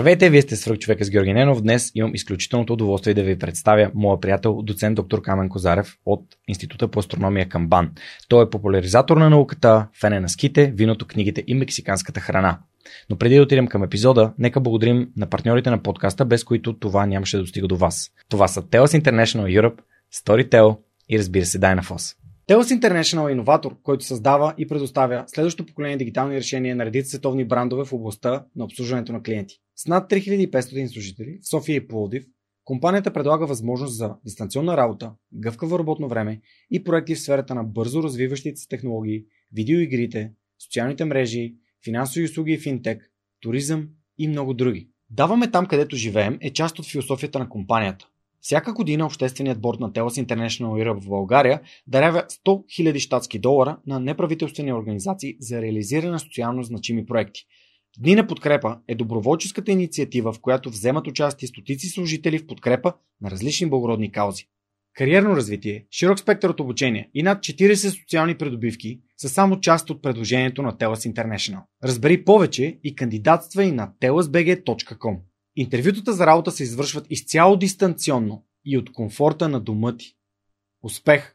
Здравейте, вие сте свърх човека с Георги Ненов. Днес имам изключителното удоволствие да ви представя моя приятел, доцент доктор Камен Козарев от Института по астрономия към БАН. Той е популяризатор на науката, фене на ските, виното, книгите и мексиканската храна. Но преди да отидем към епизода, нека благодарим на партньорите на подкаста, без които това нямаше да достига до вас. Това са Telos International Europe, Storytel и разбира се Dynaphos. Telos International е иноватор, който създава и предоставя следващото поколение дигитални решения на редица световни брандове в областта на обслужването на клиенти. С над 3500 служители в София и Пловдив, компанията предлага възможност за дистанционна работа, гъвкаво работно време и проекти в сферата на бързо развиващите се технологии, видеоигрите, социалните мрежи, финансови услуги и финтек, туризъм и много други. Даваме там, където живеем е част от философията на компанията. Всяка година общественият борт на Telos International Europe в България дарява 100 000 щатски долара на неправителствени организации за реализиране на социално значими проекти. Дни на подкрепа е доброволческата инициатива, в която вземат участие стотици служители в подкрепа на различни благородни каузи. Кариерно развитие, широк спектър от обучение и над 40 социални придобивки са само част от предложението на Telos International. Разбери повече и кандидатствай на telasbg.com. Интервютата за работа се извършват изцяло дистанционно и от комфорта на дома ти. Успех!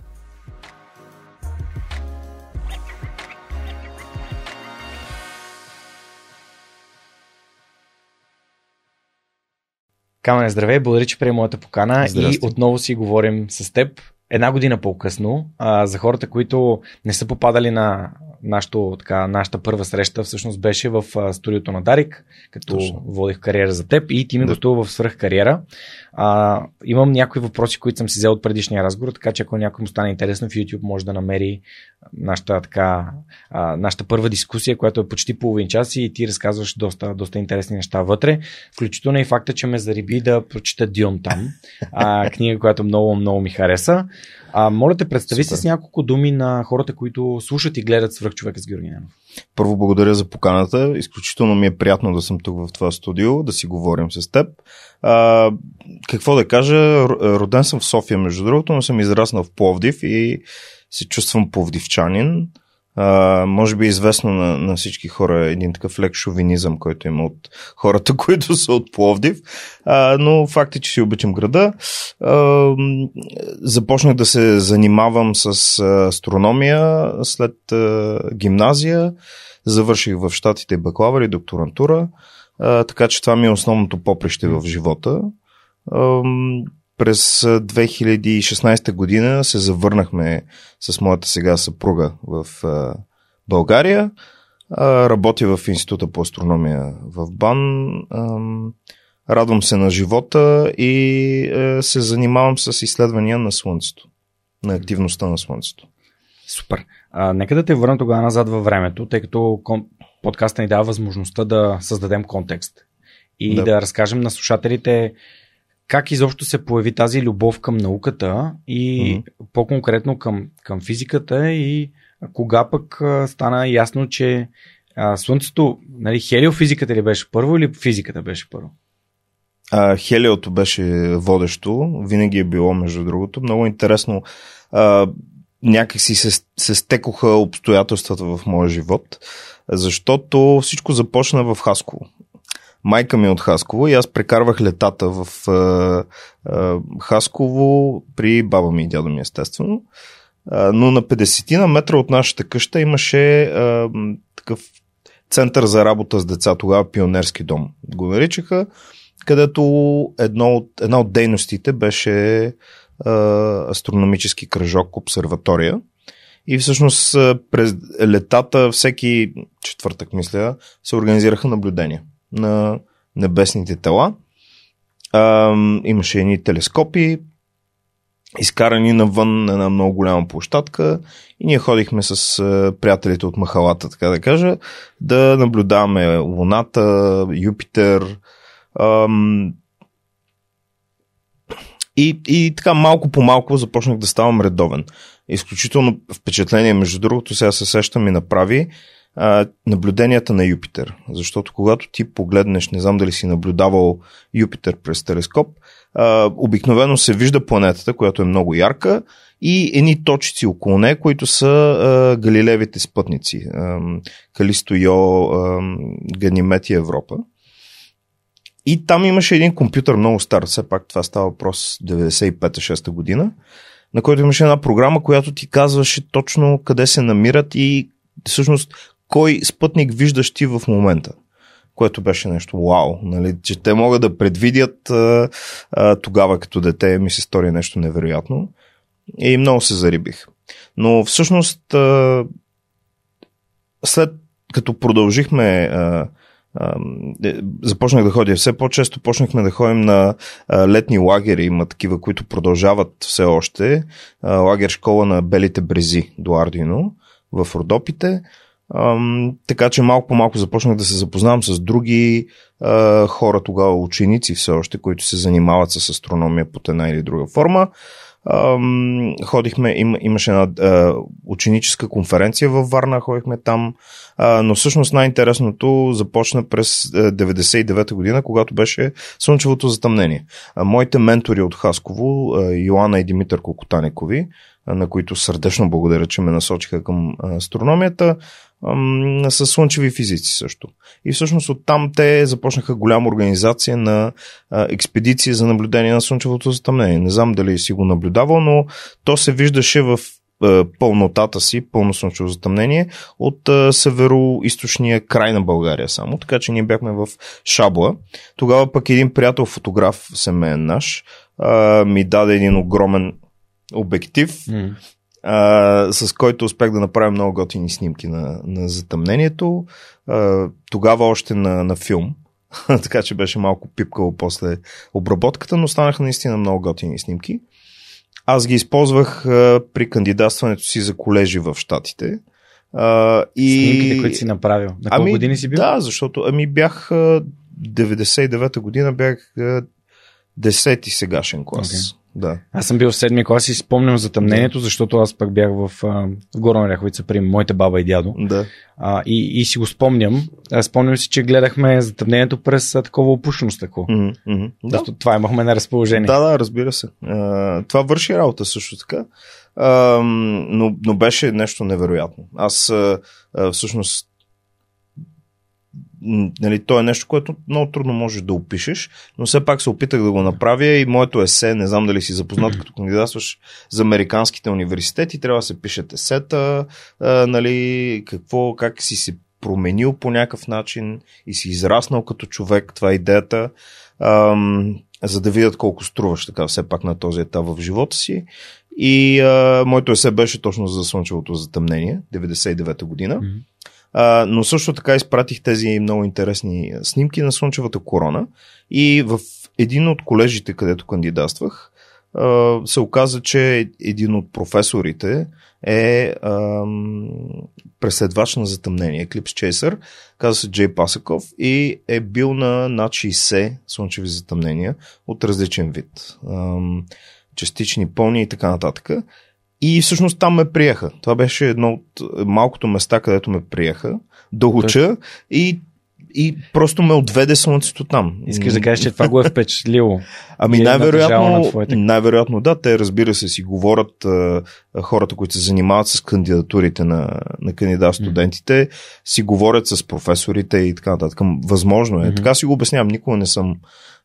Камене, здравей, благодаря, че приема моята покана Здрасти. и отново си говорим с теб една година по-късно, а, за хората, които не са попадали на нашото, така, нашата първа среща, всъщност беше в а, студиото на Дарик, като Точно. водих кариера за теб и ти ми да. гостува в свръх кариера. А, имам някои въпроси, които съм си взел от предишния разговор, така че ако някой му стане интересно в YouTube, може да намери нашата, така, а, нашата първа дискусия, която е почти половин час и ти разказваш доста, доста интересни неща вътре, включително и факта, че ме зариби да прочита Дион там, а, книга, която много, много ми хареса. А, моля те, представи се с няколко думи на хората, които слушат и гледат свръх човека с Георги Ненов. Първо благодаря за поканата. Изключително ми е приятно да съм тук в това студио, да си говорим с теб. А, какво да кажа, роден съм в София, между другото, но съм израснал в Пловдив и се чувствам пловдивчанин. А, може би е известно на, на всички хора един такъв лек шовинизъм, който има от хората, които са от Пловдив. А, но факт е, че си обичам града. А, започнах да се занимавам с астрономия след а, гимназия. Завърших в Штатите бакалавър и докторантура. А, така че това ми е основното поприще в живота. През 2016 година се завърнахме с моята сега съпруга в България. Работя в Института по астрономия в БАН. Радвам се на живота и се занимавам с изследвания на Слънцето, на активността на Слънцето. Супер. А, нека да те върна тогава назад във времето, тъй като подкаста ни дава възможността да създадем контекст и да, да разкажем на слушателите как изобщо се появи тази любов към науката и mm-hmm. по-конкретно към, към физиката и кога пък а, стана ясно, че а, Слънцето, нали, хелиофизиката ли беше първо или физиката беше първо? А, хелиото беше водещо, винаги е било между другото. Много интересно. А, някакси се, се стекоха обстоятелствата в моя живот, защото всичко започна в Хасково майка ми е от Хасково и аз прекарвах летата в а, а, Хасково при баба ми и дядо ми, естествено. А, но на 50 на метра от нашата къща имаше а, такъв център за работа с деца, тогава пионерски дом го наричаха, където едно от, една от дейностите беше а, астрономически кръжок, обсерватория. И всъщност през летата, всеки четвъртък, мисля, се организираха наблюдения на небесните тела. А, имаше едни телескопи, изкарани навън на една много голяма площадка и ние ходихме с приятелите от махалата, така да кажа, да наблюдаваме Луната, Юпитер. Ам, и, и така малко по малко започнах да ставам редовен. Изключително впечатление, между другото, сега се сещам и направи а, наблюденията на Юпитер. Защото когато ти погледнеш, не знам дали си наблюдавал Юпитер през телескоп, а, обикновено се вижда планетата, която е много ярка и едни точици около нея, които са а, Галилевите спътници. А, Калисто Йо, а, Ганимет и Европа. И там имаше един компютър много стар, все пак това става въпрос 95-6 година, на който имаше една програма, която ти казваше точно къде се намират и всъщност кой спътник виждаш ти в момента. Което беше нещо вау, нали? че те могат да предвидят а, а, тогава като дете ми се стори нещо невероятно и много се зарибих. Но всъщност а, след като продължихме а, е, започнах да ходя все по-често, почнахме да ходим на летни лагери, има такива, които продължават все още. Лагер школа на Белите брези до Ардино в Родопите. Така че малко по малко започнах да се запознавам с други хора тогава, ученици все още, които се занимават с астрономия под една или друга форма ходихме, им, имаше една а, ученическа конференция във Варна, ходихме там, а, но всъщност най-интересното започна през 99-та година, когато беше Слънчевото затъмнение. А, моите ментори от Хасково, а, Йоанна и Димитър Кокотаникови, на които сърдечно благодаря, че ме насочиха към астрономията, с слънчеви физици също. И всъщност оттам те започнаха голяма организация на експедиции за наблюдение на слънчевото затъмнение. Не знам дали си го наблюдавал, но то се виждаше в пълнотата си, пълно слънчево затъмнение от северо-источния край на България само. Така че ние бяхме в Шабла. Тогава пък един приятел фотограф, семейен наш, ми даде един огромен обектив, mm а, с който успях да направя много готини снимки на, на затъмнението. А, тогава още на, на филм, така че беше малко пипкало после обработката, но станаха наистина много готини снимки. Аз ги използвах а, при кандидатстването си за колежи в Штатите. А, и... Снимките, които си направил. На колко ами, години си бил? Да, защото ами бях а, 99-та година бях а, 10-ти сегашен клас. Okay. Да. Аз съм бил в седми клас и спомням за тъмнението, да. защото аз пък бях в, в Горна Ряховица при моите баба и дядо. Да. А, и, и си го спомням. А, спомням си, че гледахме затъмнението през а, такова опушено стъкло. Mm-hmm. Да. това имахме на разположение. Да, да, разбира се. А, това върши работа също така. А, но, но беше нещо невероятно. Аз а, всъщност нали, то е нещо, което много трудно можеш да опишеш, но все пак се опитах да го направя и моето есе, не знам дали си запознат, като кандидатстваш за американските университети, трябва да се пишат есета, а, нали, какво, как си се променил по някакъв начин и си израснал като човек, това е идеята, ам, за да видят колко струваш така все пак на този етап в живота си. И а, моето есе беше точно за Слънчевото затъмнение, 99-та година. Mm-hmm. А, но също така изпратих тези много интересни снимки на Слънчевата корона и в един от колежите, където кандидатствах, а, се оказа, че един от професорите е ам, преследвач на затъмнение, Eclipse Chaser, казва се Джей Пасаков и е бил на над 60 слънчеви затъмнения от различен вид. Ам, частични, пълни и така нататък. И всъщност там ме приеха. Това беше едно от малкото места, където ме приеха уча и, и просто ме отведе слънцето там. Искаш да кажеш, че това го е впечатлило. Ами е най-вероятно, твоите... най-вероятно да, те разбира се си говорят а, хората, които се занимават с кандидатурите на, на кандидат студентите, си говорят с професорите и така нататък. Възможно е. Mm-hmm. Така си го обяснявам. Никога не съм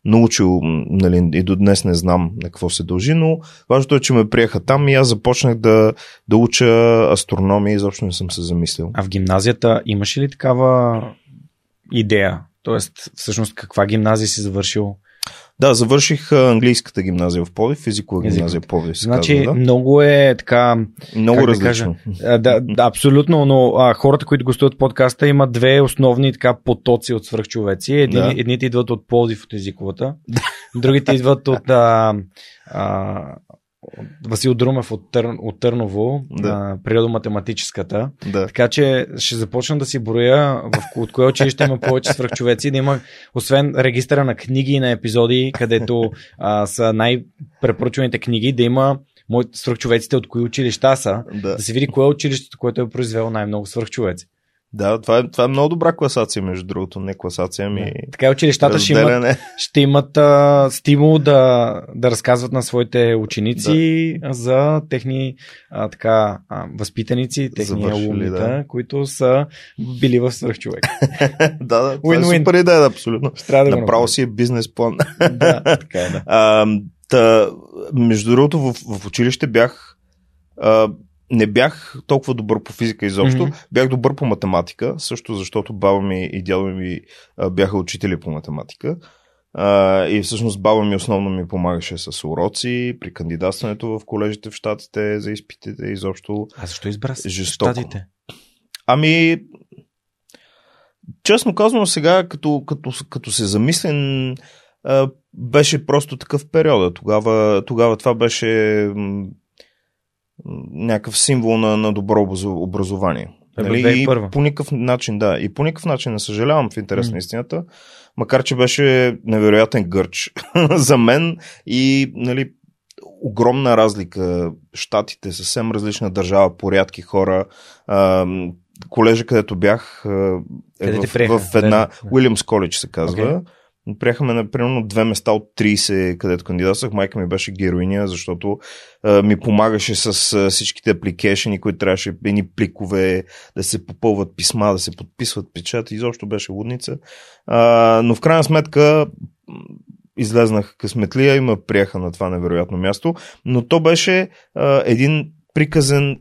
научил нали, и до днес не знам на какво се дължи, но важното е, че ме приеха там и аз започнах да, да уча астрономия и изобщо не съм се замислил. А в гимназията имаш ли такава идея? Тоест, всъщност, каква гимназия си завършил? Да, завърших английската гимназия в Пловдив, физикова гимназия в Пловдив. Значи, казва, да? много е така. Много различно. Да, кажа, да, да, абсолютно, но а, хората, които гостуват подкаста, имат две основни така потоци от свръхчовеци. Едни, да. Едните идват от Пловдив от езиковата, другите идват от. А, а, Васил Друмев от, Тър, от Търново, Да. природо-математическата. Да. Така че ще започна да си броя в, от кое училище има повече свръхчовеци, да има, освен регистъра на книги и на епизоди, където а, са най-препоръчваните книги, да има свръхчовеците от кои училища са, Да. да се види кое е училището, което е произвело най-много свръхчовеци. Да, това е, това е много добра класация, между другото. Не класация, ми Така и училищата ще имат, разделяне. ще имат а, стимул да, да разказват на своите ученици да. за техни а, така, а, възпитаници, техни алумнита, да. които са били в свръхчовек. да, да, това е Win-win. супер идея, да, абсолютно. Ще трябва да Направо си е бизнес план. Да, така е, да. А, та, между другото, в, в училище бях. А, не бях толкова добър по физика изобщо. Mm-hmm. Бях добър по математика, също защото баба ми и дядо ми бяха учители по математика. А, и всъщност баба ми основно ми помагаше с уроци при кандидатстването в колежите в Штатите за изпитите. Изобщо А защо избра Жестоко. щатите? Ами, честно казано, сега, като, като, като се замислен, беше просто такъв период. Тогава, тогава това беше някакъв символ на, на добро образо- образование. Нали? И 2001. по никакъв начин, да. И по никакъв начин не съжалявам в интерес М. на истината, макар че беше невероятен гърч за мен и нали, огромна разлика. Штатите, съвсем различна държава, порядки хора. А, колежа, където бях, е Къде в, в една Къде? Уилямс коледж се казва. Окей. Приехаме на примерно две места от 30, където кандидатствах. Майка ми беше героиня, защото а, ми помагаше с а, всичките апликейшени, които трябваше едни пликове, да се попълват писма, да се подписват печати. Изобщо беше лудница. А, но в крайна сметка излезнах късметлия и ме приеха на това невероятно място. Но то беше а, един приказен,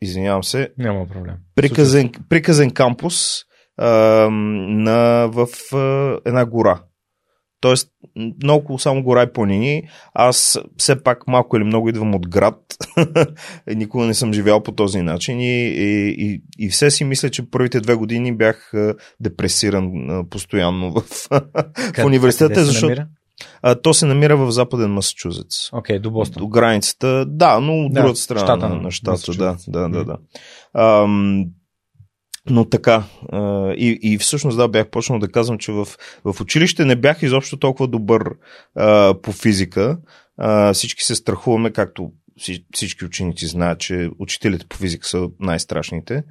извинявам се, Няма проблем. приказен, приказен кампус а, на, в а, една гора. Тоест, много само гора и планини. Аз все пак малко или много идвам от град. Никога не съм живял по този начин и, и, и, и все си мисля, че първите две години бях депресиран постоянно в, в университета, защото а, то се намира в западен Масачузетс. Окей, до Бостон. До границата, да, но от Да, другата страна щата на, на щата, да, да, да, да. Ам, но така, и, и всъщност да, бях почнал да казвам, че в, в училище не бях изобщо толкова добър а, по физика. А, всички се страхуваме, както вси- всички ученици знаят, че учителите по физика са най-страшните,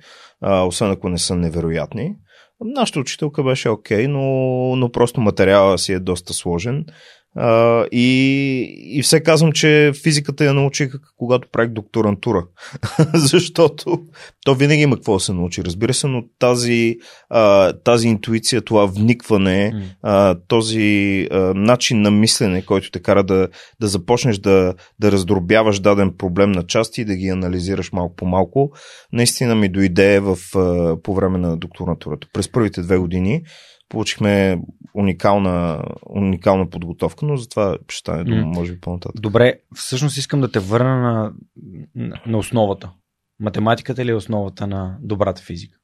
а, освен ако не са невероятни. Нашата учителка беше окей, но, но просто материала си е доста сложен. А, и, и все казвам, че физиката я научих когато правих докторантура. Защото то винаги има какво да се научи, разбира се, но тази, а, тази интуиция, това вникване, а, този а, начин на мислене, който те кара да, да започнеш да, да раздробяваш даден проблем на части и да ги анализираш малко по малко, наистина ми дойде в, а, по време на докторантурата. През първите две години получихме уникална, уникална подготовка, но за това ще стане дума, може би по-нататък. Добре, всъщност искам да те върна на, на, основата. Математиката ли е основата на добрата физика?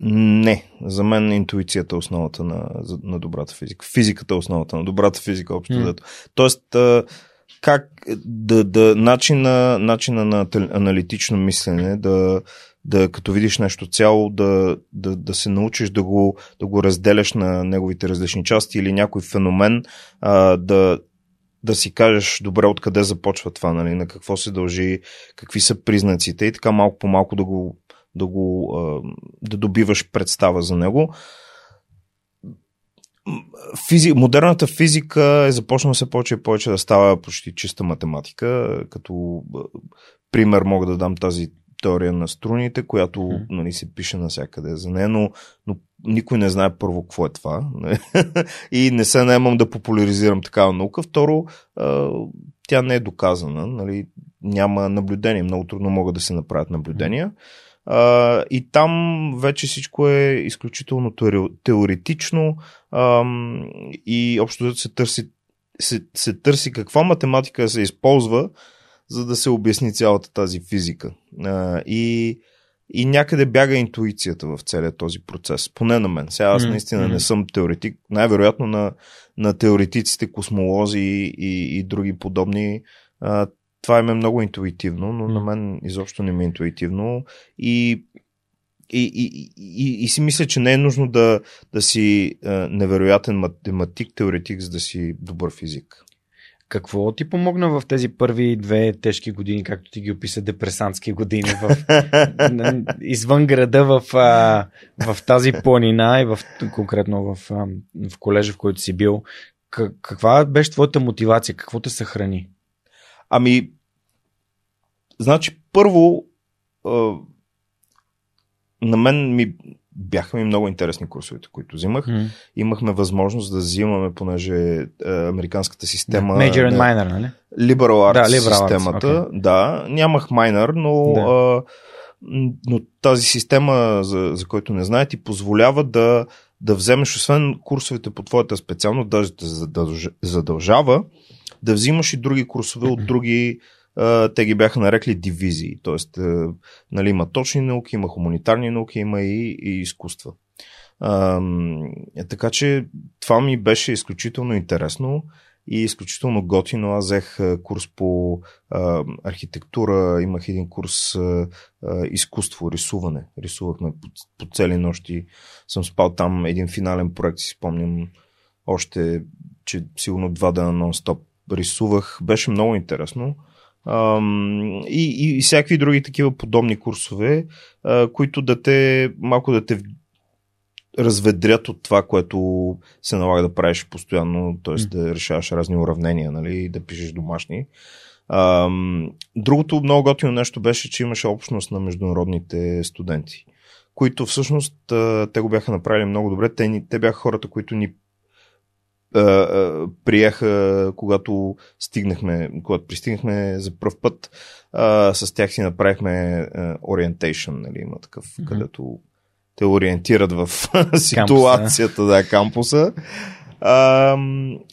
Не, за мен интуицията е основата на, на добрата физика. Физиката е основата на добрата физика, общо М. взето. Тоест, как да, да начина, начина на аналитично мислене, да, да като видиш нещо цяло, да, да, да се научиш да го, да го разделяш на неговите различни части или някой феномен, а, да, да си кажеш добре откъде започва това, нали, на какво се дължи, какви са признаците и така малко по малко да го, да го да добиваш представа за него. Физи... Модерната физика е започнала все повече и повече да става почти чиста математика. Като пример мога да дам тази теория на струните, която Мгм. нали, се пише навсякъде за нея, но, но никой не знае първо какво е това. и не се наемам да популяризирам такава наука. Второ, тя не е доказана. Нали? Няма наблюдение. Много трудно могат да се направят наблюдения. А, и там вече всичко е изключително теоретично ам, и общо се търси, се, се търси каква математика се използва, за да се обясни цялата тази физика. А, и, и някъде бяга интуицията в целият този процес. Поне на мен. Сега аз наистина не съм теоретик. Най-вероятно на, на теоретиците, космолози и, и други подобни. А, това им е много интуитивно, но на мен изобщо не ми е интуитивно. И и, и, и, и си мисля, че не е нужно да, да си а, невероятен математик, теоретик, за да си добър физик. Какво ти помогна в тези първи две тежки години, както ти ги описа, депресантски години, в, извън града, в, в тази планина и в, конкретно в, в колежа, в който си бил? Каква беше твоята мотивация? Какво те съхрани? Ами, значи, първо, на мен ми бяха ми много интересни курсовете, които взимах. М. Имахме възможност да взимаме, понеже а, американската система... Major and не- minor, нали? Liberal Arts Да, liberal arts, системата. Да, нямах майнер, но, Да. а, но тази система, за, за който не знае, ти позволява да, да вземеш, освен курсовете по твоята специалност, даже те задълж- задължава да взимаш и други курсове от други, те ги бяха нарекли дивизии. Тоест, нали, има точни науки, има хуманитарни науки, има и, и изкуства. Така че това ми беше изключително интересно и изключително готино. Аз взех курс по а, архитектура, имах един курс а, изкуство, рисуване. Рисувахме по, по цели нощи. Съм спал там един финален проект, си спомням още, че сигурно два дена нон-стоп рисувах. Беше много интересно. И, и, и всякакви други такива подобни курсове, които да те малко да те разведрят от това, което се налага да правиш постоянно, т.е. М. да решаваш разни уравнения, нали, да пишеш домашни. Ам, другото много готино нещо беше, че имаше общност на международните студенти, които всъщност те го бяха направили много добре. Те, те бяха хората, които ни а, а, приеха, когато стигнахме, когато пристигнахме за първ път, а, с тях си направихме orientation, нали, има такъв, Мгм. където те ориентират в ситуацията, да, кампуса. А,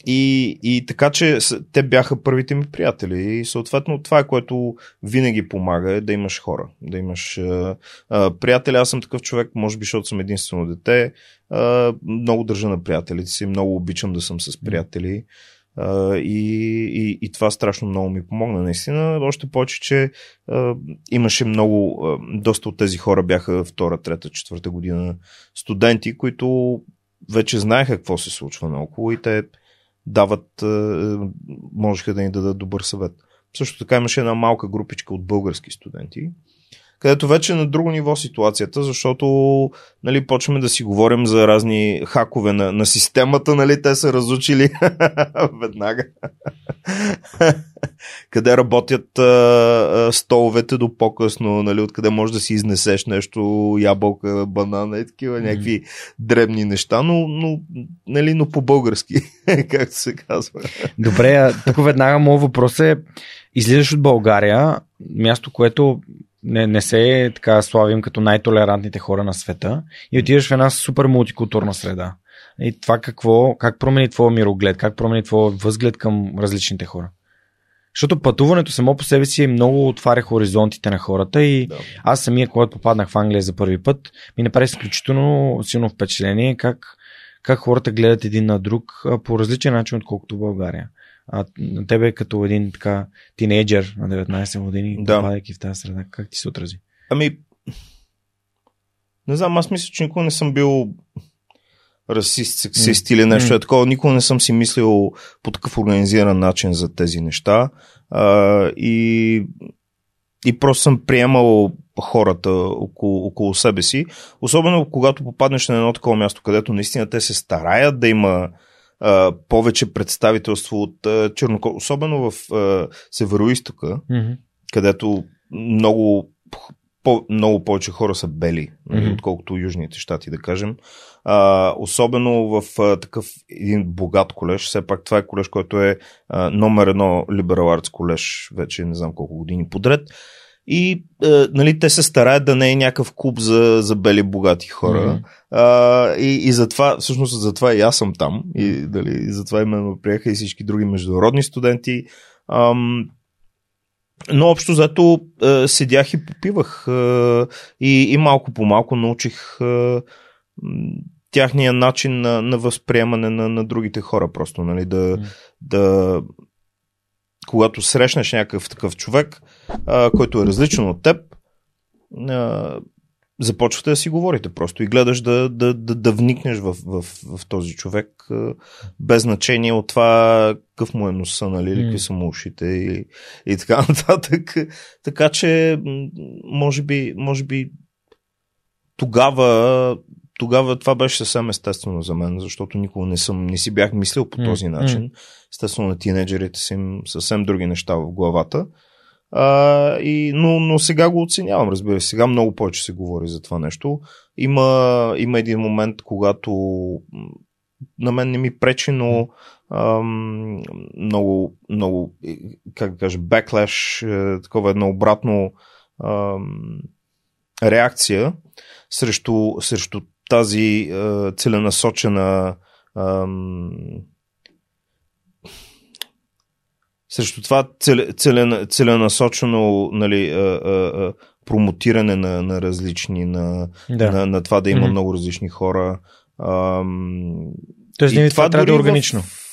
и, и така, че те бяха първите ми приятели и съответно това е което винаги помага е да имаш хора, да имаш а, а, приятели. Аз съм такъв човек, може би, защото съм единствено дете. А, много държа на приятелите си, много обичам да съм с приятели. А, и, и, и това страшно много ми помогна, наистина. Още повече, че а, имаше много, а, доста от тези хора бяха втора, трета, четвърта година студенти, които вече знаеха какво се случва наоколо и те дават, а, можеха да ни дадат добър съвет. Също така имаше една малка групичка от български студенти, където вече е на друго ниво ситуацията, защото нали, почваме да си говорим за разни хакове на, на системата, нали, те са разучили веднага. къде работят а, а, столовете до по-късно, нали, откъде можеш да си изнесеш нещо, ябълка, банана и такива, някакви дребни неща, но, но, нали, но по-български, както се казва. Добре, тук веднага моят въпрос е, излизаш от България, място, което не, не се така славим като най-толерантните хора на света и отиваш в една супер мултикултурна среда. И това какво, как промени твоя мироглед, как промени твоя възглед към различните хора? Защото пътуването само по себе си много отваря хоризонтите на хората и Да. аз самия, когато попаднах в Англия за първи път, ми направи изключително силно впечатление как, как хората гледат един на друг по различен начин, отколкото в България. А на тебе като един така тинейджър на 19 години, Да. попадайки в тази среда, как ти се отрази? Ами, не знам, аз мисля, че никога не съм бил расист, сексист или нещо е такова. Никога не съм си мислил по такъв организиран начин за тези неща. А, и, и просто съм приемал хората около, около себе си. Особено когато попаднеш на едно такова място, където наистина те се стараят да има а, повече представителство от а, черноко. Особено в а, Североистока, където много, по, много повече хора са бели, mm-hmm. Отколкото южните щати, да кажем. А, особено в а, такъв един богат колеж. Все пак това е колеж, който е а, номер едно Liberal Arts колеж, вече не знам колко години подред. И а, нали, те се стараят да не е някакъв клуб за, за бели богати хора. Мгм. А, и, и затова, всъщност затова и аз съм там. И, дали, и затова именно приеха и всички други международни студенти. Ам, Но общо зато е, седях и попивах е, и, и малко по малко научих е, тяхния начин на, на възприемане на, на другите хора просто, нали, да, mm. да когато срещнеш някакъв такъв човек, а, който е различен от теб, а, започвате да си говорите просто и гледаш да, да, да, да вникнеш в, в, в този човек без значение от това какъв му е носа, нали, или какви са му ушите и, и така нататък. Така че, може би, може би тогава, тогава това беше съвсем естествено за мен, защото никога не съм, не си бях мислил по този начин. Естествено на тинейджерите си им съвсем други неща в главата. А, и, но, но сега го оценявам, разбира се. Сега много повече се говори за това нещо. Има, има един момент, когато на мен не ми пречи, но ам, много, много, как да кажа, беклеш, такова едно обратно ам, реакция срещу, срещу тази а, целенасочена ам, срещу това целен, целенасочено нали, а, а, а, промотиране на, на различни, на, да. на, на това да има mm-hmm. много различни хора. Ам, Тоест, това, това трябва да е органично. В...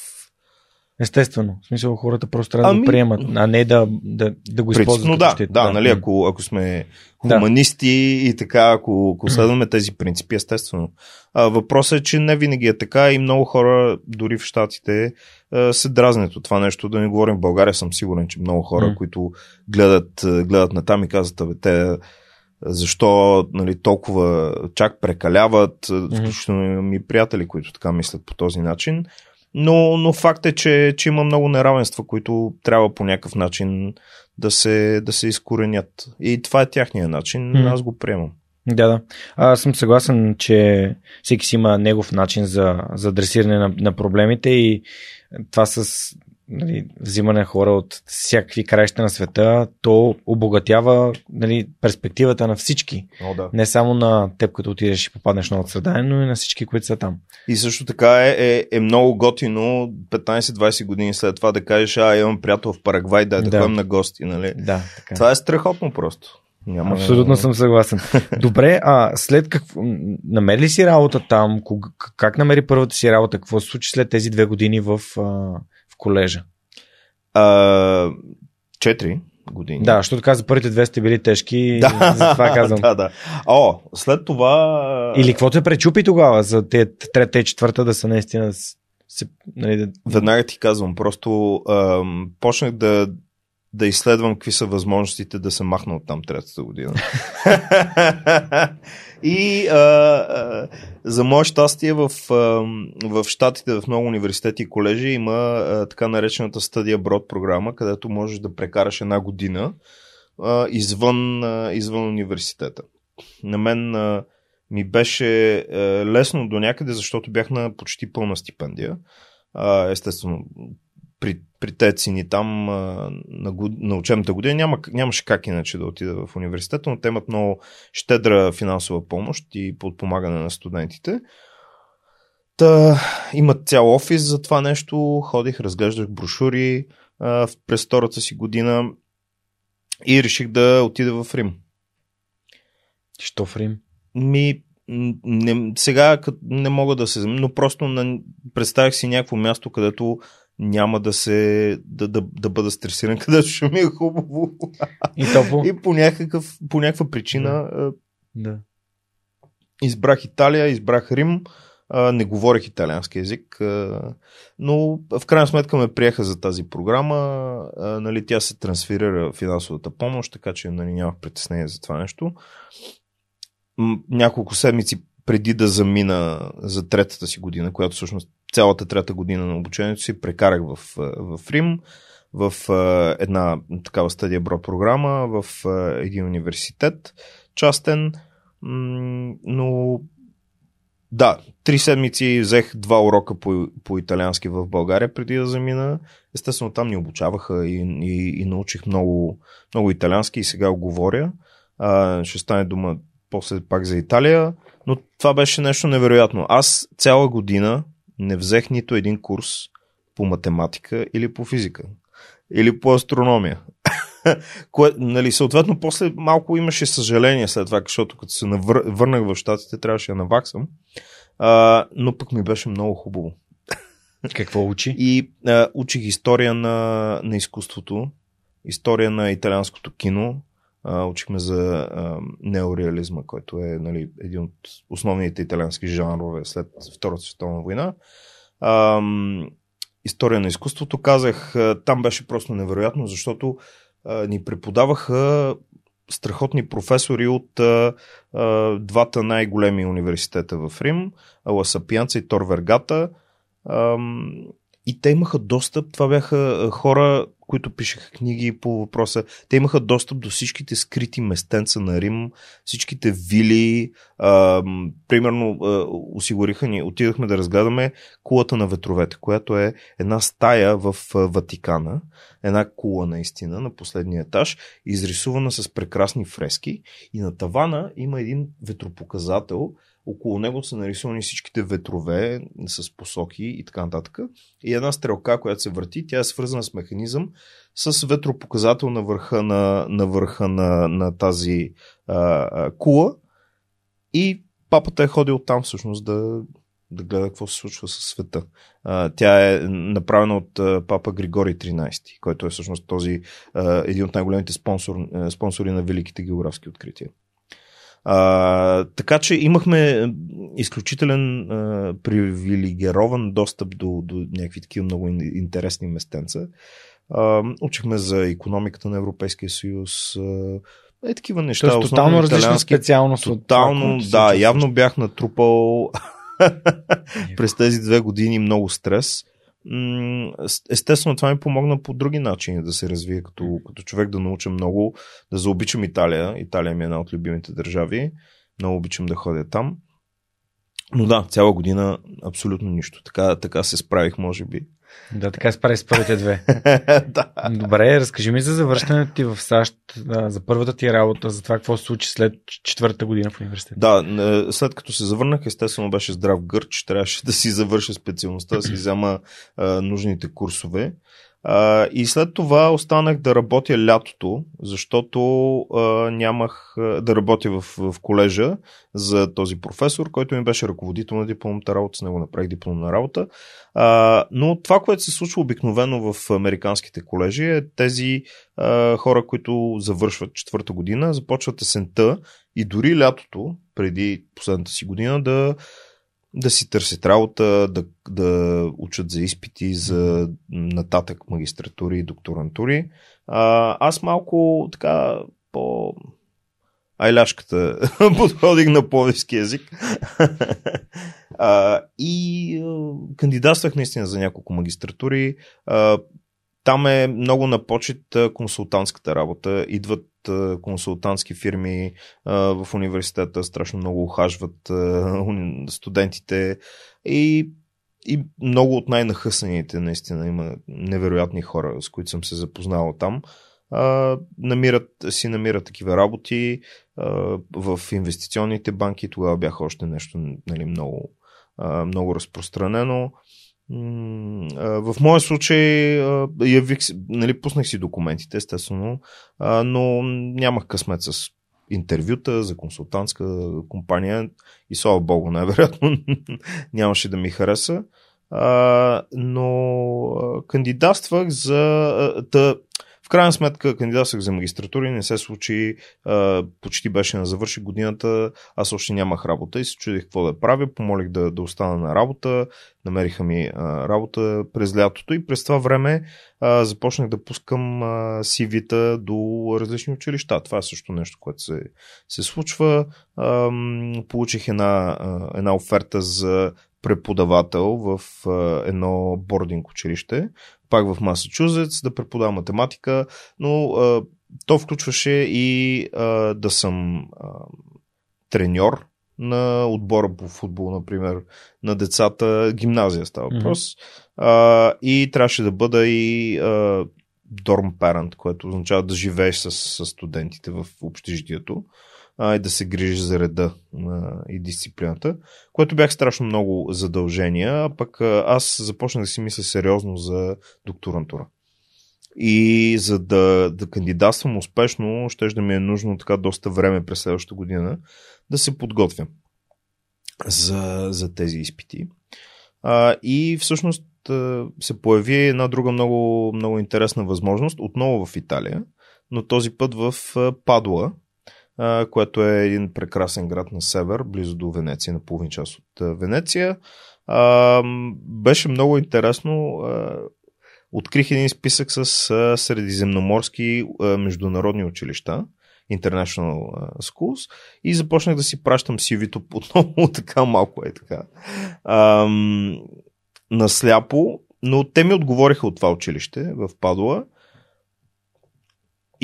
Естествено. В смисъл, хората просто трябва ами... да приемат, а не да, да, да го използват. Но да, щит. да, да, нали, ако, ако сме хуманисти да. и така, ако, ако следваме тези принципи, естествено. А, въпросът е, че не винаги е така и много хора, дори в Штатите, се дразнят от това нещо. Да не говорим в България, съм сигурен, че много хора, mm. които гледат, гледат на там и казват, абе, те защо нали, толкова чак прекаляват, mm-hmm. включително ми приятели, които така мислят по този начин. Но, но факт е, че, че има много неравенства, които трябва по някакъв начин да се, да се изкоренят. И това е тяхния начин. Mm. Аз го приемам. Да, да. Аз съм съгласен, че всеки си има негов начин за, за адресиране на, на проблемите и това с нали, взимане на хора от всякакви краища на света, то обогатява нали, перспективата на всички. О, да. Не само на теб, като отидеш и попаднеш на среда, но и на всички, които са там. И също така е, е, е много готино 15-20 години след това да кажеш, а имам приятел в Парагвай, да, да, да ходим на гости. Нали? Да, така. Това е страхотно просто. Няма Абсолютно съм съгласен. Добре, а след какво... Намери ли си работа там? Как намери първата си работа? Какво се случи след тези две години в, в колежа? А, четири години. Да, защото каза, първите две сте били тежки, да, затова казвам. да, да. О, след това... Или какво те пречупи тогава за те, трета и четвърта да са наистина... Се, нали, да... Веднага ти казвам, просто ам, почнах да, да изследвам какви са възможностите да се махна от там третата година. и а, а, за мое щастие в, а, в Штатите, в много университети и колежи има а, така наречената стадия брод програма, където можеш да прекараш една година а, извън, а, извън университета. На мен а, ми беше а, лесно до някъде, защото бях на почти пълна стипендия. А, естествено, при, при тези цени там на, на учебната година няма, нямаше как иначе да отида в университета, но те имат много щедра финансова помощ и подпомагане на студентите. Та, имат цял офис за това нещо, ходих, разглеждах брошури а, през втората си година и реших да отида в Рим. Що в Рим? Ми, не, сега не мога да се... Но просто на, представих си някакво място, където няма да се да, да, да бъда стресиран, където ще ми е хубаво. И, топло. и по, някакъв, по някаква причина да. избрах Италия, избрах Рим, не говорех италиански язик, но в крайна сметка ме приеха за тази програма. Нали, тя се трансферира финансовата помощ, така че нали, нямах притеснение за това нещо. Няколко седмици преди да замина за третата си година, която всъщност цялата трета година на обучението си прекарах в, в Рим, в една такава стадия бро програма, в един университет частен, но да, три седмици взех два урока по, по италиански в България преди да замина. Естествено, там ни обучаваха и, и, и научих много, много италиански и сега го говоря. А, ще стане дума после пак за Италия, но това беше нещо невероятно. Аз цяла година не взех нито един курс по математика или по физика. Или по астрономия. Кое, нали, съответно, после малко имаше съжаление след това, защото като се навър... върнах в Штатите, трябваше да наваксам. А, но пък ми беше много хубаво. Какво учи? И а, учих история на, на изкуството, история на италианското кино, учихме за а, неореализма, който е нали, един от основните италиански жанрове след Втората световна война. А, история на изкуството казах, там беше просто невероятно, защото а, ни преподаваха страхотни професори от а, а, двата най-големи университета в Рим, Ла Сапианца и Тор Вергата. А, и те имаха достъп, това бяха хора, които пишеха книги по въпроса. Те имаха достъп до всичките скрити местенца на Рим, всичките вили. А, примерно, а, осигуриха ни, отидахме да разгледаме кулата на ветровете, която е една стая в Ватикана. Една кула наистина на последния етаж, изрисувана с прекрасни фрески. И на тавана има един ветропоказател, около него са нарисувани всичките ветрове с посоки и така нататък. И една стрелка, която се върти, тя е свързана с механизъм с ветропоказател на върха на, на, върха на, на тази а, а, кула. И папата е ходил там всъщност да, да гледа какво се случва със света. А, тя е направена от а, папа Григорий 13, който е всъщност този а, един от най-големите спонсор, спонсори на великите географски открития. А, така че имахме изключителен а, привилегирован достъп до, до някакви такива много интересни местенца. А, учихме за економиката на Европейския съюз. А, е такива неща. Тоест, тотално различна специалност. Тотално, от това, да, явно бях натрупал през тези две години много стрес естествено това ми помогна по други начини да се развие като, като човек, да науча много, да заобичам Италия. Италия ми е една от любимите държави. Много обичам да ходя там. Но да, цяла година абсолютно нищо. Така, така се справих, може би. Да, така се прави с първите две. да. Добре, разкажи ми за завършването ти в САЩ, за първата ти работа, за това какво се случи след четвърта година в университета. Да, след като се завърнах, естествено беше здрав гърч, трябваше да си завърша специалността, да си взема а, нужните курсове. И след това останах да работя лятото, защото а, нямах а, да работя в, в колежа за този професор, който ми беше ръководител на дипломната работа, с него направих дипломна работа. А, но това, което се случва обикновено в американските колежи е тези а, хора, които завършват четвърта година, започват есента и дори лятото, преди последната си година, да да си търсят работа, да, да учат за изпити, за нататък магистратури и докторантури. А, аз малко така по айляшката подходих на повески язик. а, и а, кандидатствах наистина за няколко магистратури. А, там е много на почет консултантската работа. Идват консултантски фирми в университета, страшно много ухажват студентите и, и много от най-нахъсаните наистина има невероятни хора, с които съм се запознал там. намират, си намират такива работи в инвестиционните банки. Тогава бяха още нещо нали, много, много разпространено. В моя случай явих, нали, пуснах си документите, естествено, но нямах късмет с интервюта за консултантска компания и слава богу, най-вероятно нямаше да ми хареса. но кандидатствах за... Та, в крайна сметка кандидатствах за магистратура и не се случи, почти беше на завърши годината, аз още нямах работа и се чудих какво да правя, помолих да, да остана на работа, намериха ми работа през лятото и през това време започнах да пускам а, CV-та до различни училища. Това е също нещо, което се, се случва. Получих една, една оферта за преподавател в едно бординг училище пак в Масачузетс, да преподавам математика, но а, то включваше и а, да съм а, треньор на отбора по футбол, например, на децата, гимназия става въпрос. Mm-hmm. А, и трябваше да бъда и а, dorm parent, което означава да живееш с, с студентите в общежитието а, и да се грижиш за реда а, и дисциплината, което бях страшно много задължения, а пък а, аз започнах да си мисля сериозно за докторантура. И за да, да кандидатствам успешно, ще да ми е нужно така доста време през следващата година да се подготвям за, за тези изпити. А, и всъщност се появи една друга много, много интересна възможност, отново в Италия, но този път в Падуа, което е един прекрасен град на север, близо до Венеция, на половин час от Венеция. Беше много интересно. Открих един списък с средиземноморски международни училища. International Schools и започнах да си пращам CV-то отново така малко е така. Ам, насляпо, но те ми отговориха от това училище в Падуа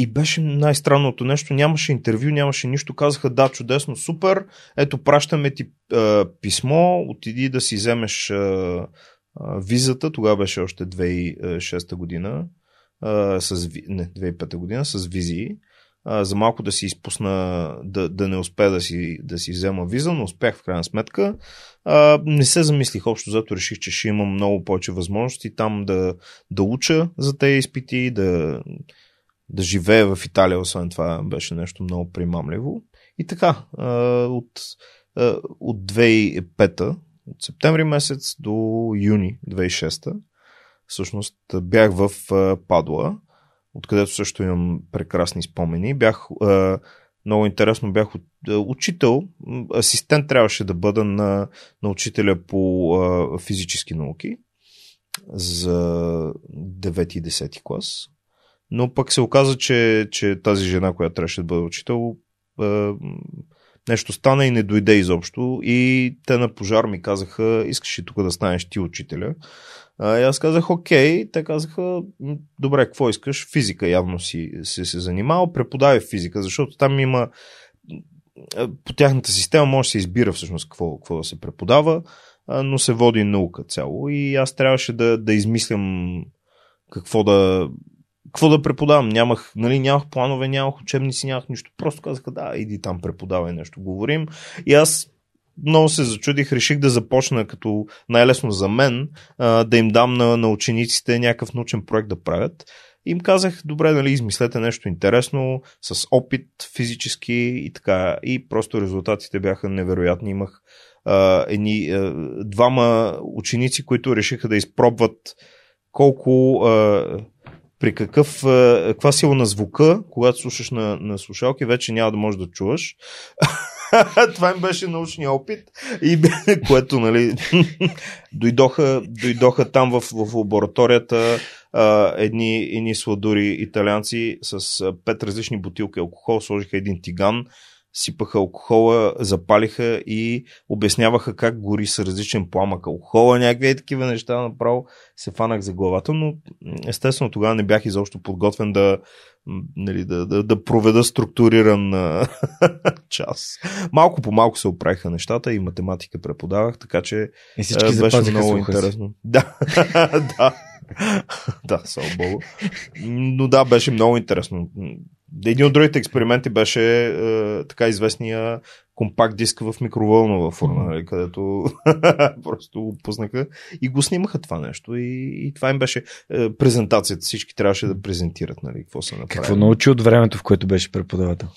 и беше най-странното нещо. Нямаше интервю, нямаше нищо. Казаха да, чудесно, супер. Ето, пращаме ти а, писмо, отиди да си вземеш а, а, визата. Тогава беше още 2006 година. А, с, не, 2005 година с визии. А, за малко да си изпусна, да, да не успея да си, да си взема виза, но успях в крайна сметка. А, не се замислих общо, зато реших, че ще имам много повече възможности там да, да уча за тези изпити, да, да живея в Италия, освен това беше нещо много примамливо. И така, от, от 2005 от септември месец до юни 2006 всъщност бях в Падуа, откъдето също имам прекрасни спомени. Бях много интересно, бях учител, асистент трябваше да бъда на, на учителя по физически науки за 9 и 10 клас. Но пък се оказа, че, че тази жена, която трябваше да бъде учител, е, нещо стана и не дойде изобщо. И те на пожар ми казаха, искаш ли тук да станеш ти учителя? И аз казах, окей. Те казаха, добре, какво искаш? Физика явно си, си се занимава. Преподавай физика, защото там има по тяхната система може да се избира всъщност какво, какво да се преподава, но се води наука цяло. И аз трябваше да, да измислям какво да, какво да преподавам? Нямах, нали, нямах планове, нямах учебници, нямах нищо. Просто казаха, да, иди там преподавай нещо, говорим. И аз много се зачудих, реших да започна като най-лесно за мен, да им дам на, на учениците някакъв научен проект да правят. Им казах, добре, нали, измислете нещо интересно, с опит физически и така. И просто резултатите бяха невероятни. Имах а, едни, а, двама ученици, които решиха да изпробват колко а, при какъв, е, каква сила на звука, когато слушаш на, на слушалки, вече няма да можеш да чуваш. Това им беше научния опит, и, което, нали, дойдоха, дойдоха там в, в лабораторията а, едни, едни сладури италианци с пет различни бутилки алкохол, сложиха един тиган, сипаха алкохола, запалиха и обясняваха как гори с различен пламък алкохола, някакви такива неща направо се фанах за главата, но естествено тогава не бях изобщо подготвен да, нали, да, да, да проведа структуриран час. Малко по малко се оправиха нещата и математика преподавах, така че и всички беше много интересно. Да, да. да, слава богу. Но да, беше много интересно. Един от другите експерименти беше е, така известния компакт диск в микровълнова форма, нали, където просто го пуснаха и го снимаха това нещо. И, и това им беше е, презентацията. Всички трябваше да презентират нали, какво са направили. Какво научи от времето, в което беше преподавател?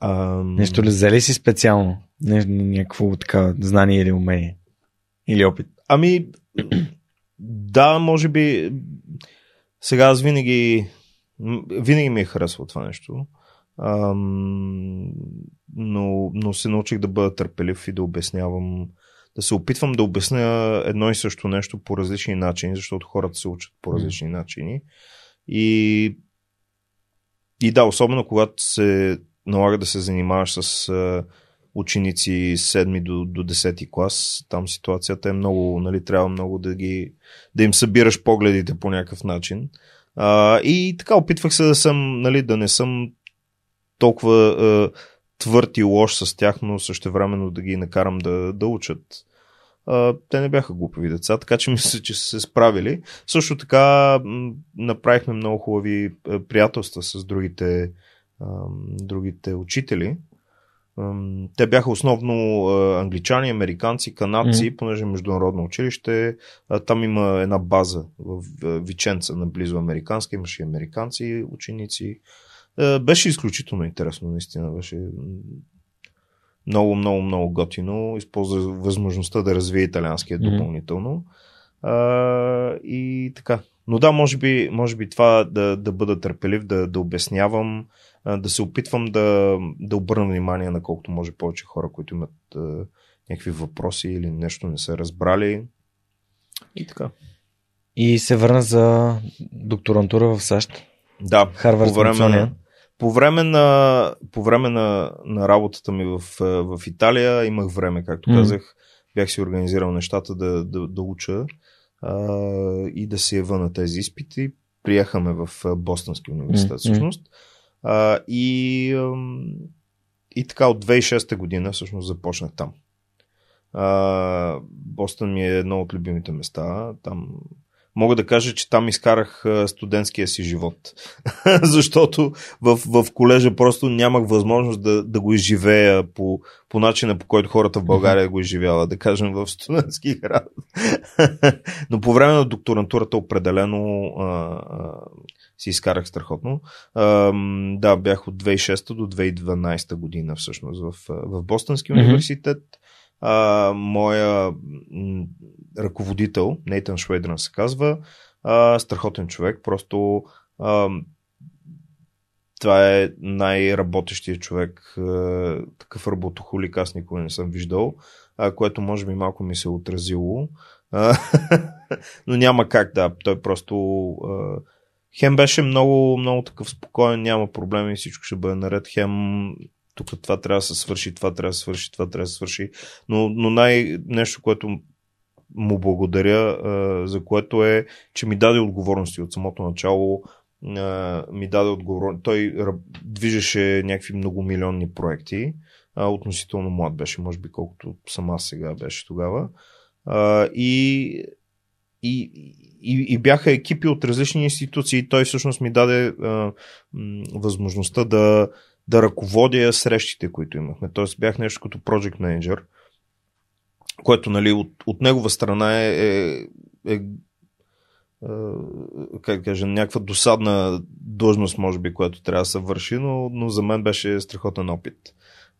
Ам... Нещо ли взели си специално? Не, някакво така знание или умение? Или опит? Ами, да, може би. Сега аз винаги винаги ми е харесвало това нещо. Ам, но, но се научих да бъда търпелив и да обяснявам, да се опитвам да обясня едно и също нещо по различни начини, защото хората се учат по различни начини. И, и да, особено когато се налага да се занимаваш с ученици 7 до, до 10 клас, там ситуацията е много, нали, трябва много да ги, да им събираш погледите по някакъв начин. А, и така опитвах се да съм, нали, да не съм толкова а, твърд и лош с тях, но също времено да ги накарам да, да учат. А, те не бяха глупави деца, така че мисля, че са се справили. Също така направихме много хубави приятелства с другите, а, другите учители те бяха основно англичани, американци, канадци, mm. понеже е международно училище. Там има една база в Виченца, наблизо американска, имаше и американци ученици. Беше изключително интересно, наистина. Беше много, много, много готино. Използва възможността да развие италианския допълнително. Mm. и така. Но да, може би, може би това да, да бъда търпелив, да, да обяснявам да се опитвам да, да обърна внимание на колкото може повече хора, които имат а, някакви въпроси или нещо не са разбрали. И така. И се върна за докторантура в САЩ. Да, Харвард по време, на, по време, на, по време на, на работата ми в, в Италия имах време, както mm. казах. Бях си организирал нещата да, да, да уча а, и да се ява на тези изпити. Приехаме в Бостонски университет, mm. всъщност. Mm а, и, и така от 2006 година всъщност започнах там. А, Бостън ми е едно от любимите места. Там мога да кажа, че там изкарах студентския си живот. Защото в, в колежа просто нямах възможност да, да го изживея по, по начина, по който хората в България го изживяват, да кажем в студентски град. Но по време на докторантурата определено а, а, си изкарах страхотно. А, да, бях от 2006 до 2012 година всъщност в, в Бостонски mm-hmm. университет. А, моя м, ръководител, Нейтан Швейдран се казва, а, страхотен човек, просто а, това е най-работещия човек, а, такъв работохолик аз никога не съм виждал, а, което може би малко ми се отразило. А, но няма как да, той просто а, Хем беше много, много такъв спокоен, няма проблеми, всичко ще бъде наред. Хем тук това трябва да се свърши, това трябва да се свърши, това трябва да се свърши. Но, но най- нещо, което му благодаря, за което е, че ми даде отговорности от самото начало. ми даде отговорност. Той движеше някакви многомилионни проекти. относително млад беше, може би колкото сама сега беше тогава. и, и, и, и бяха екипи от различни институции. Той всъщност ми даде а, възможността да, да ръководя срещите, които имахме. Тоест бях нещо като project manager, което нали, от, от негова страна е, е, е как да кажа, някаква досадна длъжност, може би, която трябва да се върши, но, но за мен беше страхотен опит,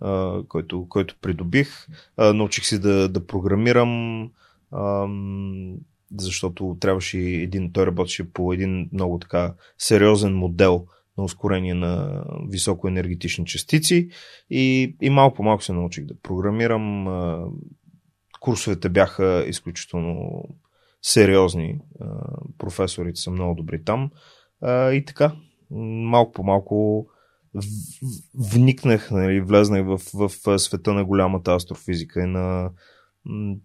а, който, който придобих. А, научих си да, да програмирам. А, защото трябваше един, той работеше по един много така сериозен модел на ускорение на високоенергетични частици и, и малко по малко се научих да програмирам. Курсовете бяха изключително сериозни. Професорите са много добри там. И така, малко по малко вникнах, нали, влезнах в, в света на голямата астрофизика и на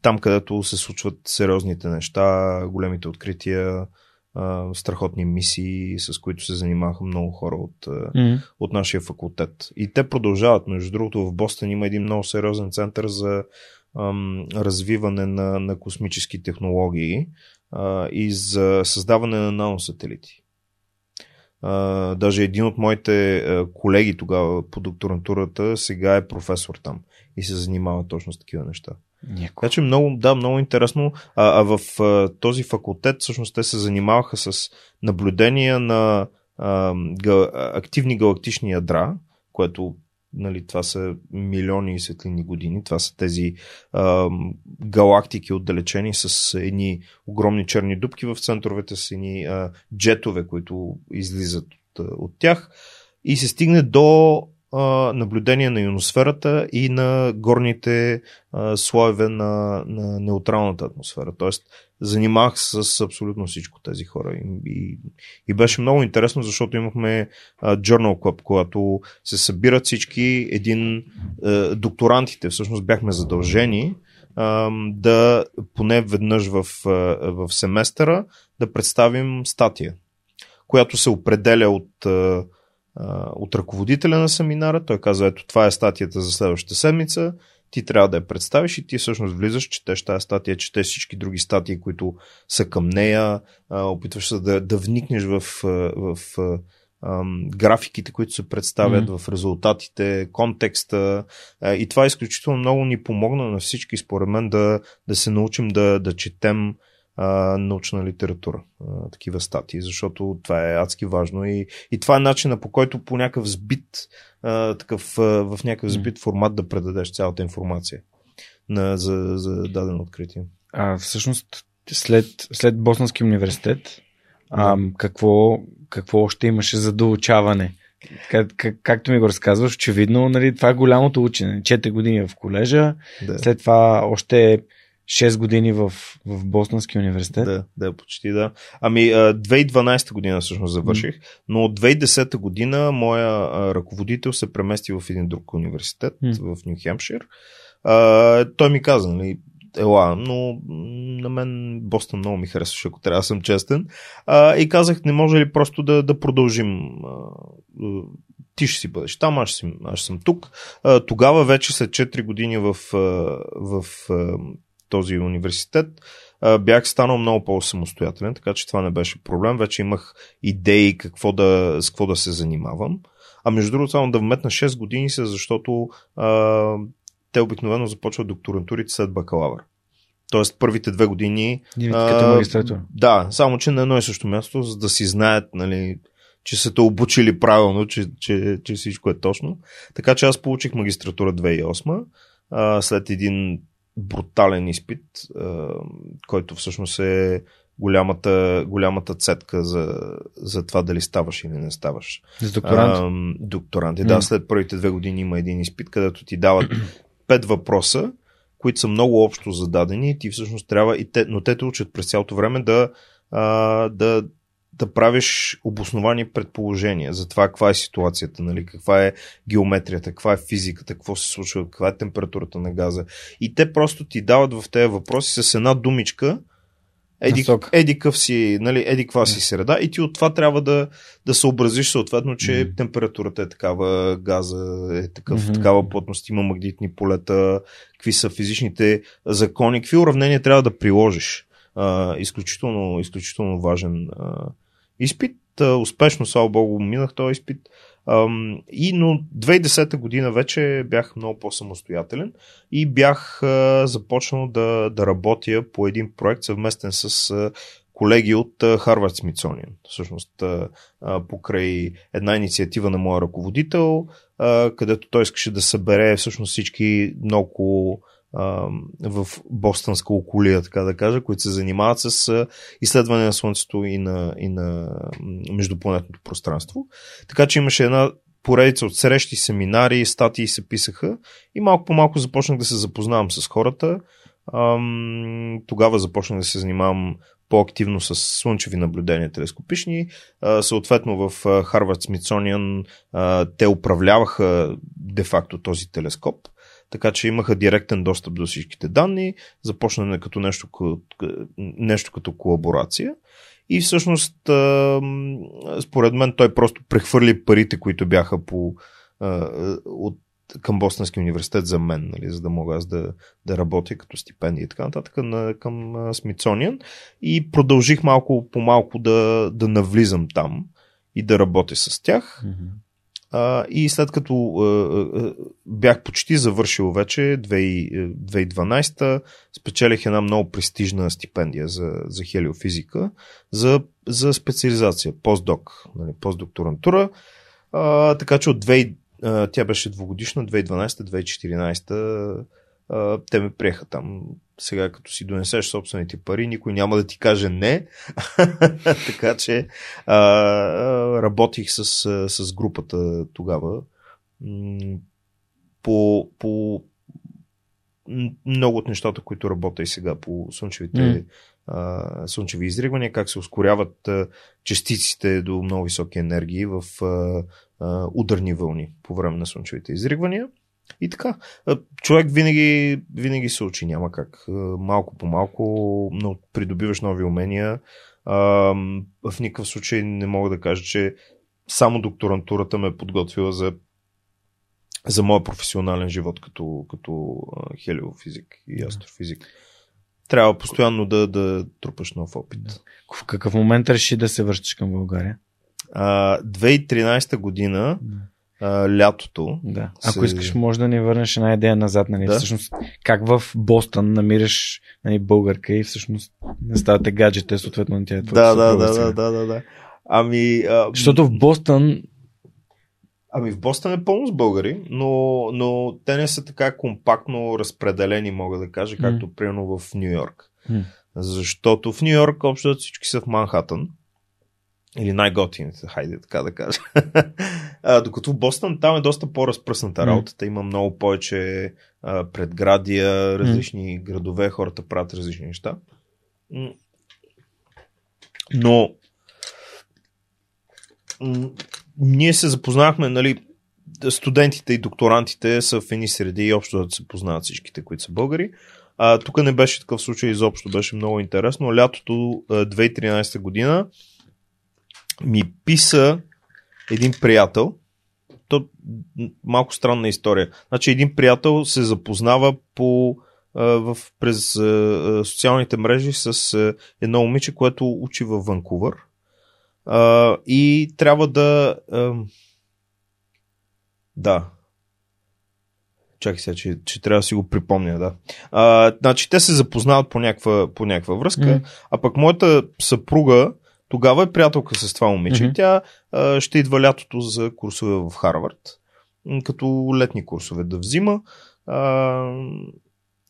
там, където се случват сериозните неща, големите открития, страхотни мисии, с които се занимаваха много хора от, mm-hmm. от нашия факултет. И те продължават. Между другото, в Бостон има един много сериозен център за ам, развиване на, на космически технологии а, и за създаване на наносателити. А, даже един от моите колеги тогава по докторантурата сега е професор там и се занимава точно с такива неща. Няко. Така че много, да, много интересно. А, а в а, този факултет всъщност те се занимаваха с наблюдения на а, га, активни галактични ядра, което нали, това са милиони светлини години. Това са тези а, галактики отдалечени с едни огромни черни дубки в центровете, с едни а, джетове, които излизат от, от тях. И се стигне до наблюдение на ионосферата и на горните слоеве на, на неутралната атмосфера. Тоест, занимах с абсолютно всичко тези хора. И, и, и беше много интересно, защото имахме а, Journal Club, когато се събират всички един докторантите, всъщност бяхме задължени да поне веднъж в, а, в семестъра да представим статия, която се определя от от ръководителя на семинара. Той каза, ето това е статията за следващата седмица, ти трябва да я представиш и ти всъщност влизаш, четеш тази статия, четеш всички други статии, които са към нея, опитваш се да, да вникнеш в, в, в графиките, които се представят Мгм. в резултатите, контекста. И това изключително много ни помогна на всички, според мен, да, да се научим да, да четем а, научна литература, а, такива статии, защото това е адски важно и, и това е начина по който по някакъв сбит, а, такъв, а, в някакъв сбит формат да предадеш цялата информация на, за, за дадено откритие. А, всъщност, след, след Боснански университет, а, какво, какво още имаше за доучаване? Как, как, както ми го разказваш, очевидно, нали, това е голямото учене. 4 години в колежа, Да. след това още 6 години в, в Боснански университет. Да, да, почти да. Ами, а, 2012 година всъщност завърших, но от 2010 година моя ръководител се премести в един друг университет М. в Нью Хемпшир. А, той ми каза, нали, ела, но на мен Бостън много ми харесваше, ако трябва да съм честен. А, и казах, не може ли просто да, да продължим. Ти ще си бъдеш там, аз, си, аз съм тук. А, тогава вече след 4 години в, в а, този университет, бях станал много по-самостоятелен, така че това не беше проблем. Вече имах идеи какво да, с какво да се занимавам. А между другото, само да вметна 6 години са, защото а, те обикновено започват докторантурите след бакалавър. Тоест първите две години Като магистратура. Да, само че на едно и също място, за да си знаят, нали, че са те обучили правилно, че, че, че всичко е точно. Така че аз получих магистратура 2008, а, след един брутален изпит, а, който всъщност е голямата, голямата цетка за, за това дали ставаш или не ставаш. За докторант. Ам, докторанти. М. Да, след първите две години има един изпит, където ти дават пет въпроса, които са много общо зададени и ти всъщност трябва, и те, но те те учат през цялото време да, а, да, да правиш обосновани предположения за това каква е ситуацията, нали, каква е геометрията, каква е физиката, какво се случва, каква е температурата на газа. И те просто ти дават в тези въпроси с една думичка еди, еди къв си, нали, еди каква си среда и ти от това трябва да, да съобразиш съответно, че Мгм. температурата е такава, газа е такъв, Мгм. такава плътност, има магнитни полета, какви са физичните закони, какви уравнения трябва да приложиш. А, изключително, изключително важен а, изпит. Успешно, слава богу, минах този изпит. И, но 2010 година вече бях много по-самостоятелен и бях започнал да, да работя по един проект съвместен с колеги от Харвард Смитсониан. Всъщност покрай една инициатива на моя ръководител, където той искаше да събере всъщност всички много в бостонска околия, така да кажа, които се занимават с изследване на Слънцето и на, и на междупланетното пространство. Така че имаше една поредица от срещи, семинари, статии се писаха и малко по малко започнах да се запознавам с хората. Тогава започнах да се занимавам по-активно с слънчеви наблюдения телескопични. Съответно в Харвард Смитсониан те управляваха де-факто този телескоп, така че имаха директен достъп до всичките данни, започна като нещо, нещо като колаборация. И всъщност, според мен, той просто прехвърли парите, които бяха по, от, към Бостонски университет за мен, нали, за да мога аз да, да работя като стипендия и така нататък на, към Смитсониан. И продължих малко по малко да, да навлизам там и да работя с тях. Мгм. А, и след като а, а, бях почти завършил вече 2000 2012, спечелих една много престижна стипендия за, за хелиофизика, за, за специализация, постдок, нали, постдокторантура. А, така че от 2, а, тя беше двогодишна, 2012-2014 а, те ме приеха там. Сега като си донесеш собствените пари, никой няма да ти каже не. така че а, работих с, с групата тогава по, по много от нещата, които работя и сега по слънчевите а, слънчеви изригвания, как се ускоряват частиците до много високи енергии в ударни вълни по време на слънчевите изригвания. И така, човек винаги, винаги се учи, няма как. Малко по малко, но придобиваш нови умения. В никакъв случай не мога да кажа, че само докторантурата ме е подготвила за, за моя професионален живот като, като хелиофизик и астрофизик. Трябва постоянно да, да трупаш нов опит. В какъв момент реши да се връщаш към България? А, 2013 година, а, лятото. Да. Ако се... искаш, може да ни върнеш една идея назад, нали? Да. Всъщност, как в Бостън намираш нали, българка и всъщност не ставате гаджета, съответно на тя да, да, да, да, да, да, да. Ами. А... Защото в Бостън Ами в Бостън е пълно с българи, но, но те не са така компактно разпределени, мога да кажа, както mm. примерно в Нью Йорк. Mm. Защото в Нью Йорк общо всички са в Манхатън. Или най-готините, хайде така да кажа. а, докато в Бостън там е доста по-разпръсната работата. Има много повече а, предградия, различни mm. градове, хората правят различни неща. Но ние се запознахме, нали, студентите и докторантите са в едни среди и общо да се познават всичките, които са българи. А, тук не беше такъв случай изобщо, беше много интересно. Лятото 2013 година ми писа един приятел. То малко странна история. Значи един приятел се запознава по в, през социалните мрежи с едно момиче, което учи във Ванкувър. и трябва да. да. Чакай сега, че, че трябва да си го припомня, да. А, значи те се запознават по някаква, по някаква връзка, mm. а пък моята съпруга тогава е приятелка с това момиче. Mm-hmm. Тя а, ще идва лятото за курсове в Харвард, като летни курсове да взима. А,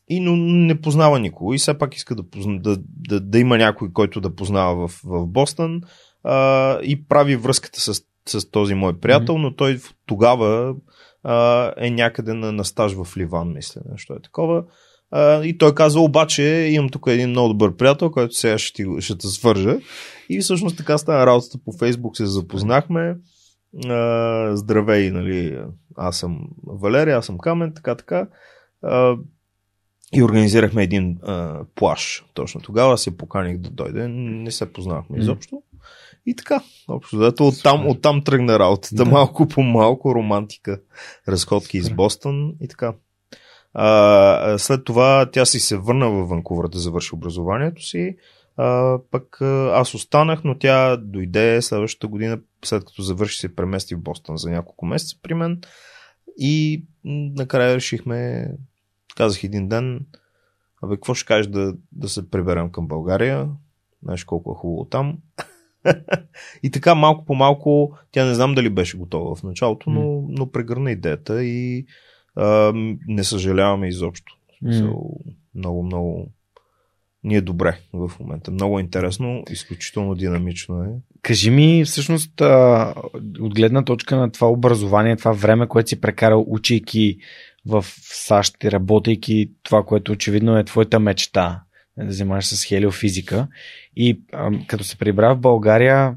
и но не познава никого и все пак иска да, да, да, да има някой, който да познава в, в Бостън а, и прави връзката с, с този мой приятел, mm-hmm. но той тогава а, е някъде на, на стаж в Ливан, мисля, нещо е такова. А, и той казва, обаче имам тук един много добър приятел, който сега ще, ти, ще те свържа. И всъщност така стана работата по Фейсбук, се запознахме. А, здравей, нали, аз съм Валерия, аз съм Камен, така, така. А, и организирахме един а, плаш. Точно тогава се поканих да дойде. Не се познахме изобщо. И така, общо зато оттам, оттам тръгна работата. Да. Малко по малко романтика, разходки из Бостън и така. А, след това тя си се върна в Ванкувър да завърши образованието си. А, пък аз останах, но тя дойде следващата година, след като завърши се премести в Бостон за няколко месеца при мен. И накрая решихме, казах един ден, абе, какво ще кажеш да, да се приберем към България? Знаеш колко е хубаво там. и така малко по малко, тя не знам дали беше готова в началото, но, но прегърна идеята и а, не съжаляваме изобщо. Mm. Много, много ни е добре в момента. Много интересно, изключително динамично е. Кажи ми, всъщност, от гледна точка на това образование, това време, което си прекарал учейки в САЩ и работейки това, което очевидно е твоята мечта, да занимаваш с хелиофизика. И а, като се прибра в България,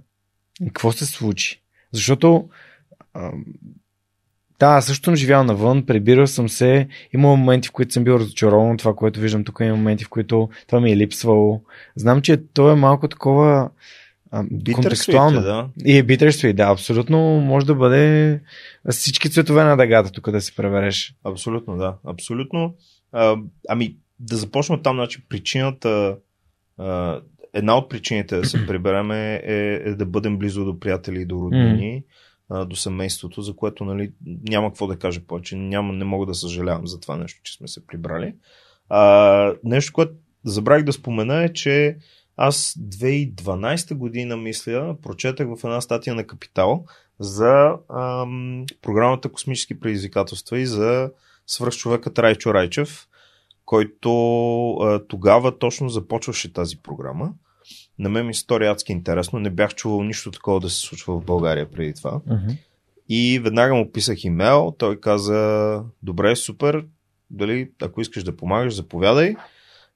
какво се случи? Защото а, да, аз също съм живял навън, прибирал съм се. Има моменти, в които съм бил разочарован от това, което виждам тук. Има моменти, в които това ми е липсвало. Знам, че то е малко такова контекстуално. Да. И е bittersweet, да, абсолютно може да бъде всички цветове на дъгата тук да се пребереш. Абсолютно, да. Абсолютно. А, ами, да започна там, значи причината, а, една от причините да се приберем е, е, е да бъдем близо до приятели и до роднини. Mm до семейството, за което нали, няма какво да кажа повече. Няма, не мога да съжалявам за това нещо, че сме се прибрали. А, нещо, което забравих да спомена е, че аз 2012 година, мисля, прочетах в една статия на Капитал за ам, програмата Космически предизвикателства и за свръхчовека Райчо Райчев, който а, тогава точно започваше тази програма. На мен ми се стори адски интересно. Не бях чувал нищо такова да се случва в България преди това. Uh-huh. И веднага му писах имейл. Той каза, добре, супер, дали ако искаш да помагаш, заповядай.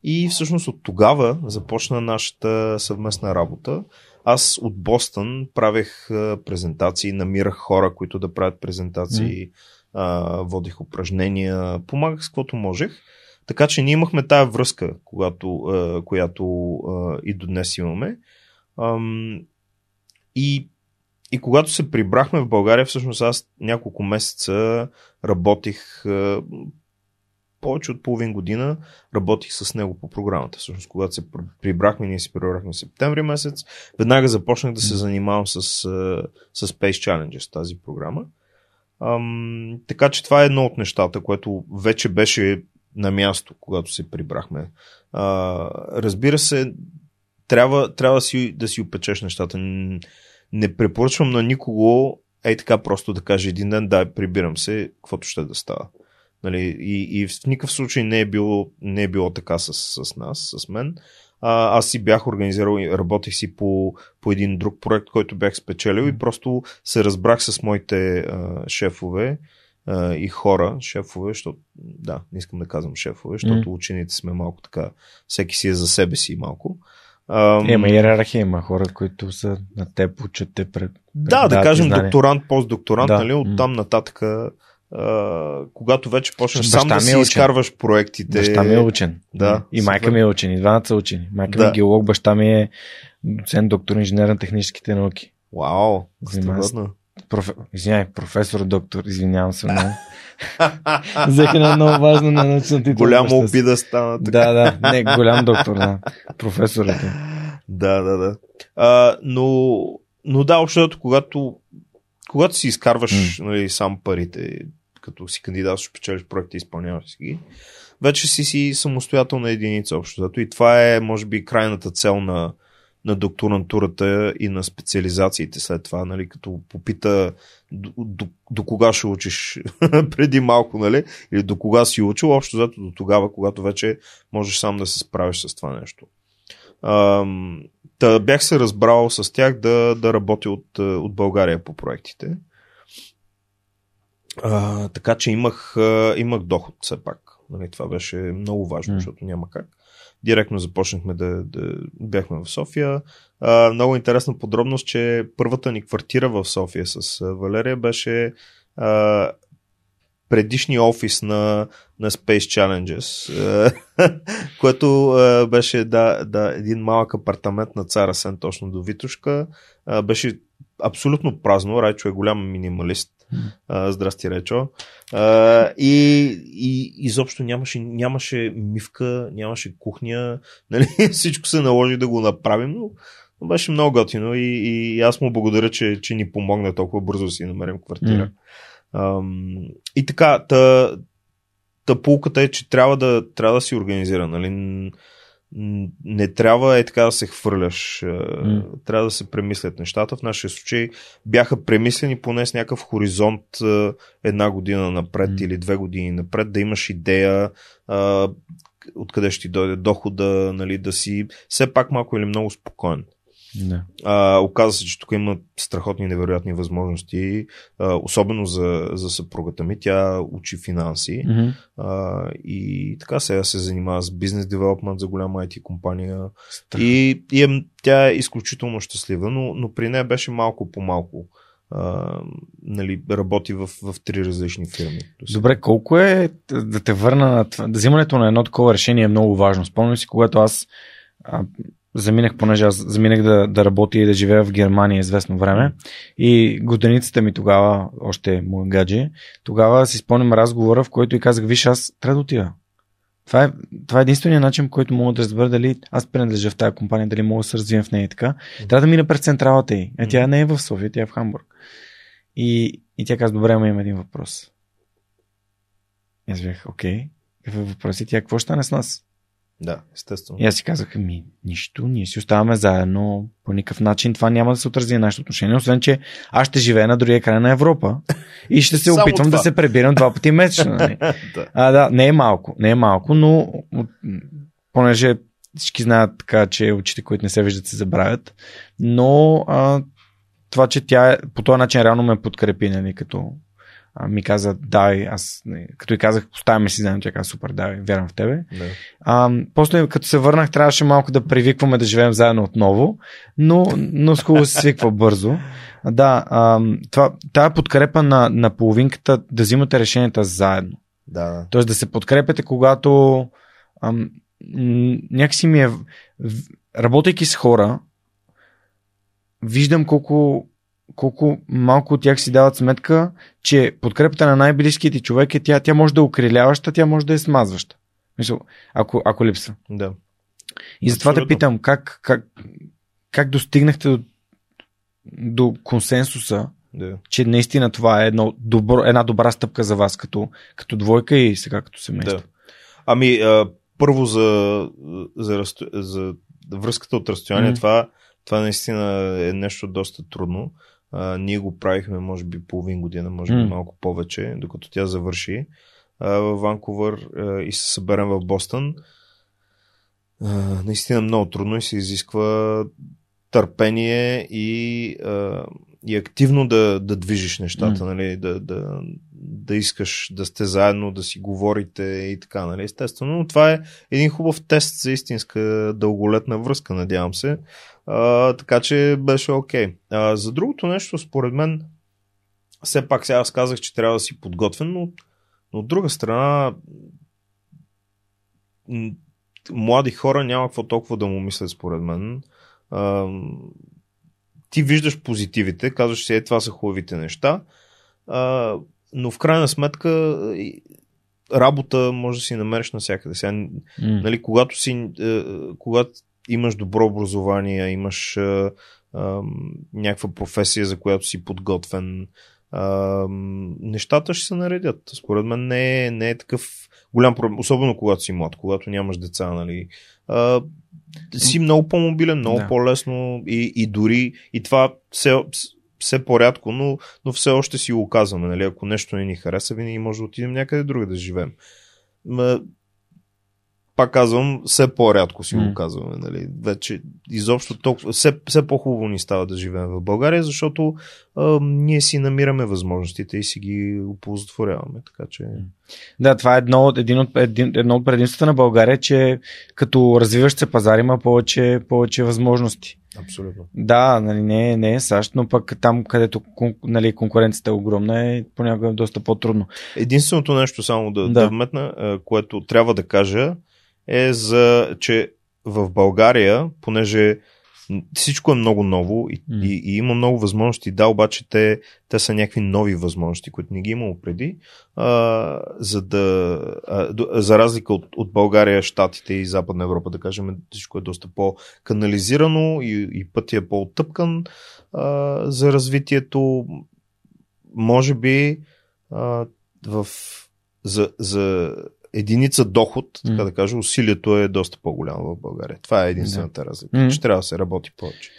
И всъщност от тогава започна нашата съвместна работа. Аз от Бостън правех презентации, намирах хора, които да правят презентации, mm. водих упражнения, помагах с каквото можех. Така че ние имахме тая връзка, когато, която и до днес имаме. И, и когато се прибрахме в България, всъщност аз няколко месеца работих повече от половин година работих с него по програмата. Всъщност, когато се прибрахме, ние си прибрахме в септември месец, веднага започнах да се занимавам с, с Space Challenges, тази програма. Ам, така че това е едно от нещата, което вече беше на място, когато се прибрахме. А, разбира се, трябва, трябва да, си, да си опечеш нещата. Не препоръчвам на никого ей така просто да каже един ден, да, прибирам се, каквото ще да става. Нали, и, и в никакъв случай не е било, не е било така с, с нас, с мен. А, аз си бях организирал и работех си по, по един друг проект, който бях спечелил и просто се разбрах с моите а, шефове а, и хора, шефове, защото, да, не искам да казвам шефове, защото mm. учените сме малко така, всеки си е за себе си малко. Ам... Има иерархия, има хора, които са на теб, учат те пред. Да, да кажем знания. докторант, постдокторант, да. нали, оттам нататък Uh, когато вече почнеш сам да е си е изкарваш проектите. Баща ми е учен. Да, и майка ми е учен. И двамата са учени. Майка да. ми е геолог, баща ми е доцент, доктор, инженер на техническите науки. Вау, Проф... Извинявай, професор, доктор, извинявам се много. Взех една много важна на научна титла. Голямо обида стана. Така. Да, да, не, голям доктор, да. Професорът е. Да, да, да. А, но, но да, общото, когато, когато си изкарваш mm. нали, сам парите, като си кандидат, печелиш проекти, изпълняваш си ги, вече си си самостоятелна единица общо. И това е, може би, крайната цел на, на докторантурата и на специализациите след това, нали, като попита до, до, до кога ще учиш преди малко, нали, или до кога си учил, общо зато до тогава, когато вече можеш сам да се справиш с това нещо. Ам, та бях се разбрал с тях да, да работя от, от България по проектите. А, така че имах, имах доход все пак. Нали, това беше много важно, mm. защото няма как директно започнахме да, да бяхме в София. А, много интересна подробност, че първата ни квартира в София с Валерия беше а, предишния офис на, на Space Challenges, което беше да, да, един малък апартамент на Цара Сен, точно до Витушка. Беше абсолютно празно. Райчо е голям минималист. А, здрасти, Речо. А, и, и изобщо нямаше, нямаше мивка, нямаше кухня. Нали? Всичко се наложи да го направим, но, беше много готино и, и аз му благодаря, че, че ни помогна толкова бързо да си намерим квартира. Mm. А, и така, та, та полката е, че трябва да, трябва да си организира. Нали? Не трябва е така да се хвърляш. Mm. Трябва да се премислят нещата. В нашия случай бяха премислени поне с някакъв хоризонт една година напред mm. или две години напред, да имаш идея откъде ще ти дойде дохода, нали, да си все пак малко или много спокоен. Не. А, оказва се, че тук има страхотни невероятни възможности, а, особено за, за съпругата ми. Тя учи финанси mm-hmm. а, и така сега се занимава с бизнес девелопмент за голяма IT компания. И, и е, тя е изключително щастлива, но, но при нея беше малко по малко. Uh, нали, работи в, в три различни фирми. Добре, колко е да те върна на това? Взимането на едно такова решение е много важно. Спомням си, когато аз а, заминах, понеже аз заминах да, да работя и да живея в Германия известно време. И годеницата ми тогава, още мой гадже, тогава си спомням разговора, в който и казах, виж, аз трябва да отида. Това е, това е единствения начин, по който мога да разбера дали аз принадлежа в тази компания, дали мога да се развивам в нея и така. Трябва да мина през централата й. Е, тя не е в София, тя е в Хамбург. И, и тя каза, добре, ама имам един въпрос. И аз бях, окей, какъв е въпрос? И тя, какво ще стане с нас? Да, естествено. И аз си казах, ми, нищо, ние си оставаме заедно, по никакъв начин това няма да се отрази на нашето отношение, освен че аз ще живея на другия край на Европа и ще се опитвам това. да се пребирам два пъти месечно. Нали? да. А, да, не е малко, не е малко, но понеже всички знаят така, че очите, които не се виждат, се забравят, но а, това, че тя по този начин реално ме подкрепи, нали, като а, ми каза, дай, аз, не, като и казах, поставяме си заедно, тя каза, супер, дай, вярвам в тебе. Не. А, после, като се върнах, трябваше малко да привикваме да живеем заедно отново, но, но с хубаво се свиква бързо. Да, а, това, тая подкрепа на, на половинката да взимате решенията заедно. Да. Тоест да се подкрепяте, когато ам, някакси ми е, работейки с хора, виждам колко колко малко от тях си дават сметка, че подкрепата на най-близките ти човек е тя, тя може да е укриляваща, тя може да е смазваща. Мисъл, ако, ако липсва. Да. И затова те питам, как, как, как достигнахте до, до консенсуса, да. че наистина това е едно добро, една добра стъпка за вас като, като двойка и сега като семейство. Да. Ами, а, първо за, за, разто... за връзката от разстояние, mm. това, това наистина е нещо доста трудно. А, ние го правихме, може би, половин година, може би mm. малко повече, докато тя завърши а, в Ванкувър а, и се съберем в Бостън. А, наистина много трудно и се изисква търпение и, а, и активно да, да движиш нещата, mm. нали, да, да, да искаш да сте заедно, да си говорите и така, нали, естествено. Но това е един хубав тест за истинска дълголетна връзка, надявам се. А, така че беше окей. Okay. за другото нещо, според мен, все пак сега аз казах, че трябва да си подготвен, но, но от друга страна млади хора няма какво толкова да му мислят, според мен. А, ти виждаш позитивите, казваш си, е, това са хубавите неща, а, но в крайна сметка работа може да си намериш навсякъде. Сега, mm. нали, когато, си, е, когато имаш добро образование, имаш е, е, някаква професия, за която си подготвен, е, нещата ще се наредят. Според мен не е, не е такъв голям проблем, особено когато си млад, когато нямаш деца, нали. А, си много по-мобилен, много да. по-лесно и, и дори и това все, все по-рядко, но, но все още си го казваме. Нали? Ако нещо не ни хареса, винаги може да отидем някъде друга да живеем пак казвам, все по-рядко си mm. го казваме. Нали? Вече изобщо толкова, все, все по-хубаво ни става да живеем в България, защото а, ние си намираме възможностите и си ги оползотворяваме. Така че... Да, това е едно, един от, един, едно от предимствата на България, че като развиващ се пазар има повече, повече възможности. Абсолютно. Да, нали, не, не е САЩ, но пък там, където нали, конкуренцията е огромна, е понякога доста по-трудно. Единственото нещо, само да, да. да вметна, което трябва да кажа, е за, че в България, понеже всичко е много ново и, mm. и, и има много възможности. Да, обаче те, те са някакви нови възможности, които не ги имало преди. А, за, да, а, за разлика от, от България, Штатите и Западна Европа, да кажем, всичко е доста по-канализирано и, и пътя е по-оттъпкан а, за развитието. Може би а, в, за, за единица доход, така да кажа, усилието е доста по-голямо в България. Това е единствената да. разлика, mm. че трябва да се работи повече.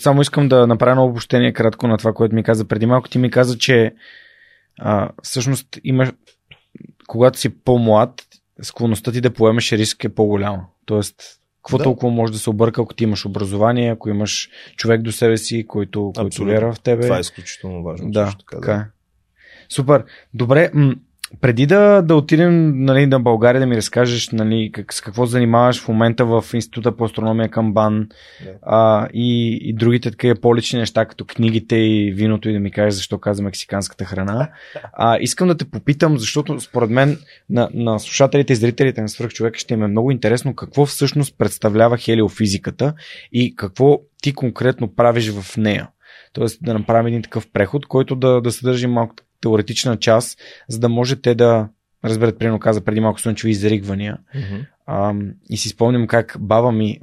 Само искам да направя едно обобщение кратко на това, което ми каза преди малко. Ти ми каза, че а, всъщност имаш, когато си по-млад, склонността ти да поемеш риск е по-голяма. Тоест, какво да. толкова може да се обърка, ако ти имаш образование, ако имаш човек до себе си, който, който вяра в тебе. Това е изключително важно. Да, така, да. Е. Супер. Добре, м- преди да, да отидем нали, на България, да ми разкажеш нали, как, с какво занимаваш в момента в Института по астрономия към БАН yeah. а, и, и другите такива по-лични неща, като книгите и виното и да ми кажеш защо каза мексиканската храна. А, искам да те попитам, защото според мен на, на слушателите и зрителите на свръхчовек ще им е много интересно какво всъщност представлява хелиофизиката и какво ти конкретно правиш в нея. Тоест да направим един такъв преход, който да, да съдържи малко теоретична част, за да може те да разберат, примерно каза преди малко слънчеви изригвания. Mm-hmm. А, и си спомням как баба ми,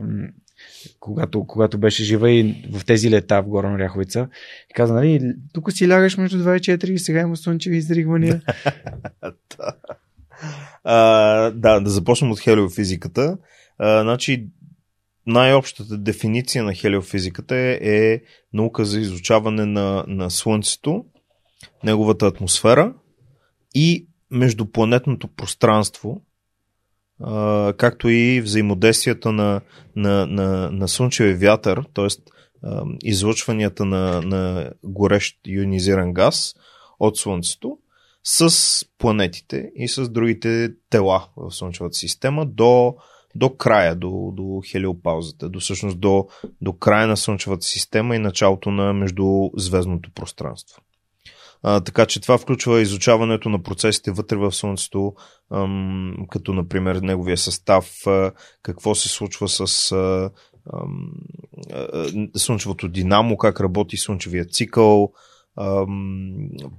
когато, когато беше жива и в тези лета в Горна Ряховица, каза, нали, тук си лягаш между 2 и 4 и сега има слънчеви изригвания. а, да, да започнем от хелиофизиката. А, значи, най-общата дефиниция на хелиофизиката е, е наука за изучаване на, на Слънцето неговата атмосфера и междупланетното пространство, както и взаимодействията на, на, на, на слънчевия вятър, т.е. излъчванията на, на горещ ионизиран газ от Слънцето с планетите и с другите тела в Слънчевата система до, до края, до, до хелиопаузата, до всъщност до, до края на Слънчевата система и началото на междузвездното пространство. А, така че това включва изучаването на процесите вътре в Слънцето, ам, като например неговия състав, а, какво се случва с а, ам, слънчевото динамо, как работи слънчевия цикъл,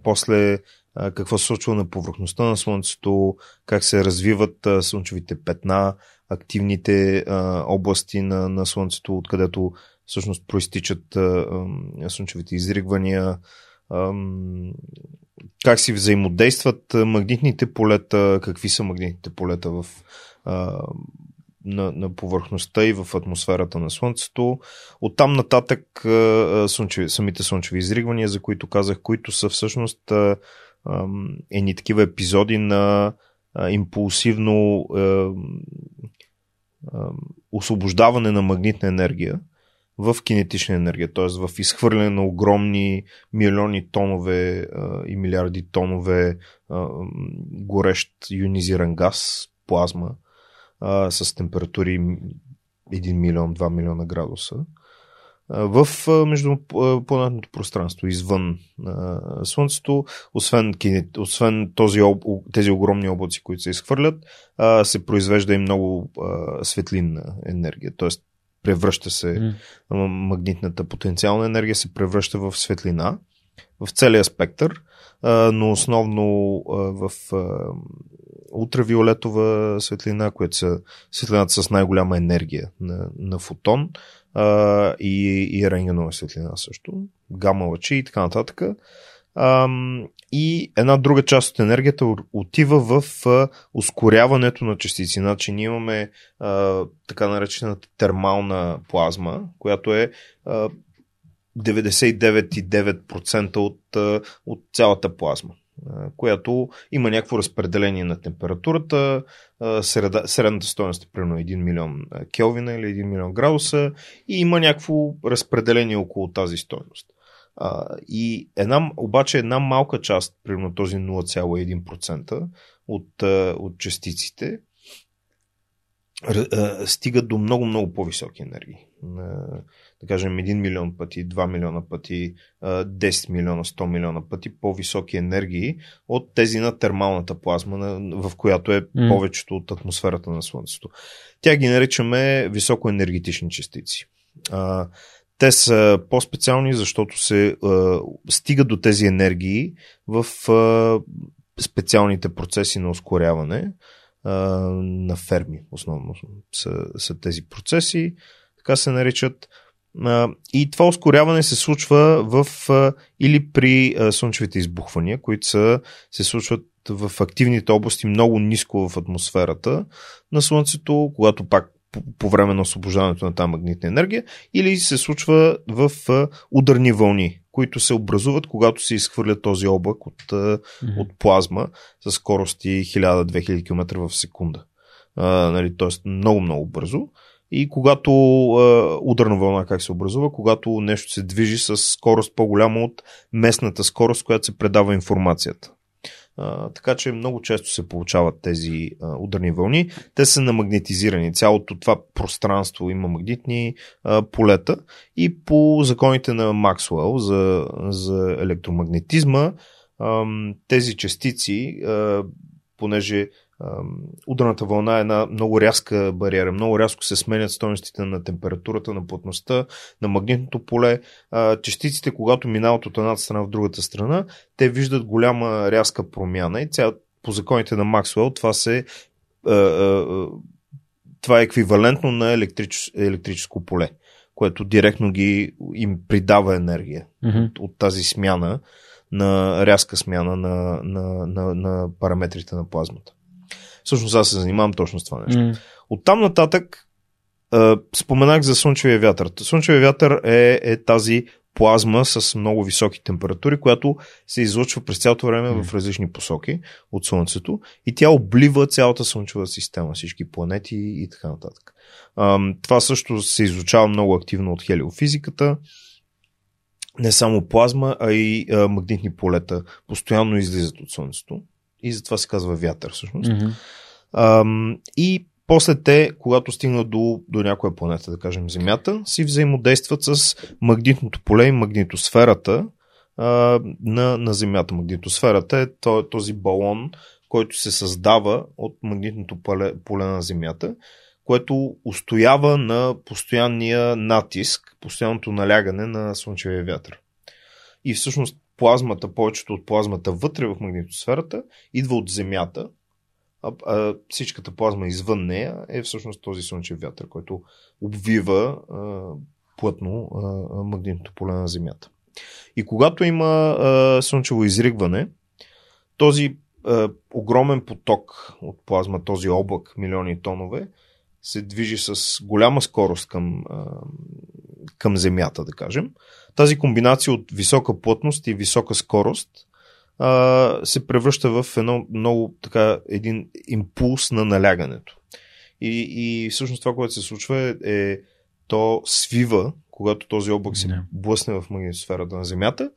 после какво се случва на повърхността на Слънцето, как се развиват слънчевите петна, активните области на, на Слънцето, откъдето всъщност проистичат слънчевите изригвания, как си взаимодействат магнитните полета, какви са магнитните полета в, на, на повърхността и в атмосферата на Слънцето. Оттам нататък слънчеви, самите слънчеви изригвания, за които казах, които са всъщност едни такива епизоди на импулсивно освобождаване на магнитна енергия в кинетична енергия, т.е. в изхвърляне на огромни милиони тонове и милиарди тонове горещ ионизиран газ, плазма, с температури 1 милион, 2 милиона градуса в междупланетното пространство, извън Слънцето, освен, освен този, тези огромни облаци, които се изхвърлят, се произвежда и много светлинна енергия, т.е. превръща се mm. магнитната потенциална енергия се превръща в светлина в целия спектър, но основно в ултравиолетова светлина, която са светлината с най-голяма енергия на, на фотон и, и рентгенова светлина също, гама лъчи и така нататък. А, и една друга част от енергията отива в а, ускоряването на частици. Значи ние имаме а, така наречената термална плазма, която е а, 99,9% от, от цялата плазма която има някакво разпределение на температурата. Среда, средната стоеност е примерно 1 милион келвина или 1 милион градуса и има някакво разпределение около тази стоеност. И една, обаче една малка част, примерно този 0,1% от, от частиците, стигат до много-много по-високи енергии да кажем 1 милион пъти, 2 милиона пъти, 10 милиона, 100 милиона пъти по-високи енергии от тези на термалната плазма, в която е mm. повечето от атмосферата на Слънцето. Тя ги наричаме високоенергетични частици. Те са по-специални, защото се стига до тези енергии в специалните процеси на ускоряване на ферми, основно са, са тези процеси, така се наричат. И това ускоряване се случва в или при слънчевите избухвания, които са, се случват в активните области много ниско в атмосферата на Слънцето, когато пак по, по време на освобождаването на тази магнитна енергия, или се случва в ударни вълни, които се образуват, когато се изхвърля този облак от, mm-hmm. от плазма с скорости 1000-2000 км в секунда. А, нали, Тоест много-много бързо. И когато ударна вълна как се образува, когато нещо се движи с скорост по-голяма от местната скорост, която се предава информацията. Така че много често се получават тези а, ударни вълни. Те са намагнетизирани. Цялото това пространство има магнитни а, полета и по законите на Максуел за, за електромагнетизма а, тези частици, а, понеже ударната вълна е една много рязка бариера. Много рязко се сменят стоеностите на температурата, на плътността, на магнитното поле. Частиците, когато минават от едната страна в другата страна, те виждат голяма рязка промяна и цял, по законите на Максуел това се това е еквивалентно на електрич, електрическо поле, което директно ги им придава енергия mm-hmm. от, от тази смяна на рязка смяна на, на, на, на параметрите на плазмата. Всъщност аз се занимавам точно с това нещо. Mm. От там нататък споменах за слънчевия вятър. Слънчевия вятър е, е тази плазма с много високи температури, която се излъчва през цялото време mm. в различни посоки от Слънцето и тя облива цялата Слънчева система, всички планети и така нататък. Това също се изучава много активно от хелиофизиката. Не само плазма, а и магнитни полета постоянно излизат от Слънцето и затова се казва вятър всъщност. Mm-hmm. Ам, и после те, когато стигнат до, до някоя планета, да кажем Земята, си взаимодействат с магнитното поле и магнитосферата а, на, на Земята. Магнитосферата е този балон, който се създава от магнитното поле, поле на Земята, което устоява на постоянния натиск, постоянното налягане на слънчевия вятър. И всъщност плазмата, повечето от плазмата вътре в магнитосферата, идва от Земята, а, а всичката плазма извън нея е всъщност този слънчев вятър, който обвива а, плътно а, магнитното поле на Земята. И когато има а, слънчево изригване, този а, огромен поток от плазма, този облак, милиони тонове, се движи с голяма скорост към, а, към Земята, да кажем. Тази комбинация от висока плътност и висока скорост а, се превръща в едно много така един импулс на налягането. И, и всъщност това, което се случва е, е то свива, когато този облак се блъсне в магнитосферата на Земята,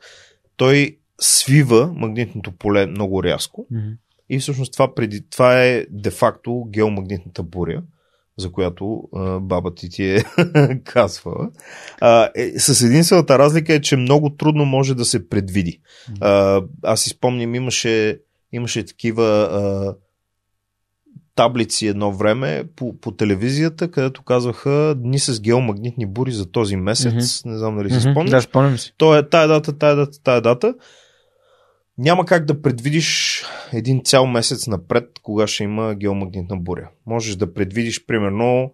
той свива магнитното поле много рязко. Mm-hmm. И всъщност това, преди, това е де-факто геомагнитната буря, за която а, баба ти ти е казвала. А, е, с единствената разлика е, че много трудно може да се предвиди. А, аз си спомням, имаше, имаше такива а, таблици едно време по, по телевизията, където казваха дни с геомагнитни бури за този месец. Mm-hmm. Не знам дали си mm-hmm. спомняш. Да, спомням си. То е тая дата, тая дата, тая дата. Няма как да предвидиш един цял месец напред, кога ще има геомагнитна буря. Можеш да предвидиш примерно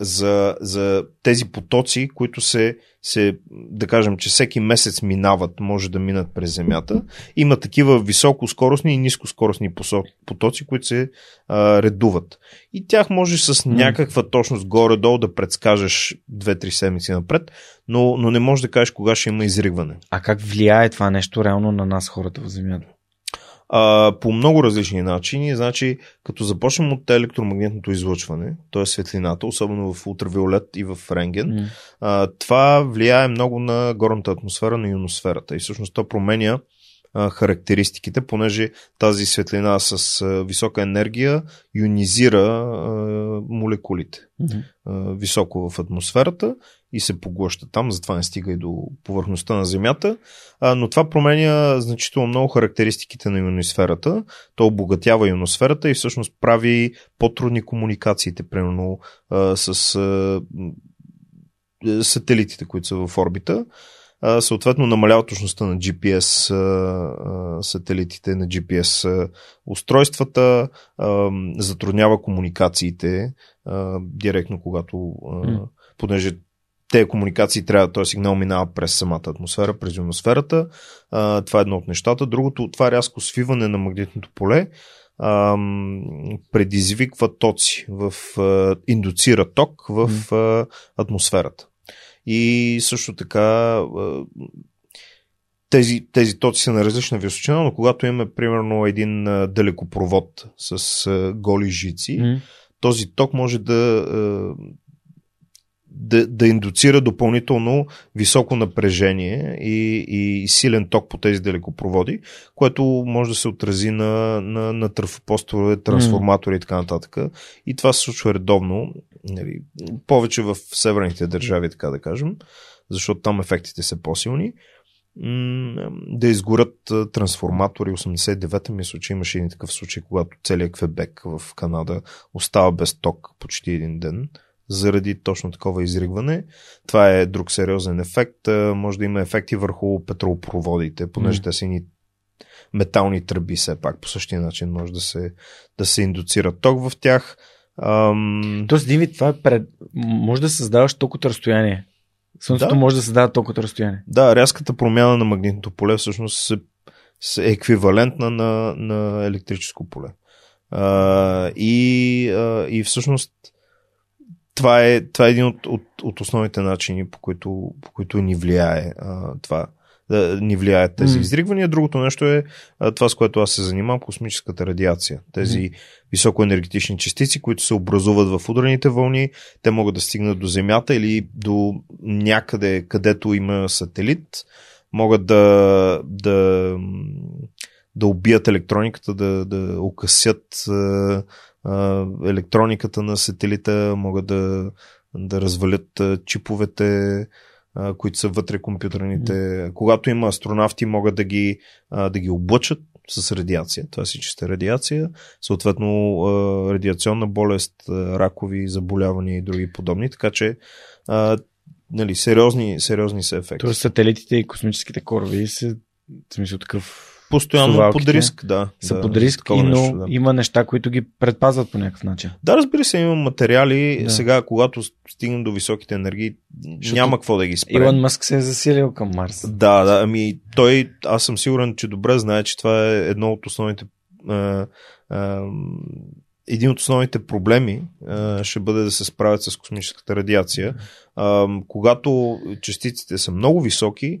за, за тези потоци, които се, се, да кажем, че всеки месец минават, може да минат през Земята. Има такива високоскоростни и нискоскоростни потоци, които се а, редуват. И тях можеш с някаква точност горе-долу да предскажеш 2-3 седмици напред, но, но не можеш да кажеш кога ще има изригване. А как влияе това нещо реално на нас, хората в Земята? А, по много различни начини. Значи, като започнем от електромагнитното излъчване, т.е. светлината, особено в ултравиолет и в рентген, mm. а, това влияе много на горната атмосфера на ионосферата и всъщност то променя а, характеристиките, понеже тази светлина с а, висока енергия ионизира а, молекулите mm-hmm. а, високо в атмосферата и се поглъща там, затова не стига и до повърхността на Земята. А, но това променя значително много характеристиките на ионосферата. То обогатява ионосферата и всъщност прави по-трудни комуникациите, примерно а, с а, сателитите, които са в орбита съответно намалява точността на GPS сателитите, на GPS устройствата, затруднява комуникациите директно, когато, понеже те комуникации трябва, този сигнал минава през самата атмосфера, през ионосферата. Това е едно от нещата. Другото, това рязко свиване на магнитното поле предизвиква тоци, в, индуцира ток в атмосферата. И също така тези, тези тоци са на различна височина, но когато имаме примерно един далекопровод с голи жици, mm. този ток може да, да, да индуцира допълнително високо напрежение и, и силен ток по тези далекопроводи, което може да се отрази на, на, на трафопостове, трансформатори mm. и така нататък. И това се случва редовно нали, повече в северните държави, така да кажем, защото там ефектите са по-силни, да изгорят трансформатори. 89-та мисля, че имаше един такъв случай, когато целият Квебек в Канада остава без ток почти един ден заради точно такова изригване. Това е друг сериозен ефект. Може да има ефекти върху петролопроводите, понеже mm. те са ни метални тръби все пак по същия начин може да се, да се индуцира ток в тях. Ам... Тоест, Диви, това е пред... може да създаваш толкова разстояние. Слънцето да. може да създава толкова разстояние. Да, рязката промяна на магнитното поле всъщност е, е еквивалентна на, на електрическо поле. А, и, а, и всъщност това е, това е един от, от, от основните начини, по които, по които ни влияе а, това да ни влияят тези mm. изригвания. Другото нещо е това, с което аз се занимавам, космическата радиация. Тези mm. високоенергетични частици, които се образуват в ударните вълни, те могат да стигнат до Земята или до някъде, където има сателит, могат да, да, да убият електрониката, да, да окъсят електрониката на сателита, могат да, да развалят чиповете, които са вътре компютърните. Mm. Когато има астронавти, могат да ги, да ги облъчат с радиация. Това си чиста радиация. Съответно, радиационна болест, ракови заболявания и други подобни. Така че нали, сериозни, сериозни са ефекти. Тоест сателитите и космическите кораби са в смисъл такъв Постоянно под риск, да. Са да, под риск, и, но нещо, да. има неща, които ги предпазват по някакъв начин. Да, разбира се, има материали. Да. Сега, когато стигнем до високите енергии, Защото няма какво да ги спрем. Илон Мъск се е засилил към Марс. Да, да, ами той, аз съм сигурен, че добре знае, че това е едно от основните а, а, един от основните проблеми а, ще бъде да се справят с космическата радиация. А, когато частиците са много високи,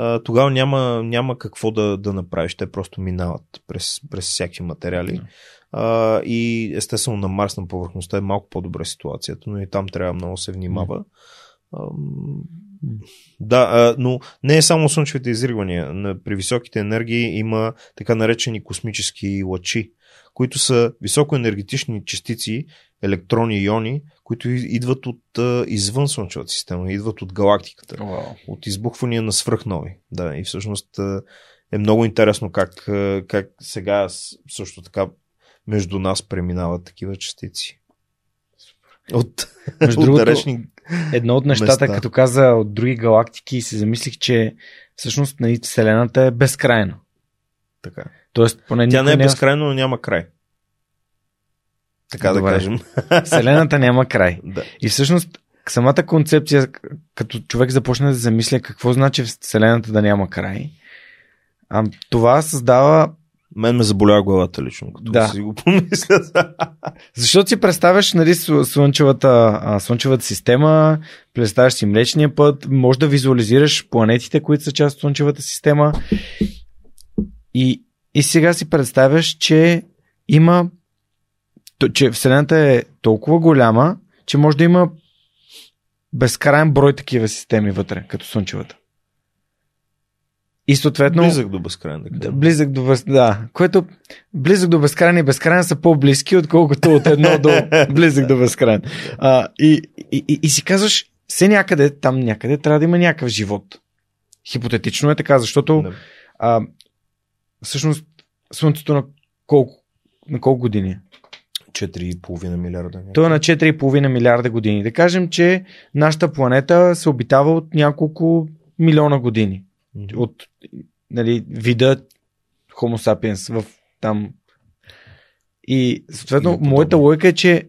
а, тогава няма, няма какво да, да направиш. Те просто минават през, през всякакви материали. А, и естествено на Марс на повърхността е малко по-добра ситуацията, но и там трябва много се внимава. А, да, но не е само слънчевите изригвания. При високите енергии има така наречени космически лъчи, които са високоенергетични частици, електрони иони, които идват от извън Слънчевата система, идват от галактиката, wow. от избухвания на свръхнови. Да, и всъщност е много интересно как, как сега също така между нас преминават такива частици. От, Между другото, далечни едно от нещата, места. като каза от други галактики, се замислих, че всъщност нали, Вселената е безкрайна. Така. Тоест, поне Тя не е безкрайна, но няма край. Така Добре. да кажем. Вселената няма край. Да. И всъщност самата концепция, като човек започне да замисля какво значи Вселената да няма край, а, това създава мен ме заболява главата лично, като да. си го помисля. Защото си представяш нали, слънчевата, слънчевата система, представяш си Млечния път, може да визуализираш планетите, които са част от слънчевата система. И, и сега си представяш, че има че Вселената е толкова голяма, че може да има безкрайен брой такива системи вътре, като Слънчевата. И съответно... Близък до безкрайен. Да, близък до без... Да, което близък до безкрайен и безкрайен са по-близки, отколкото от едно до близък до безкрайен. А, и, и, и, и си казваш, все някъде, там някъде трябва да има някакъв живот. Хипотетично е така, защото а, всъщност Слънцето на колко, на колко години? 4,5 милиарда. Той е на 4,5 милиарда години. Да кажем, че нашата планета се обитава от няколко милиона години. Mm-hmm. От нали, вида Homo sapiens в там. И съответно, моята логика е, че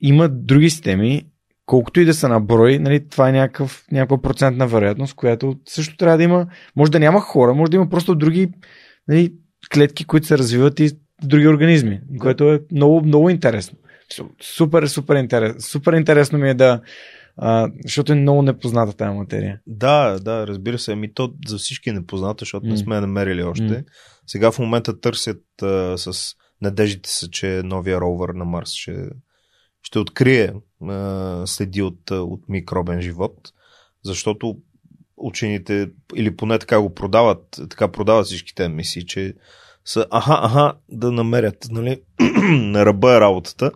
има други системи, колкото и да са на брой, нали, това е някакъв, някаква процентна вероятност, която също трябва да има. Може да няма хора, може да има просто други нали, клетки, които се развиват и други организми, да. което е много, много интересно. Супер, супер интересно. Супер интересно ми е да, а, защото е много непозната тази материя. Да, да, разбира се. Ами то за всички е непозната, защото mm. не сме намерили още. Mm. Сега в момента търсят а, с надеждите са, че новия ровър на Марс ще, ще открие а, следи от, от микробен живот, защото учените, или поне така го продават, така продават всичките мисии, че са аха, аха, да намерят, нали, на ръба е работата.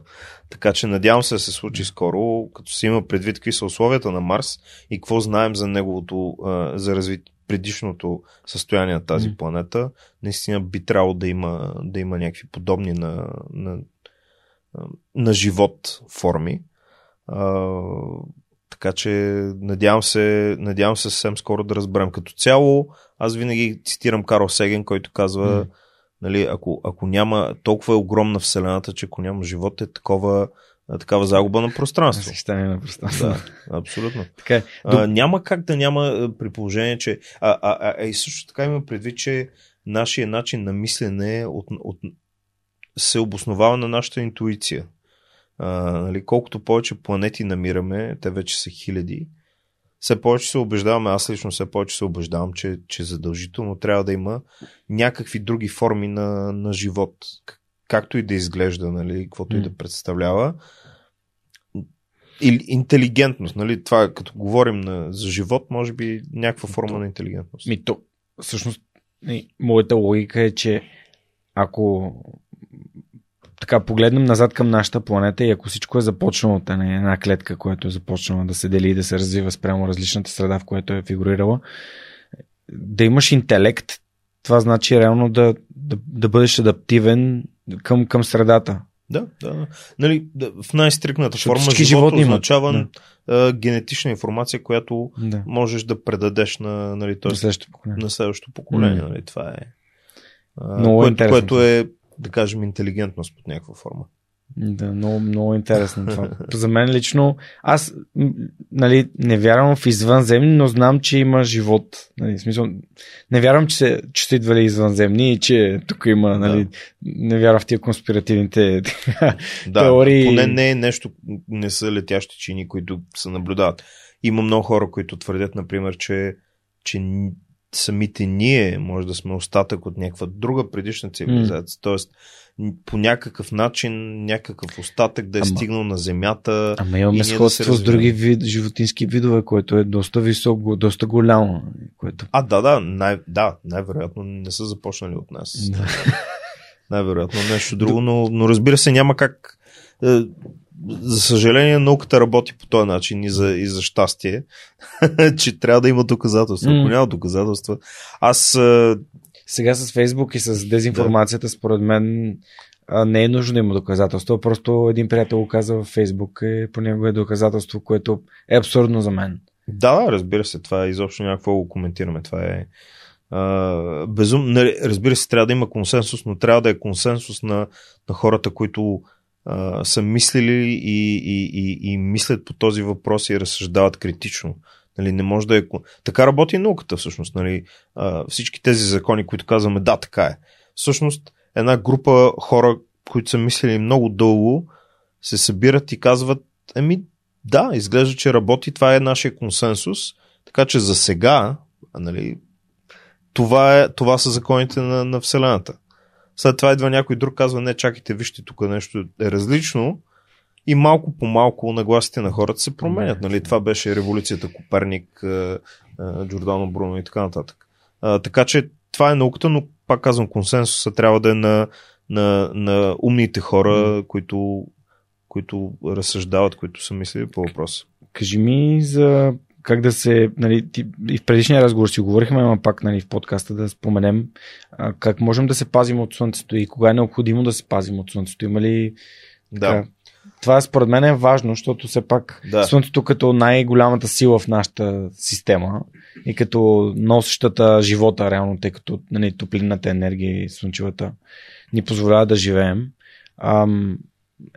Така че надявам се да се случи скоро, като се има предвид какви са условията на Марс и какво знаем за неговото, за развитие предишното състояние на тази mm. планета, наистина би трябвало да има, да има някакви подобни на, на, на живот форми. А, така че надявам се, надявам се съвсем скоро да разберем. Като цяло, аз винаги цитирам Карл Сеген, който казва, mm Нали, ако, ако няма толкова е огромна Вселената, че ако няма живот, е такова, такава загуба на пространство. Състояние на пространство. Да, абсолютно. така е. а, няма как да няма при положение, че. А, а, а, а и също така има предвид, че нашия начин на мислене от, от, се обосновава на нашата интуиция. А, нали, колкото повече планети намираме, те вече са хиляди, все повече се убеждаваме, аз лично все повече се убеждавам, че, че задължително трябва да има някакви други форми на, на живот. Както и да изглежда, нали, каквото mm. и да представлява. Или интелигентност, нали? Това, като говорим на, за живот, може би някаква форма то, на интелигентност. Ми, то, всъщност, моята логика е, че ако така погледнем назад към нашата планета и ако всичко е започнало от една клетка, която е започнала да се дели и да се развива спрямо различната среда, в която е фигурирала, да имаш интелект, това значи реално да, да, да бъдеш адаптивен към, към средата. Да, да. Нали, да, в най-стрикната форма живота животни означава а, генетична информация, която Да. можеш да предадеш на, нали, На тоест, следващото поколение. на следващото поколение. Нали, това е. А, Много което, което е, да кажем, интелигентност под някаква форма. Да, много, много интересно това. За мен лично, аз нали, не вярвам в извънземни, но знам, че има живот. Нали, смисъл, не вярвам, че, се, че са идвали извънземни и че тук има, нали, не вярвам в тия конспиративните Да, теории. поне не е нещо, не са летящи чини, които се наблюдават. Има много хора, които твърдят, например, че, че самите ние може да сме остатък от някаква друга предишна цивилизация. Тоест, н- по някакъв начин, някакъв остатък да е Ама- стигнал на Земята. Ама И имаме ние да сходство с други вид, животински видове, което е доста високо, доста голямо. Което... А, да, да, най- да, най-вероятно не са започнали от нас. Да. Най-вероятно нещо друго, но, но разбира се, няма как. Е, За съжаление, науката работи по този начин и за, и за щастие, че трябва да има доказателства. Ако М. няма доказателства, аз. е, Сега с Фейсбук и с дезинформацията, според мен, не е нужно да има доказателство. Просто един приятел го каза във Фейсбук и понякога е доказателство, което е абсурдно за мен. Да, да, разбира се, това е изобщо някакво го коментираме. Това е. А, безум... нали, Разбира се, трябва да има консенсус, но трябва да е консенсус на, на хората, които а, са мислили и, и, и, и мислят по този въпрос и разсъждават критично. Нали, не може да е. Така работи и науката, всъщност. Нали, а, всички тези закони, които казваме, да, така е. Всъщност, една група хора, които са мислили много дълго, се събират и казват, еми, да, изглежда, че работи, това е нашия консенсус, така че за сега, нали, това, е, това са законите на, на Вселената. След това идва някой друг, казва, не, чакайте, вижте, тук нещо е различно и малко по малко нагласите на хората се променят. Нали? Това беше революцията Коперник, е, е, Джордано Бруно и така нататък. А, така че това е науката, но пак казвам, консенсуса трябва да е на, на, на умните хора, които, които разсъждават, които са мислили по въпроса. Кажи ми за как да се, нали, ти, и в предишния разговор си говорихме, ама пак нали, в подкаста да споменем а, как можем да се пазим от Слънцето и кога е необходимо да се пазим от Слънцето. Има ли Да. така? Това според мен е важно, защото все пак Да. Слънцето като най-голямата сила в нашата система и като носещата живота, реално, тъй като нали, топлинната енергия и слънчевата ни позволява да живеем, ам,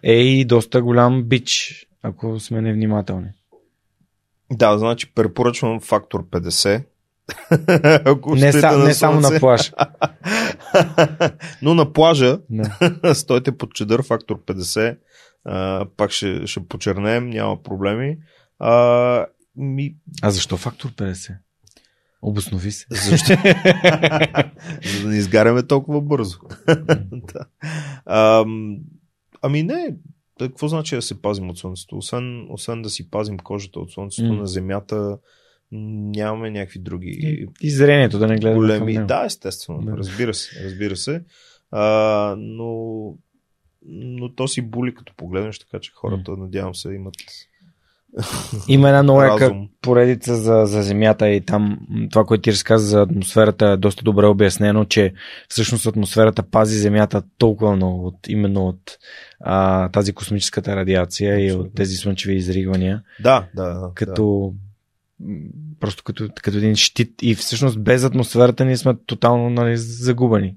е и доста голям бич, ако сме невнимателни. Да, значи препоръчвам фактор 50. Ако Не, са, на не само на плаж. Но на плажа Да. стойте под чедър фактор 50. А, пак ще, ще почернеем, няма проблеми. А, ми, А защо фактор 50? Обоснови се. защо? За да не изгаряме толкова бързо. да. а, ами не, да, какво значи да се пазим от слънцето? Освен, освен да си пазим кожата от слънцето М. на земята, нямаме някакви други И, и зрението да не гледаме големи. Да, естествено. Да. Разбира се, разбира се. А, но, но то си були като погледнеш, така че хората, надявам се, имат Има една много яка поредица за, за Земята и там това, което ти разказа за атмосферата е доста добре обяснено, че всъщност атмосферата пази Земята толкова много от, именно от а, тази космическата радиация и Абсолютно. от тези слънчеви изригвания, Да, да. да. като м, просто като, като един щит и всъщност без атмосферата ние сме тотално нали, загубени.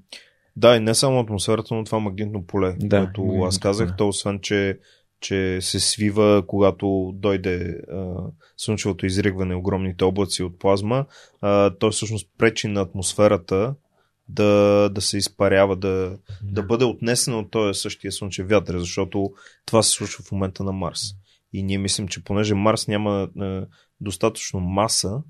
Да, и не само атмосферата, но това магнитно поле, Да, което аз казах, поле. то освен, че, че се свива, когато дойде а, слънчевото изригване, огромните облаци от плазма, а, той всъщност пречи на атмосферата да, да се изпарява, да, да бъде отнесена от този същия слънчев вятър, защото това се случва в момента на Марс. И ние мислим, че понеже Марс няма а, достатъчно маса,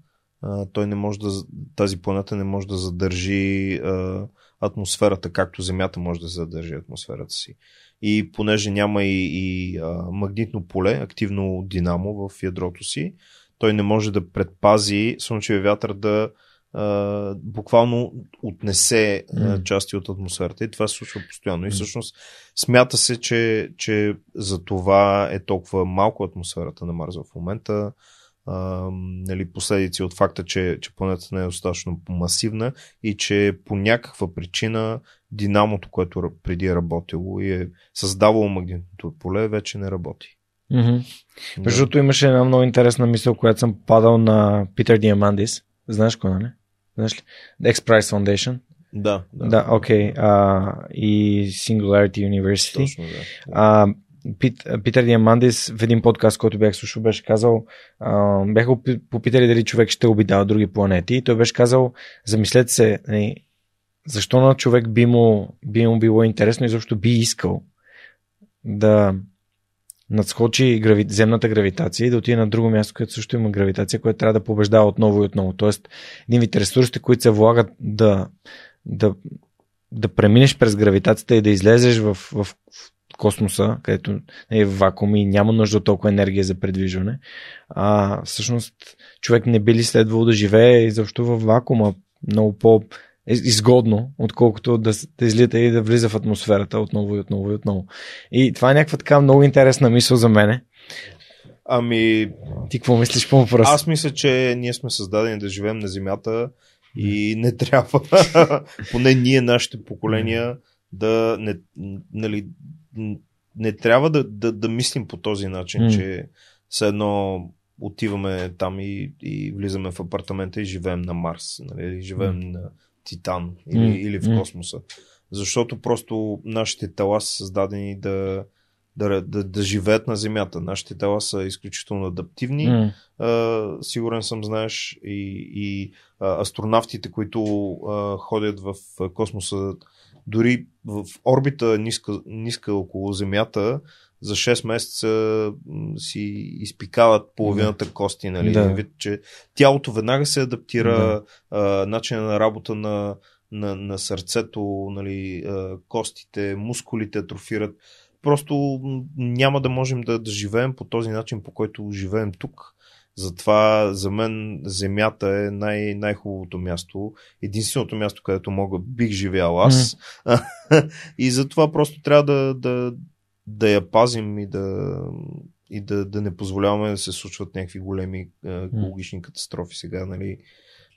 а, той не може да, тази планета не може да задържи а, атмосферата, както Земята може да задържи атмосферата си. И понеже няма и, и а, магнитно поле, активно динамо в ядрото си, той не може да предпази слънчевия вятър да а, буквално отнесе а, части от атмосферата и това се случва постоянно. И всъщност смята се, че, че за това е толкова малко атмосферата на Марс в момента. а, нали, последици от факта, че, че планетата не е достатъчно масивна и че по някаква причина динамото, което преди е работило и е създавало магнитното поле, вече не работи. Mm-hmm. Да. Между другото имаше една много интересна мисъл, която съм падал на Питър Диамандис. Знаеш кой, нали? Знаеш ли? The X Prize Foundation. Да, да. Да, окей. Okay. и Singularity University. Точно, да. Пит, Питър Диамандис в един подкаст, който бях слушал, беше казал, а, бяха попитали дали човек ще обитава други планети и той беше казал, замислете се, не, нали, защо на човек би му, би му било интересно и защо би искал да надскочи грави... земната гравитация и да отиде на друго място, където също има гравитация, което трябва да побеждава отново и отново. Тоест, един вид ресурсите, които се влагат да, да, да преминеш през гравитацията и да излезеш в, в, космоса, където е в вакуум и няма нужда от толкова енергия за предвижване, а всъщност човек не би ли следвало да живее изобщо в вакуума много по изгодно, отколкото да, да излита и да влиза в атмосферата отново и отново и отново. И това е някаква така много интересна мисъл за мене. Ами... Ти какво мислиш по въпроса? Аз мисля, че ние сме създадени да живеем на Земята и не трябва, поне ние, нашите поколения, да не, нали, не трябва да, да, да мислим по този начин, mm. че все едно отиваме там и, и влизаме в апартамента и живеем на Марс, нали, живеем mm. на Титан или, mm. или в космоса. Защото просто нашите тела са създадени да, да, да, да живеят на Земята. Нашите тела са изключително адаптивни. Mm. А, сигурен съм, знаеш, и, и а, астронавтите, които а, ходят в космоса, дори в орбита ниска, ниска около Земята, за 6 месеца си изпикават половината кости, нали? Да. Вид, че тялото веднага се адаптира, да. начина на работа на, на, на сърцето, нали, костите, мускулите атрофират. Просто няма да можем да, да живеем по този начин, по който живеем тук. Затова за мен Земята е най- най-хубавото място, единственото място, където мога, бих живял аз. Mm. и затова просто трябва да, да, да я пазим и да, и да, да не позволяваме да се случват някакви големи екологични катастрофи сега, нали,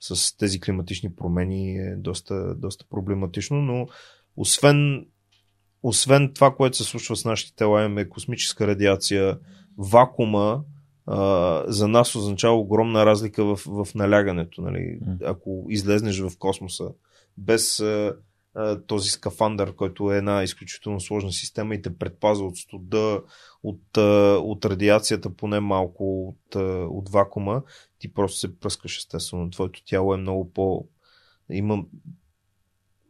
с тези климатични промени е доста, доста проблематично, но освен, освен това, което се случва с нашите тела, имаме космическа радиация, вакуума, а, за нас означава огромна разлика в, в налягането. Нали? Ако излезнеш в космоса без а, този скафандър, който е една изключително сложна система и те предпазва от студа, от, от радиацията, поне малко от, от вакуума, ти просто се пръскаш естествено. Твоето тяло е много по... има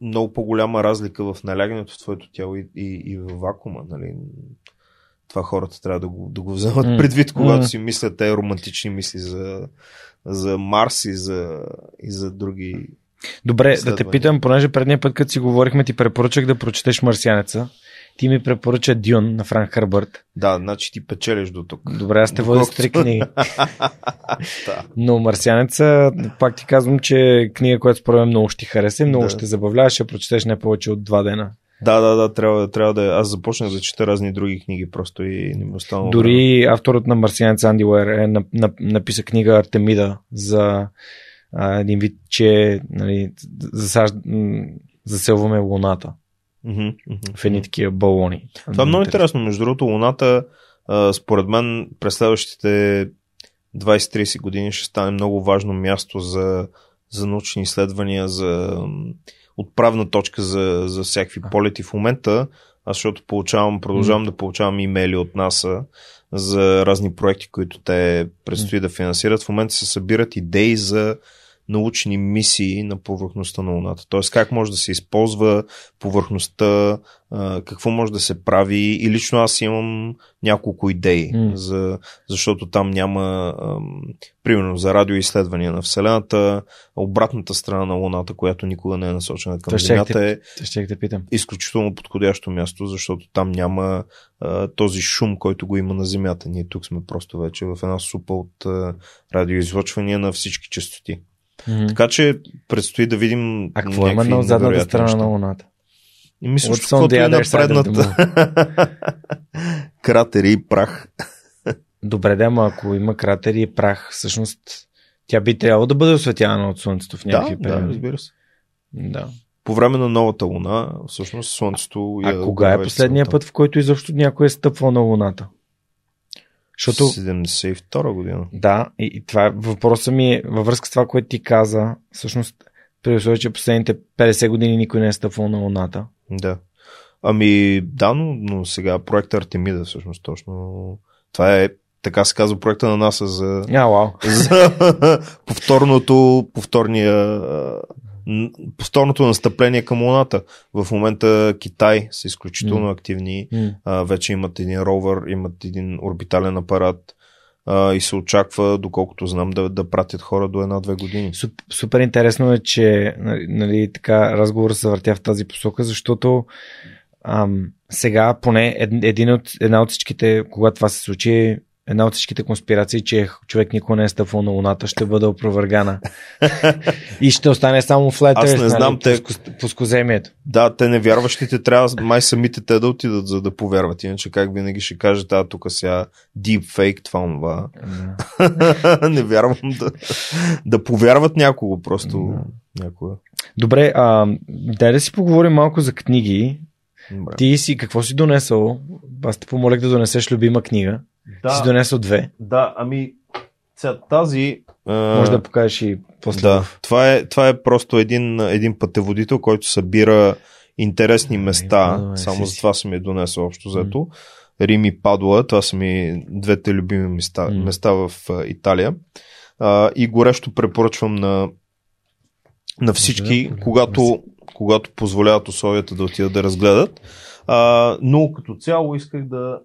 много по-голяма разлика в налягането в твоето тяло и, и, и в вакуума. Нали? Това хората трябва да го, да го вземат предвид, когато mm. си мислят те романтични мисли за, за Марс и за, и за други Добре, да те питам, понеже предния път, като си говорихме, ти препоръчах да прочетеш Марсианеца. Ти ми препоръча Дюн на Франк Харбърт. Да, значи ти печелиш до тук. Добре, аз те водя с три книги. да. Но Марсианеца, пак ти казвам, че е книга, която според мен много ще ти хареса много да. ще забавляваш, ще прочетеш не повече от два дена. Да, да, да, трябва, трябва да. Аз започнах да чета разни други книги, просто и не ми останало. Дори авторът на Марсианец Анди Уер е написа книга Артемида за а, един вид, че нали, засаж... заселваме Луната mm-hmm, mm-hmm. в едни такива балони. Това е много интересно. Между другото, Луната, а, според мен, през следващите 20-30 години ще стане много важно място за, за научни изследвания, за отправна точка за, за всякакви полети. В момента, аз защото получавам, продължавам да получавам имейли от НАСА за разни проекти, които те предстои да финансират. В момента се събират идеи за научни мисии на повърхността на Луната. Тоест как може да се използва повърхността, какво може да се прави. И лично аз имам няколко идеи, mm. за, защото там няма, примерно, за радиоизследвания на Вселената, обратната страна на Луната, която никога не е насочена към Земята, е ще питам. изключително подходящо място, защото там няма а, този шум, който го има на Земята. Ние тук сме просто вече в една супа от а, радиоизлъчвания на всички частоти. Mm-hmm. Така че предстои да видим. А какво има на задната страна на Луната? И мисля, че каквото е на предната. Кратери и прах. Добре, да, ама ако има кратери и прах, всъщност тя би трябвало да бъде осветявана от Слънцето в някакви Да, да, периоди. разбира се. Да. По време на новата луна, всъщност Слънцето. А я кога е последния път, в който изобщо някой е стъпвал на Луната? Защото, 72 година. да, и, и това е въпросът ми е във връзка с това, което ти каза, всъщност, при условие, че последните 50 години никой не е стъпвал на Луната. Да. Ами, да, но, но сега проект Артемида, всъщност, точно. Това е, така се казва, проекта на НАСА за, А, вау. за повторното, повторния, повторното настъпление към Луната. В момента Китай са изключително М. активни. М. А, вече имат един ровър, имат един орбитален апарат а, и се очаква, доколкото знам, да, да пратят хора до една-две години. Суп, супер интересно е, че нали, нали, така разговор се въртя в тази посока, защото ам, сега поне ед, един от, една от всичките, когато това се случи, една от всичките конспирации, че човек никога не е стъпвал на Луната, ще бъде опровергана. и ще остане само в Аз не знам, те- пуско- пускоземието. Да, те невярващите трябва май самите те да отидат, за да повярват. Иначе как винаги ще кажат, а тук сега deepfake, това, това. Да. не вярвам да, да повярват някого просто. Някога. Добре, а, дай да си поговорим малко за книги. Добре. Ти си, какво си донесъл? Аз те помолих да донесеш любима книга. Ти си донесъл две. да, ами сега, тази... А... Може да покажеш и после. Да, това е, това е просто един, един пътеводител, който събира интересни места. Падуа, Само си, за това съм я донесъл общо заето. Рим и Падуа, това са ми двете любими места, места в Италия. А, и горещо препоръчвам на, на всички, Да, когато, когато позволяват условията да отидат да разгледат. А, но като цяло исках да...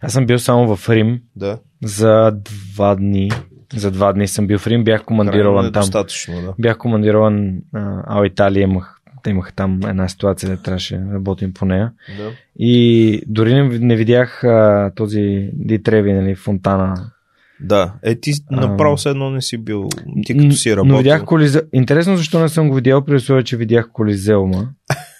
Аз съм бил само в Рим да за два дни. За два дни съм бил в Рим, бях крайно командирован там. недостатъчно, да. Бях командирован, а, Италия имах, те имаха там една ситуация, да трябваше да работим по нея. да. И дори не, не видях а, този Ди Треви, нали, фонтана. Да, е ти направо все едно не си бил, ти като си работил. Но видях Колизе... Интересно защо не съм го видял, при условие, че видях Колизеума.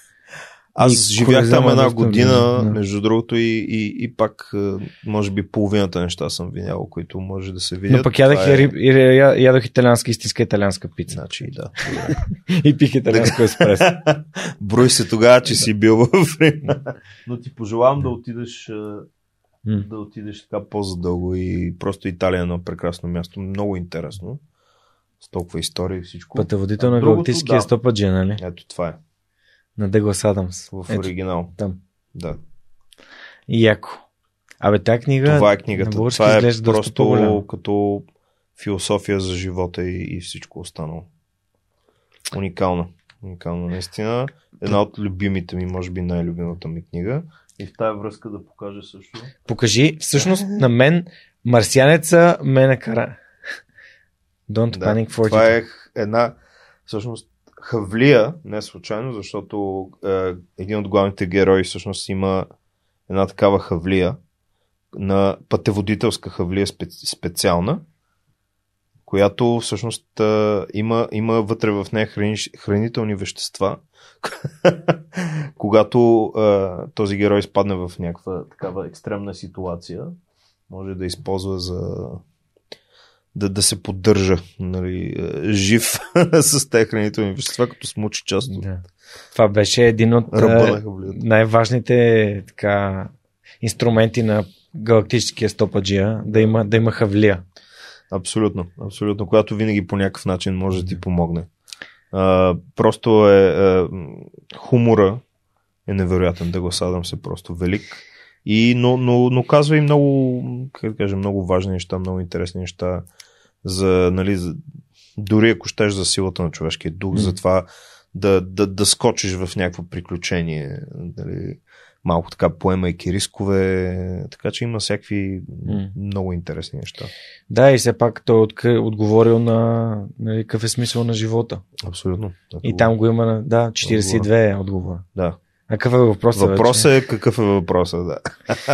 Аз И живях там една доста година, да. между другото, и, и, и пак, е, може би, половината неща съм видял, които може да се видят. Но пък ядах, и, и, я- ядох италианска, истинска италианска пица. Значи, да. и пих италианско еспресо. Брой се тогава, че си бил в Рим. Но ти пожелавам да отидеш, е, да отидеш така по-задълго и просто Италия е едно прекрасно място. Много интересно. С толкова история и всичко. Пътеводител на другото, галактическия да. стопаджи, нали? Ето това е. На Деглас Адамс. В Ето, оригинал. там. Да. И яко. Абе, тази книга Това е книгата. Това е просто по-голяма. като философия за живота и, и всичко останало. Уникална. Уникална, наистина. Една от любимите ми, може би най-любимата ми книга. И в тази връзка да покажа също. Покажи, всъщност на мен марсианеца ме накара. Don't Да, panic for това it. е една, всъщност, хавлия, не случайно, защото е, един от главните герои всъщност има една такава хавлия, на пътеводителска хавлия специ, специална, която всъщност е, има, има вътре в нея храни, хранителни вещества. Когато е, този герой изпадне в някаква такава екстремна ситуация, може да използва за да, да се поддържа нали, е, жив с тези хранителни вещества, като смучи част от Да. Това беше един от е, най-важните така, инструменти на галактическия стопаджия, да има, да има хавлия. Абсолютно, абсолютно. Която винаги по някакъв начин може да ти помогне. А, просто е, е хумора е невероятен. Да го садам се просто велик. И, но, но, но казва и много, как да кажа, много важни неща, много интересни неща за, нали, за, дори ако щеш за силата на човешкия дух, М. за това да, да, да скочиш в някакво приключение, нали, малко така поемайки рискове, така че има всякакви М. много интересни неща. Да, и все пак той е отговорил на нали, какъв е смисъл на живота. Абсолютно. Ето И там го има. Да, 42 е отговор. Да. Какъв е въпросът? Въпросът вече? е какъв е въпросът, да.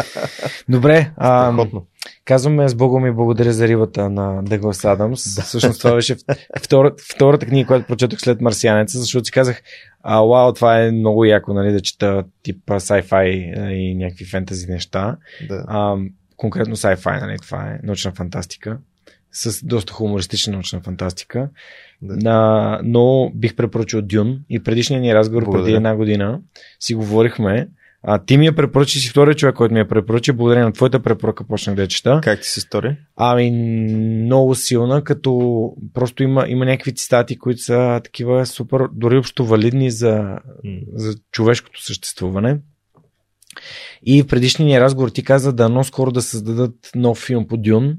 Добре, а, Страхотно. казваме с Богом и благодаря за рибата на Дъглас Адамс. Да. Всъщност това беше втора, втората книга, която прочетох след Марсианеца, защото си казах, а, вау, това е много яко, нали, да чета тип sci-fi а, и някакви фентази неща. Да. А, конкретно sci-fi, нали? това е научна фантастика, с доста хумористична научна фантастика. Да. А, но бих препоръчал Дюн и предишния ни разговор Благодаря. преди една година си говорихме. А, ти ми я препоръчи си втория човек, който ми я препоръча. Благодарение на твоята препоръка почнах да я чета. Как ти се стори? Ами, много силна, като просто има, има някакви цитати, които са такива супер, дори общо валидни за, за човешкото съществуване. И в предишния ни разговор ти каза да но скоро да създадат нов филм по Дюн.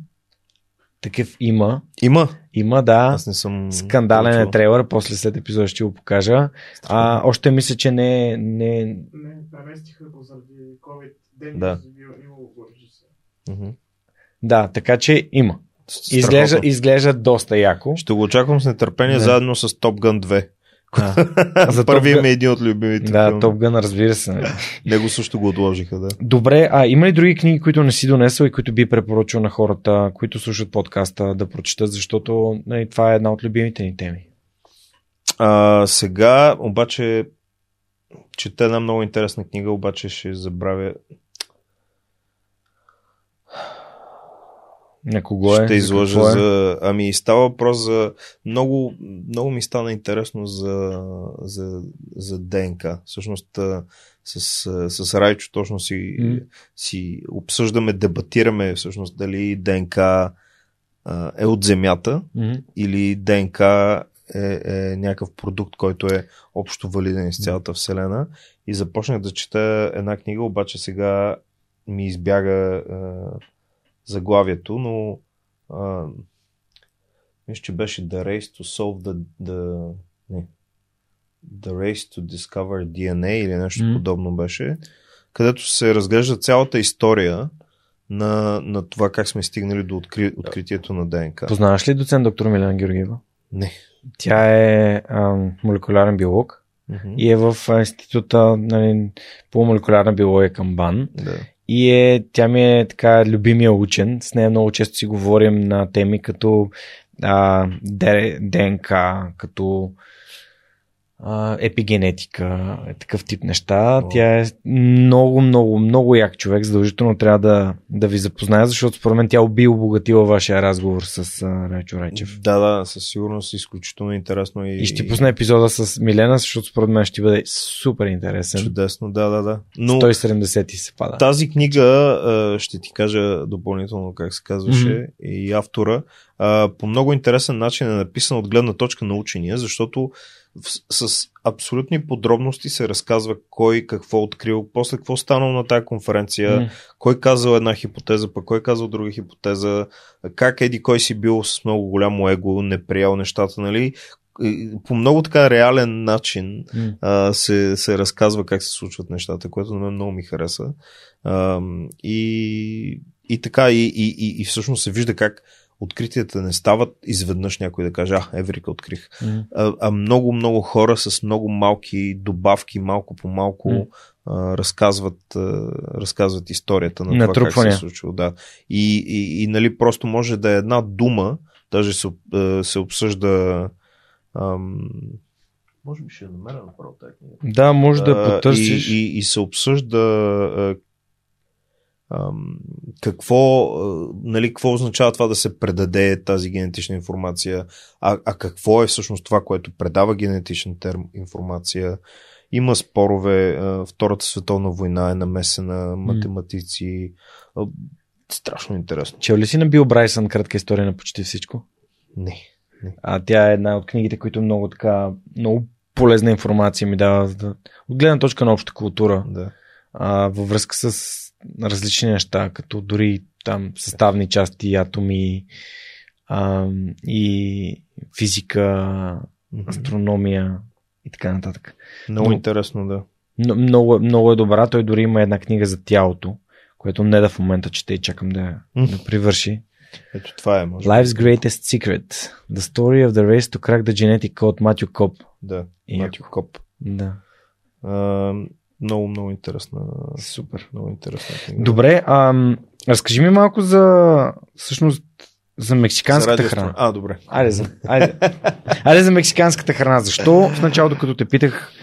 Такъв има. Има. Има, да. Аз не съм. Скандален е получил. трейлър, после след епизода ще го покажа. А, още мисля, че не, не, Не, наместиха го заради COVID. Ден Да. да, така че има. Страхотно. Изглежда, изглежда доста яко. Ще го очаквам с нетърпение Да. заедно с Top Gun 2. А, за Първи Top ми е един от любимите. Да. Топ Гън, разбира се. нали. Него също го отложиха, да. Добре, а има ли други книги, които не си донесъл и които би препоръчал на хората, които слушат подкаста да прочитат, защото нали, това е една от любимите ни теми. А, сега, обаче, чета една много интересна книга, обаче ще забравя. На кого е? ще какво е? за... Ами става въпрос за... Много, много ми стана интересно за, за, за ДНК. Всъщност а, с, а, с Райчо точно си, М. си обсъждаме, дебатираме всъщност дали ДНК а, е от Земята Мгм. или ДНК е, е някакъв продукт, който е общо валиден из цялата Вселена. И започнах да чета една книга, обаче сега ми избяга е, заглавието, но е, мисля, че беше The Race to Solve the, the, не, the Race to Discover DNA или нещо М. подобно беше, където се разглежда цялата история на, на това как сме стигнали до откри, откритието на ДНК. Познаваш ли доцент доктор Милена Георгиева? Не. Тя е ам, молекулярен биолог Мгм. и е в а, института нали, по молекулярна биология към БАН. Да. И е, тя ми е така любимия учен. С нея много често си говорим на теми като а, ДНК, като епигенетика, е такъв тип неща. О. Тя е много, много, много як човек. Задължително трябва да, да ви запозная, защото според мен тя би обогатила вашия разговор с Райчо Райчев. Да, да, със сигурност изключително интересно и, И ще пусна епизода с Милена, защото според мен ще бъде супер интересен. чудесно, да, да, да. Но 170 ти се пада. тази книга, ще ти кажа допълнително как се казваше Мгм. и автора, по много интересен начин е написан от гледна точка на учения, защото с абсолютни подробности се разказва кой какво открил, после какво станало на тази конференция, М. кой казал една хипотеза, пък кой казал друга хипотеза, как еди кой си бил с много голямо его, не приел нещата, нали? По много така реален начин М. а, се, се разказва как се случват нещата, което на мен много ми хареса. А, и, и така, и, и, и, и всъщност се вижда как откритията не стават изведнъж някой да каже, а, Еврика открих. М. А, а много, много хора с много малки добавки, малко по малко М. а, разказват, а, разказват историята на това как се е случило. Да. И, и, и нали, просто може да е една дума, даже се, се обсъжда ам, може би ще я намеря направо тази книга. Да, може да А, потърсиш. И, и, и се обсъжда какво, нали, какво означава това да се предаде тази генетична информация, а, а какво е всъщност това, което предава генетичната информация. Има спорове, Втората световна война е намесена, математици. Страшно интересно. Чел ли си на Бил Брайсън кратка история на почти всичко? Не. А тя е една от книгите, които много така, много полезна информация ми дава. От гледна точка на обща култура, Да. а, във връзка с различни неща, като дори там съставни части, атоми а, и физика, астрономия и така нататък. Много Но- интересно, да. Но, много, много е добра. Той дори има една книга за тялото, което не да в момента чете и чакам да, да привърши. Ето това е, може. Life's Greatest Secret. The Story of the Race to Crack the Genetic Code, Матю Коп. Да, Матю Коп. Да, много, много интересна. супер. Много интересна книга. Добре, ам, разкажи ми малко за всъщност за мексиканската За храна. А, добре. Айде за, айде, айде за мексиканската храна. Защо в началото, като те питах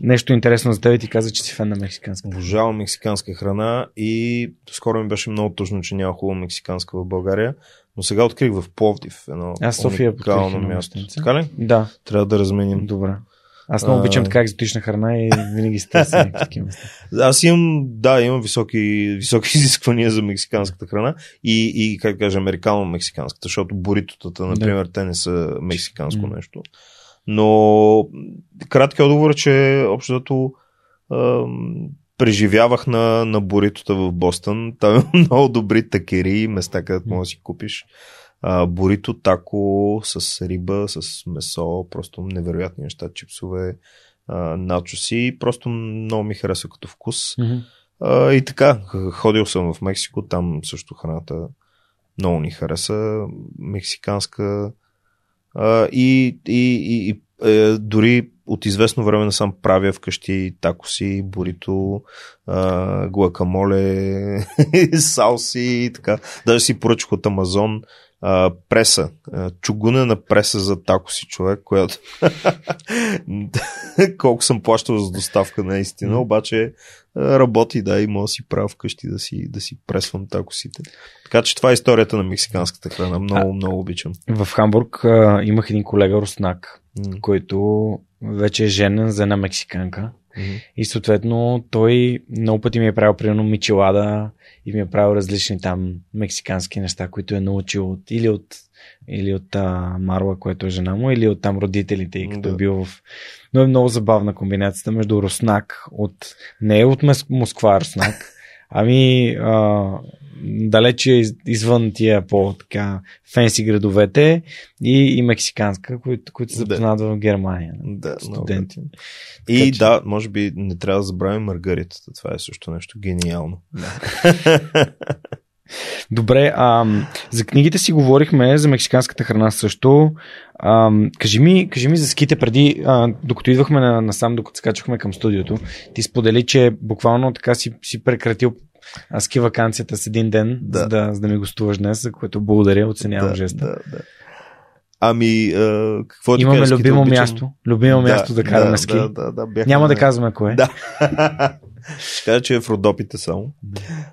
нещо интересно за теб и ти каза, че си фен на мексиканска. Обожавам мексиканска храна и скоро ми беше много тъжно, че няма хубава мексиканска в България. Но сега открих в Пловдив едно Аз София уникално място. Така ли? Да, Трябва да разменим. добре. Аз много обичам така екзотична храна и винаги се търся такива места. Аз имам, да, имам високи, високи изисквания за мексиканската храна и, и как да кажа, американо-мексиканската, защото буритотата, например, те не са мексиканско нещо. Но краткият отговор е, че общото преживявах на, на буритота в Бостън. Там има много добри такери, места, където можеш да си купиш а, бурито, тако с риба, с месо, просто невероятни неща, чипсове, а, начоси. Просто много ми хареса като вкус. А, и така, ходил съм в Мексико, там също храната много ни хареса, мексиканска. А, и, и, и, и е, дори от известно време насам правя вкъщи такоси, бурито, а, гуакамоле, салси и така. Даже си поръчах от Амазон а, преса, а, чугунена преса за такоси човек, която колко съм плащал за доставка наистина, обаче а, работи, да, и мога да си правя вкъщи да си, да си пресвам такосите. Така че това е историята на мексиканската храна. Много, много обичам. В Хамбург а, имах един колега руснак, М. който вече е женен за една мексиканка. И съответно той много пъти ми е правил примерно мичелада и ми е правил различни там мексикански неща, които е научил от, или от, или от а, Марла, което е жена му, или от там родителите, и като Да. е бил в... Но е много забавна комбинацията между руснак от... Не е от Москва руснак, ами а, далече из- извън тия по-така фенси градовете и, и мексиканска, които, които се Да. запознават в Германия. Да, много студенти. готино. И че- да, може би не трябва да забравим маргаритата. Това е също нещо гениално. Добре, а, за книгите си говорихме, за мексиканската храна също. А, кажи, ми, кажи ми за ските преди, а, докато идвахме на, насам, докато скачахме към студиото, ти сподели, че буквално така си, си прекратил а, ски вакансията с един ден, Да. за, да, за да ми гостуваш днес, за което благодаря, оценявам да, жеста. Да, да. Ами, а, какво ти Имаме ските любимо обичам? място, любимо място да караме ски. Да, да, да, Няма на- да казваме кое. Да. Кажа, че е в Родопите само.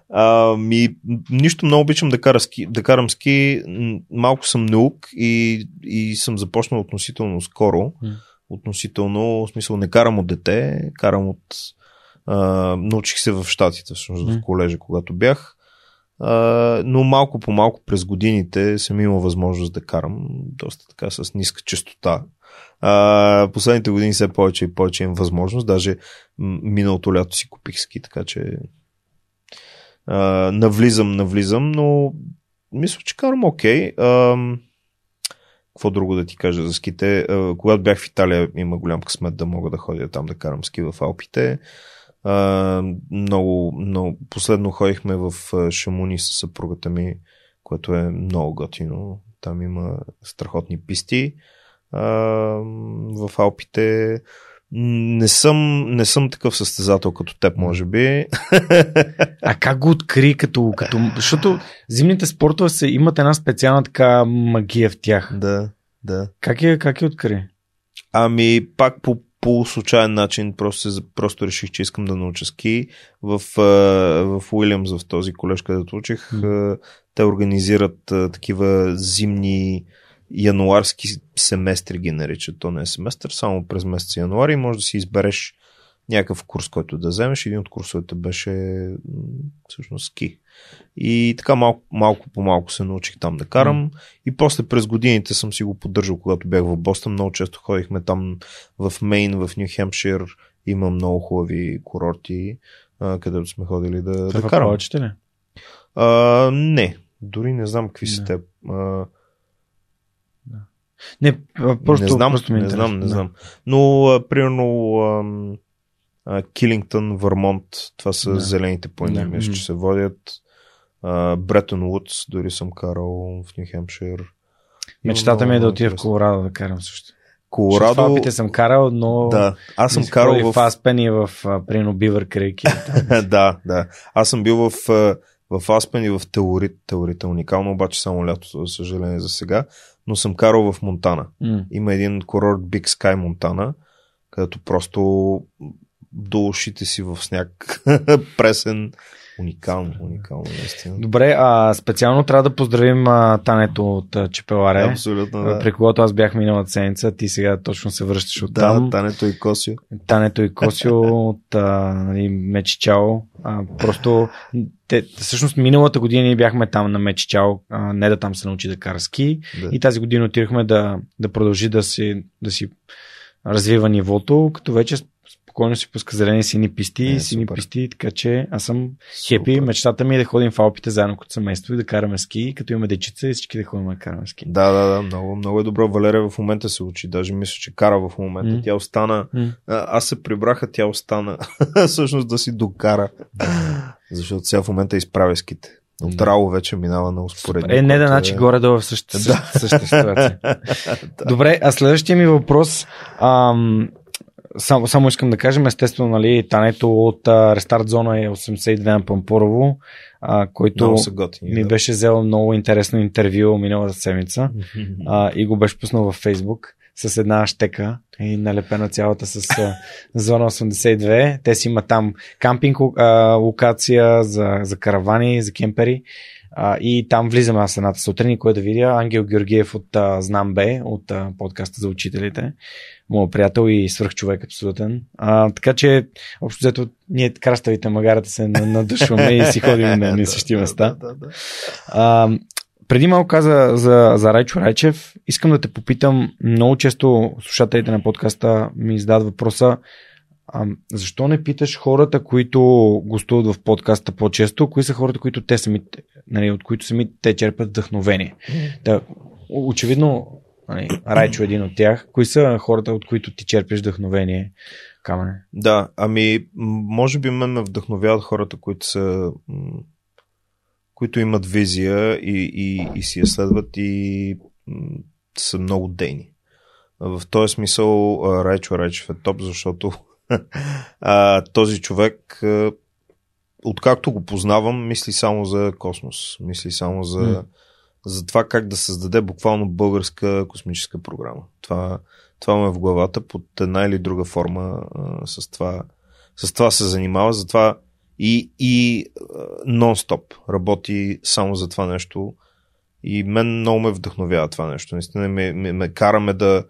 А, ми, нищо много обичам да, кара ски, да карам ски. Малко съм наук и, и съм започнал относително скоро. Относително, в смисъл не карам от дете, карам от... А, научих се в Штатите, всъщност в колежа, когато бях. А, но малко по малко през годините съм имал възможност да карам доста така с ниска частота. А, последните години все повече и повече имам възможност. Даже миналото лято си купих ски, така че а, навлизам, навлизам, но мисля, че карам окей. Ам, Какво друго да ти кажа за ските? А, Когато бях в Италия, има голям късмет да мога да ходя там да карам ски в Алпите. А, много, много, последно ходихме в Шамуни с съпругата ми, което е много готино. Там има страхотни писти. А, в Алпите не съм, не съм такъв състезател като теб, може би. А как го откри като, като... Защото зимните спортове се, имат една специална така магия в тях. да, да. Как я, как я откри? Ами, пак по по случайен начин просто, се, просто реших, че искам да науча ски. В, в Уилямс, в този колеж, където учих, те организират такива зимни януарски семестри ги наричат. То не е семестър, само през месец януари може да си избереш някакъв курс, който да вземеш. Един от курсовете беше всъщност ски. И така малко, малко по малко се научих там да карам. М. И после през годините съм си го поддържал, когато бях в Бостън. Много често ходихме там в Мейн, в Нью Хемпшир. Има много хубави курорти, където сме ходили да, да Това карам. повече ли? А, не, дори не знам какви са Не. те. А, Не, просто, не знам, просто ми е не знам, не Да. знам. Но, а, примерно, ам, а, Килингтън, Върмонт, това са Да. зелените планини, Да. мисля, че се водят. Бретън Вудс, дори съм карал в Нью Хемпшир. Мечтата ми е да отида в. Колорадо да карам също. Колорадо, Алпите съм карал, но... да, аз съм карал в... в Аспен и в а, Прино Бивър Крейк. да, да. Аз съм бил в, в Аспен и в Теорит. Теорит е уникално, обаче само лятото, за съжаление за сега. Но съм карал в Монтана. М. Има един курорт Big Sky Монтана, където просто до ушите си в сняг пресен. Уникално, уникално, наистина. Добре, а специално трябва да поздравим а, Тането от Чепеларе, Абсолютно, да. при когото аз бях миналата седмица, ти сега точно се връщаш от Да, там. Тането и Косио. Тането и Косио от а, нали, Мечи Чао. А, просто, те, всъщност миналата година ние бяхме там на Мечи Чао, а, не да там се научи да кара ски. Да. И тази година отидохме да, да продължи да си, да си развива нивото, като вече спокойно си пуска зелени сини писти, Е, е, сини супер. писти, така че аз съм Супер. хепи. Мечтата ми е да ходим в Алпите заедно като семейство и да караме ски, като имаме дечица и всички да ходим да караме ски. Да, да, да, много, много е добро. Валерия в момента се учи, даже мисля, че кара в момента. М. Тя остана, а, аз се прибраха, тя остана всъщност да си докара. Защото сега в момента изправя ските. От Да. Рао вече минава на успоредни. Е, не да значи горе-долу в същата, същата, същата ситуация. Добре, а следващия ми въпрос. Ам, само, само искам да кажем, естествено, нали, тането от а, Рестарт зона е 82 на Пампорово, а, който готини. ми да. беше взел много интересно интервю миналата седмица а, и го беше пуснал във Фейсбук с една щека и налепена цялата с а, зона 82. Те си имат там кампинг а, локация за, за каравани, за кемпери. А, и там влизаме аз едната сутрин и кой да видя Ангел Георгиев от а, Знам Б, от а, подкаста за учителите. Моят приятел и свръхчовек абсолютен. А, така че, общо взето, ние краставите магарата се на- надушваме и си ходим на едни същи места. А, преди малко каза за, за Райчо Райчев. Искам да те попитам, много често слушателите на подкаста ми задават въпроса а, защо не питаш хората, които гостуват в подкаста по-често, кои са хората, които те самите, нали, от които сами те черпят вдъхновение? Да, очевидно, нали, Райчо е един от тях. Кои са хората, от които ти черпиш вдъхновение, Камене? Да, ами, може би мен ме вдъхновяват хората, които са които имат визия и, и, и си я следват и са много дейни. В този смисъл Райчо Райчев е топ, защото а, този човек откакто го познавам, мисли само за космос. Мисли само за, М. за това как да създаде буквално българска космическа програма. Това, това му е в главата под една или друга форма а, с, това, с това се занимава. Затова и, и нон-стоп работи само за това нещо. И мен много ме вдъхновява това нещо. Наистина ме, ме, ме караме да,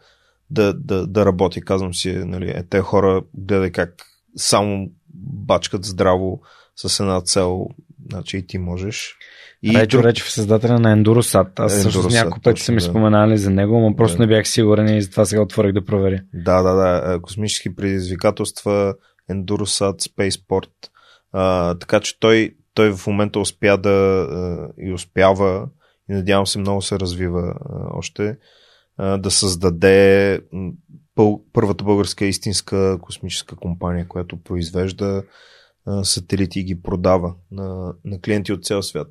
да, да, да работи. Казвам си, нали, е, те хора гледай как само бачкат здраво с една цел. Значи и ти можеш. И Райчо друг- Речев е създателя на Ендуросат. Аз също Endurosat, няколко пъти са ми да. споменали за него, но просто Да. не бях сигурен и затова сега отворих да проверя. Да, да, да. е, Космически предизвикателства, Endurosat, Spaceport. А, така че той, той в момента успя да и успява и надявам се много се развива още да създаде първата българска истинска космическа компания, която произвежда сателити и ги продава на, на клиенти от цял свят.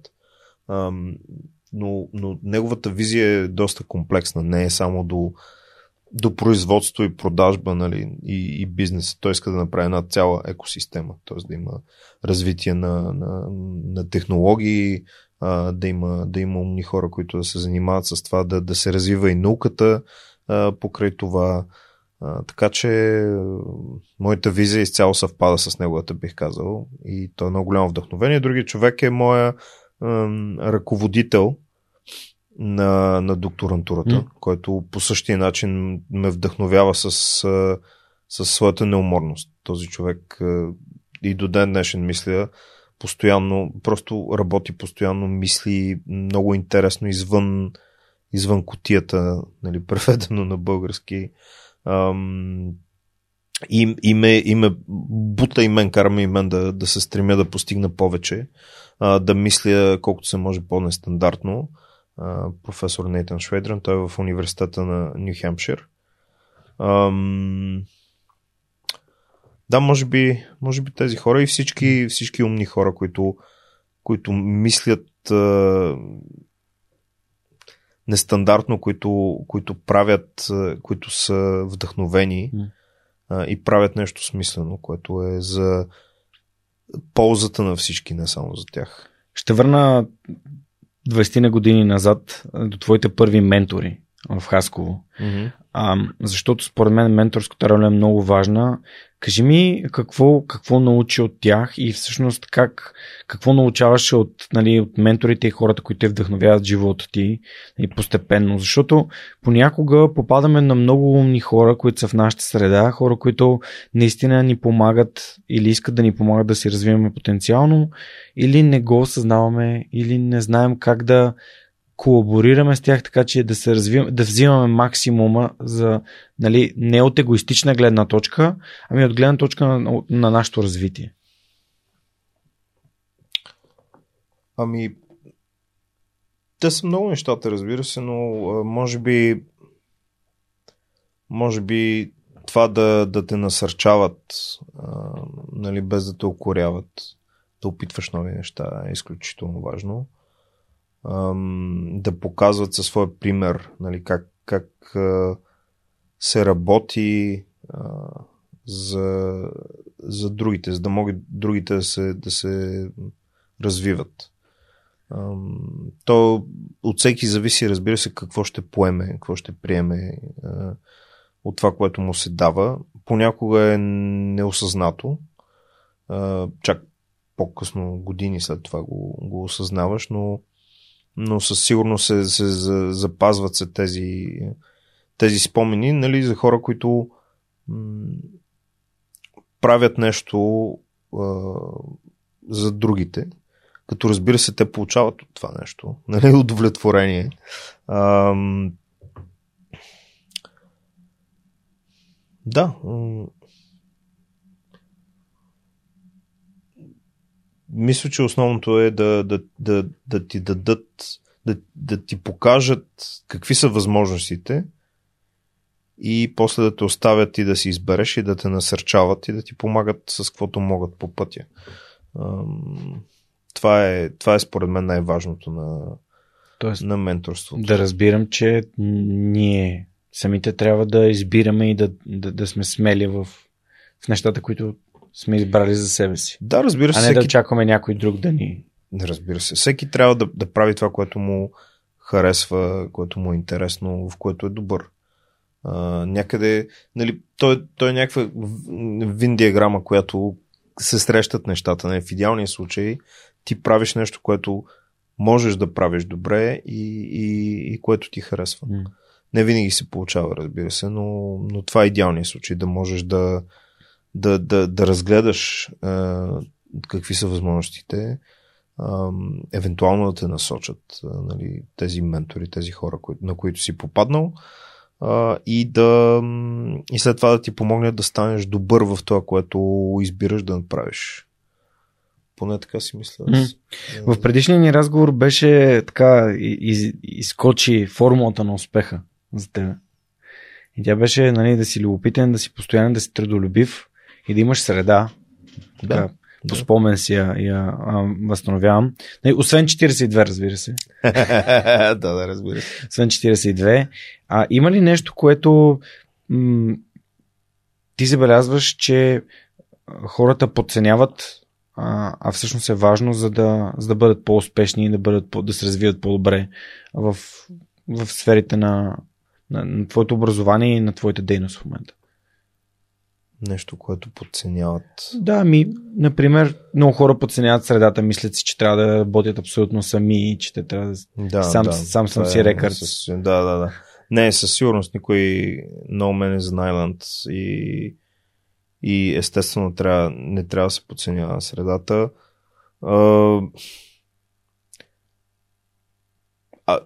Но, но неговата визия е доста комплексна. Не е само до, до производство и продажба нали, и, и бизнес. Той иска да направи една цяла екосистема, т.е. да има развитие на, на, на технологии, да, има, да има умни хора, които да се занимават с това, да, да се развива и науката покрай това. А, така че а, моята визия изцяло съвпада с неговата, бих казал. И той е много голямо вдъхновение. Другият човек е моя ам, ръководител на, на докторантурата, М. който по същия начин ме вдъхновява с, с своята неуморност. Този човек и до ден днешен мисля постоянно, просто работи постоянно, мисли много интересно извън, извън кутията, нали, преведено на български. Ам, и, и, ме, и ме бута и мен, караме и мен да, да се стремя да постигна повече, а, да мисля колкото се може по-нестандартно. А, професор Нейтан Швейдрен, той е в университета на Нью Хемпшир. Да, може би, може би тези хора и всички, всички умни хора, които, които мислят а, нестандартно, които, които правят, а, които са вдъхновени а, и правят нещо смислено, което е за ползата на всички, не само за тях. Ще върна 20 на години назад а, до твоите първи ментори. в Хасково. Мгм. А, защото според мен менторската роля е много важна. Кажи ми какво, какво научи от тях и всъщност как, какво научаваше от, нали, от менторите и хората, които те вдъхновяват живота ти и постепенно. Защото понякога попадаме на много умни хора, които са в нашата среда, хора, които наистина ни помагат или искат да ни помагат да си развиваме потенциално, или не го осъзнаваме, или не знаем как да колаборираме с тях, така че да се развиваме, да взимаме максимума за, нали, не от егоистична гледна точка, ами от гледна точка на, на нашето развитие. Ами, те са много нещата, разбира се, но може би може би това да, да те насърчават, а, нали, без да те укоряват, да опитваш нови неща е изключително важно. Да показват със своя пример нали, как, как се работи за, за другите, за да могат другите да се, да се развиват. То от всеки зависи, разбира се, какво ще поеме, какво ще приеме от това, което му се дава. Понякога е неосъзнато. Чак по-късно, години след това го, го осъзнаваш, но, но със сигурност се, се за- запазват се тези, тези спомени нали, за хора, които м- правят нещо а, за другите, като разбира се, те получават от това нещо. Нали, удовлетворение. Ам... Да. Мисля, че основното е да, да, да, да ти дадат, да, да ти покажат какви са възможностите и после да те оставят и да си избереш и да те насърчават и да ти помагат с каквото могат по пътя. Това е, това е според мен най-важното на, Тоест, на менторството. да разбирам, че ние самите трябва да избираме и да, да, да сме смели в, в нещата, които сме избрали за себе си. Да, разбира се. А не всеки, да очакваме някой друг да ни... Не, разбира се. Всеки трябва да, да прави това, което му харесва, което му е интересно, в което е добър. А, някъде, нали, той, той е някаква вин диаграма, която се срещат нещата. Нали? В идеалния случай ти правиш нещо, което можеш да правиш добре и, и, и което ти харесва. М. Не винаги се получава, разбира се, но, но това е идеалният случай, да можеш да, да, да, да разгледаш а, какви са възможностите, а, евентуално да те насочат а, нали, тези ментори, тези хора, кои, на които си попаднал а, и, да, и след това да ти помогнат да станеш добър в това, което избираш да направиш. Поне така си мисля. аз. В предишния ни разговор беше така, из, изкочи формулата на успеха за теб. И тя беше нали, да си любопитен, да си постоянен, да си трудолюбив и да имаш среда. Да, по спомен си я, я а, възстановявам. Освен 42, разбира се. да, да, разбира се. Освен 42. А има ли нещо, което м- ти забелязваш, че хората подценяват, а, а всъщност е важно, за да, за да бъдат по-успешни и да, бъдат, по- да се развият по-добре в, в сферите на, на, на твоето образование и на твоята дейност в момента? Нещо, което подценяват. Да, ми, например, много хора подценяват средата, мислят си, че трябва да работят абсолютно сами и че те трябва да... Да, Сам- да, сам съм си е рекърд. Със, да, да, да. Не, със сигурност никой No Man is an Island и, и естествено трябва, не трябва да се подценява средата. А, а,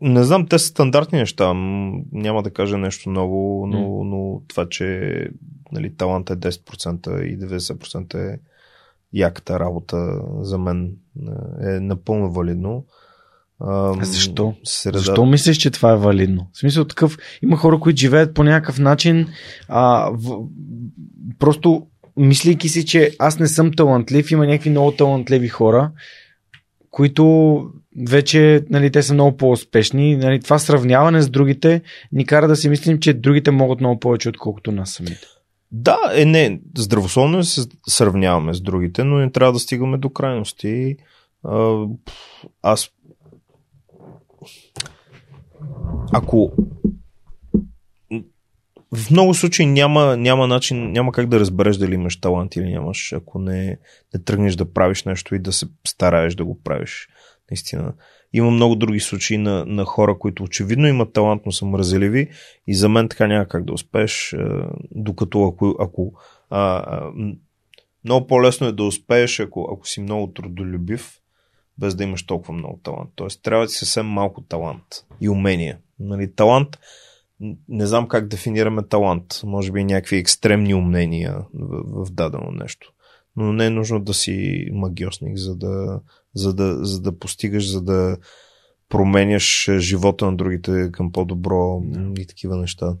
не знам, те са стандартни неща. Няма да кажа нещо ново, но, но това, че нали, талант е 10% и 90% е яката работа за мен е напълно валидно. А защо? Среда... Защо мислиш, че това е валидно? В смисъл такъв, има хора, които живеят по някакъв начин, а, в, просто мислейки си, че аз не съм талантлив, има някакви много талантливи хора, които вече, нали, те са много по-успешни. Нали, това сравняване с другите ни кара да си мислим, че другите могат много повече, отколкото нас самите. Да, е не. Здравословно е се сравняваме с другите, но не трябва да стигаме до крайности. Аз ако в много случаи няма, няма начин, няма как да разбереш дали имаш талант или нямаш, ако не, не тръгнеш да правиш нещо и да се стараеш да го правиш. Наистина. Има много други случаи на, на хора, които очевидно имат талант, но са мразеливи и за мен така няма как да успееш, докато ако, ако а, а, много по-лесно е да успееш, ако, ако си много трудолюбив, без да имаш толкова много талант. Тоест, трябва да си съвсем малко талант и умения. Нали, талант, не знам как дефинираме талант. Може би някакви екстремни умения в, в дадено нещо. Но не е нужно да си магиосник, за да, за да, за да постигаш, за да променяш живота на другите към по-добро и такива неща.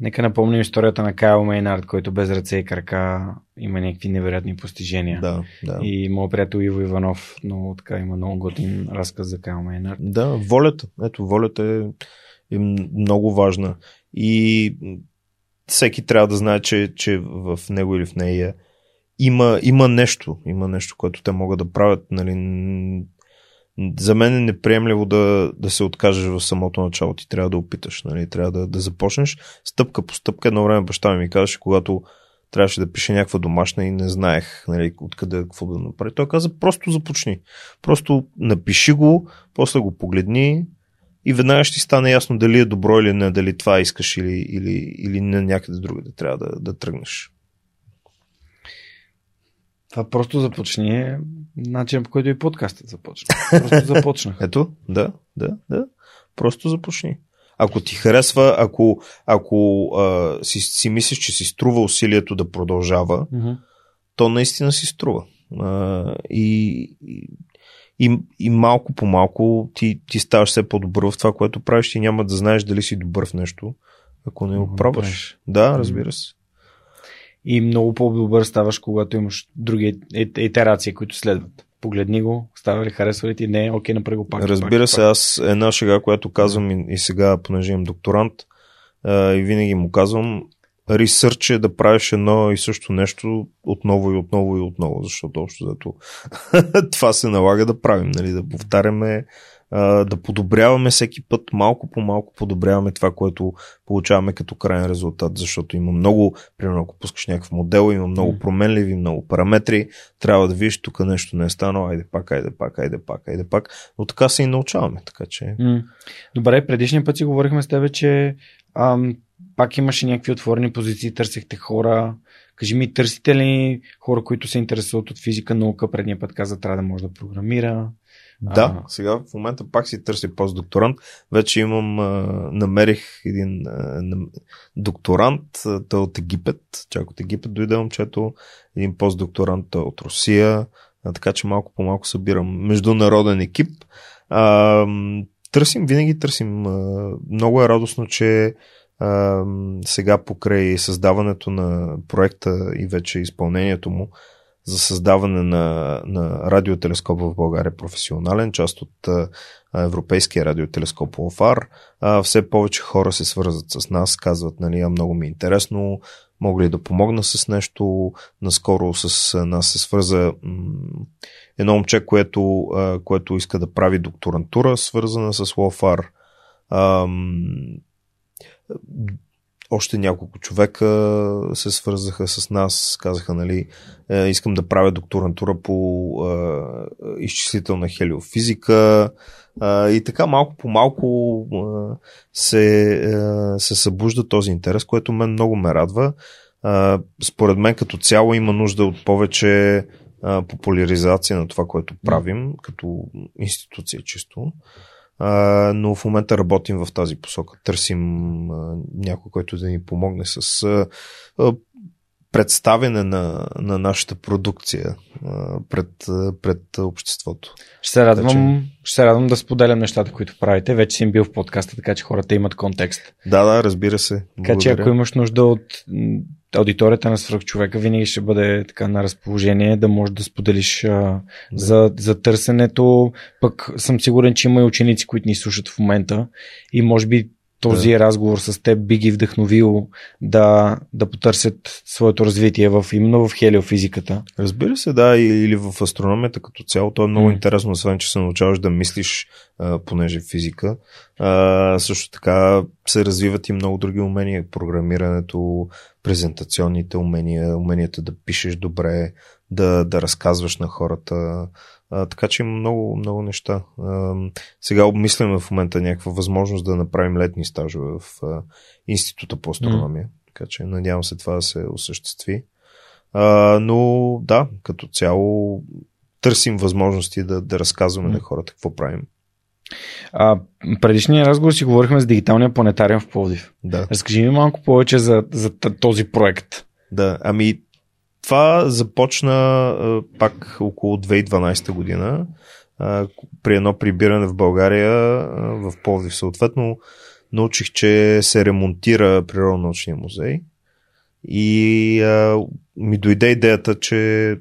Нека напомним историята на Кайл Мейнард, който без ръце и крака има някакви невероятни постижения. Да, да. И моят приятел Иво Иванов много, така, има много готин разказ за Кайл Мейнард. Да, волята. Ето, волята е, е много важна. И всеки трябва да знае, че, че в него или в нея има, има нещо. Има нещо, което те могат да правят. Нали, за мен е неприемливо да, да се откажеш в самото начало. Ти трябва да опиташ. Нали? Трябва да, да започнеш стъпка по стъпка. Едно време баща ми ми казаше, когато трябваше да пише някаква домашна и не знаех нали, откъде какво да направи. Той каза, просто започни. Просто напиши го, после го погледни и веднага ще стане ясно дали е добро или не, дали това искаш или, или, или не някъде друга да трябва да, да тръгнеш. Това просто започни е начин по който и подкастът започна. Просто започнах. Ето, да, да, да. Просто започни. Ако ти харесва, ако, ако а, си, си мислиш, че си струва усилието да продължава, mm-hmm. то наистина си струва. А, и, и, и малко по малко ти, ти ставаш все по-добър в това, което правиш. Ти няма да знаеш дали си добър в нещо, ако не го пробваш. Да, разбира се и много по-добър ставаш, когато имаш други итерации, които следват. Погледни го, става ли, харесва ли ти? Не, окей, направи го пак. Разбира пак, се, аз една шега, която казвам и, и сега, понеже имам докторант, а, и винаги му казвам, ресърч е да правиш едно и също нещо отново и отново и отново, защото общо зато това се налага да правим, нали, да повтаряме да подобряваме всеки път, малко по малко подобряваме това, което получаваме като крайен резултат, защото има много, примерно ако пускаш някакъв модел, има много променливи, много параметри, трябва да видиш тук нещо не е станало, айде пак, айде пак, айде пак, айде пак, но така се и научаваме, така че... Добре, предишния път си говорихме с тебе, че ам, пак имаше някакви отворени позиции, търсихте хора. Кажи ми, търсите ли хора, които се интересуват от физика, наука? Предния път каза, трябва да може да програмира. Да, а... сега в момента пак си търся постдокторант. Вече имам, а, намерих един а, докторант, той е от Египет. Чак от Египет дойде момчето, един постдокторант е от Русия, а, така че малко по малко събирам международен екип. А, търсим, винаги търсим. А, много е радостно, че а, сега покрай създаването на проекта и вече изпълнението му, за създаване на, на радиотелескоп в България професионален, част от а, Европейския радиотелескоп ОФАР. А, все повече хора се свързват с нас, казват, нали, много ми е интересно, мога ли да помогна с нещо. Наскоро с нас се свърза м- едно момче, което, а, което иска да прави докторантура, свързана с ЛОФАР. А, още няколко човека се свързаха с нас, казаха, нали, е, искам да правя докторантура по е, изчислителна хелиофизика е, и така малко по малко е, се, е, се събужда този интерес, което мен много ме радва. Е, според мен като цяло има нужда от повече е, популяризация на това, което правим като институция чисто. А, но в момента работим в тази посока. Търсим а, някой, който да ни помогне с а, а, представяне на, на нашата продукция а, пред, пред обществото. Ще се, радвам, че... ще се радвам да споделям нещата, които правите. Вече съм бил в подкаста, така че хората имат контекст. Да, да, разбира се. Благодаря. Така че ако имаш нужда от аудиторията на свръх човека винаги ще бъде така на разположение да можеш да споделиш а, да. За, за търсенето. Пък съм сигурен, че има и ученици, които ни слушат в момента и може би този да. разговор с теб би ги вдъхновил да, да потърсят своето развитие в, именно в хелиофизиката? Разбира се, да, или в астрономията като цяло. То е много mm. интересно, освен че се научаваш да мислиш, а, понеже физика. А, също така се развиват и много други умения. Програмирането, презентационните умения, уменията да пишеш добре, да, да разказваш на хората. А, така че има много, много неща. А, сега обмисляме в момента някаква възможност да направим летни стажове в а, Института по астрономия. Mm. Така че надявам се това да се осъществи. А, но да, като цяло търсим възможности да, да разказваме mm. на хората какво правим. А, предишния разговор си говорихме за дигиталния планетариум в Пловдив. Да. Разкажи ми малко повече за, за този проект. Да, ами това започна пак около 2012 година при едно прибиране в България в Пловдив. Съответно, научих, че се ремонтира Природно-научния музей и а, ми дойде идеята, че,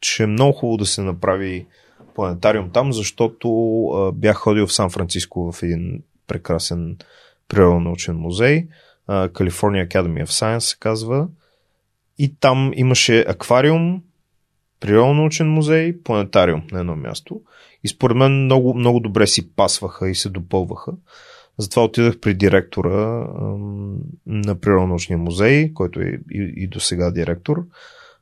че е много хубаво да се направи планетариум там, защото а, бях ходил в Сан-Франциско в един прекрасен природно-научен музей, а, California Academy of Science се казва, и там имаше аквариум, природно-научен музей, планетариум на едно място. И според мен много, много добре си пасваха и се допълваха. Затова отидах при директора на Природно-научния музей, който е и, и до сега директор,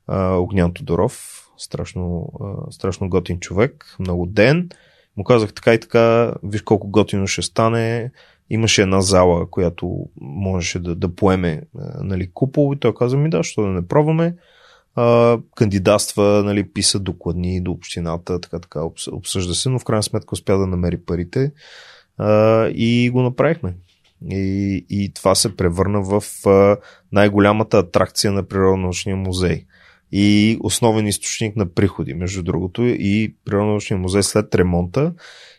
Огнян Тодоров. Страшно, а, страшно готин човек, много ден. Му казах така и така, виж колко готино ще стане. Имаше една зала, която можеше да, да поеме нали, купол и той каза ми да, що да не пробваме. А, кандидатства, нали, писа докладни до общината, така така обсъжда се, но в крайна сметка успя да намери парите а, и го направихме. И, и това се превърна в а, най-голямата атракция на Природно-научния музей и основен източник на приходи, между другото. И Природно-научния музей след ремонта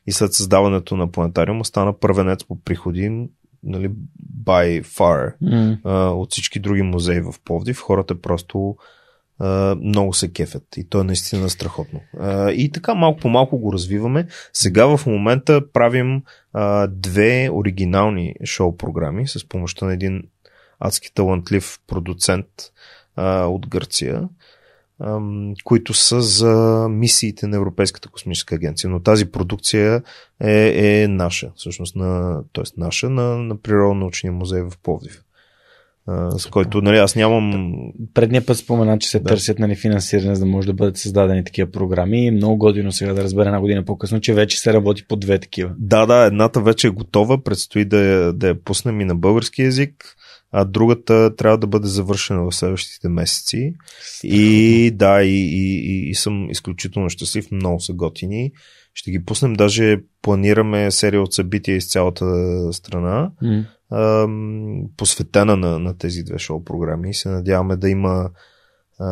и след създаването на планетариума стана първенец по приходи нали, by far mm. а, от всички други музеи в Пловдив. Хората просто а, много се кефят и то е наистина страхотно. А, и така малко по малко го развиваме. Сега в момента правим а, две оригинални шоу програми с помощта на един адски талантлив продуцент а, от Гърция които са за мисиите на Европейската космическа агенция. Но тази продукция е, е наша, всъщност, на, т.е. наша на, на Природно-научния музей в Пловдив. с който нали, аз нямам. Предния път спомена, че се да. търсят нали, финансиране, за да може да бъдат създадени такива програми. Много годино сега да разбера една година по-късно, че вече се работи по две такива. Да, да, едната вече е готова, предстои да я, да я пуснем и на български язик а другата трябва да бъде завършена в следващите месеци. Страхотно. И да, и, и, и, и съм изключително щастлив, много са готини. Ще ги пуснем, даже планираме серия от събития из цялата страна, mm. а, посветена на, на тези две шоу програми и се надяваме да има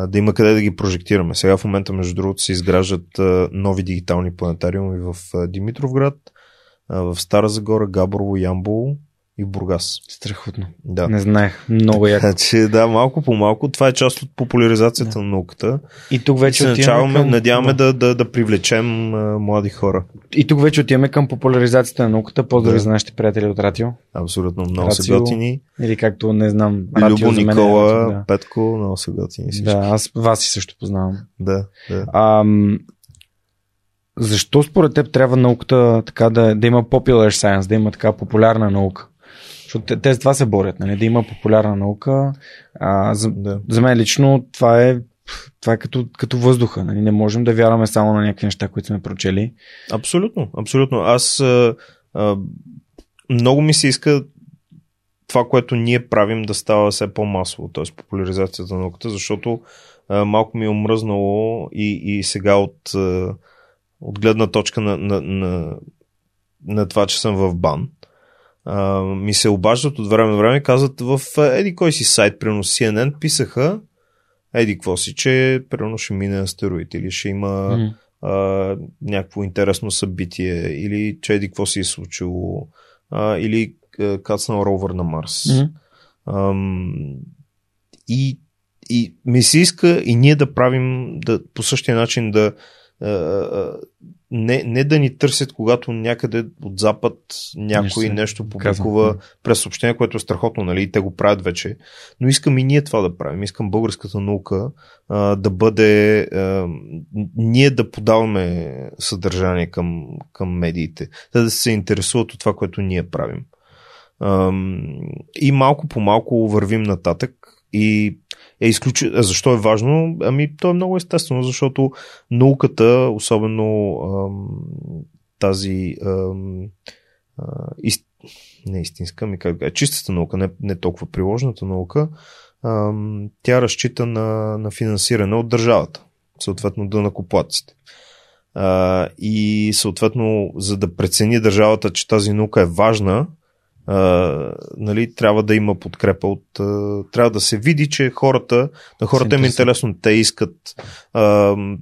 да има къде да ги прожектираме. Сега в момента, между другото, се изграждат нови дигитални планетариуми в Димитровград, в Стара Загора, Габрово, Ямбол и Бургас. Страхотно. Да. Не знаех. Много яко. Значи, да, малко по малко. Това е част от популяризацията да. на науката. И тук вече и начаваме, към... надяваме да, да, да привлечем а, млади хора. И тук вече отиваме към популяризацията на науката. Поздрави да. за нашите приятели от Ратио. Абсолютно. Много Рацио, са готини. Или както не знам. Любо, е Никола, е, да. Петко, много са готини. Всички. Да, аз вас и също познавам. Да, да. Ам, защо според теб трябва науката така да, да има popular science, да има така популярна наука? Защото те, те с това се борят, нали? да има популярна наука. А, за, да. за мен лично това е това е като, като въздуха. Нали? Не можем да вярваме само на някакви неща, които сме прочели. Абсолютно, абсолютно. Аз а, а, много ми се иска това, което ние правим да става все по-масово, т.е. популяризацията на науката, защото а, малко ми е омръзнало и, и сега от, а, от гледна точка на, на, на, на това, че съм в бан а, ми се обаждат от време на време и казват в еди кой си сайт, примерно CNN, писаха еди какво си, че примерно ще мине астероид или ще има mm. а, някакво интересно събитие или че еди какво си е случило а, или а, кацнал ровър на Марс. Mm. А, и, и ми се иска и ние да правим да, по същия начин да, не, не да ни търсят, когато някъде от запад някой Нещо нещо, публикува през съобщение, което е страхотно, нали? И те го правят вече. Но искам и ние това да правим. Искам българската наука а, да бъде. А, ние да подаваме съдържание към, към медиите. Те да се интересуват от това, което ние правим. Ам, и малко по малко вървим нататък. И е изключи... а Защо е важно? Ами, то е много естествено, защото науката, особено ам, тази ам, а, ист... не истинска, ми как да чистата наука, не, не толкова приложната наука, ам, тя разчита на, на финансиране от държавата, съответно да накоплаците. А, и съответно, за да прецени държавата, че тази наука е важна, а, нали, трябва да има подкрепа от. А, трябва да се види, че хората, на хората им е интересно, те искат. А,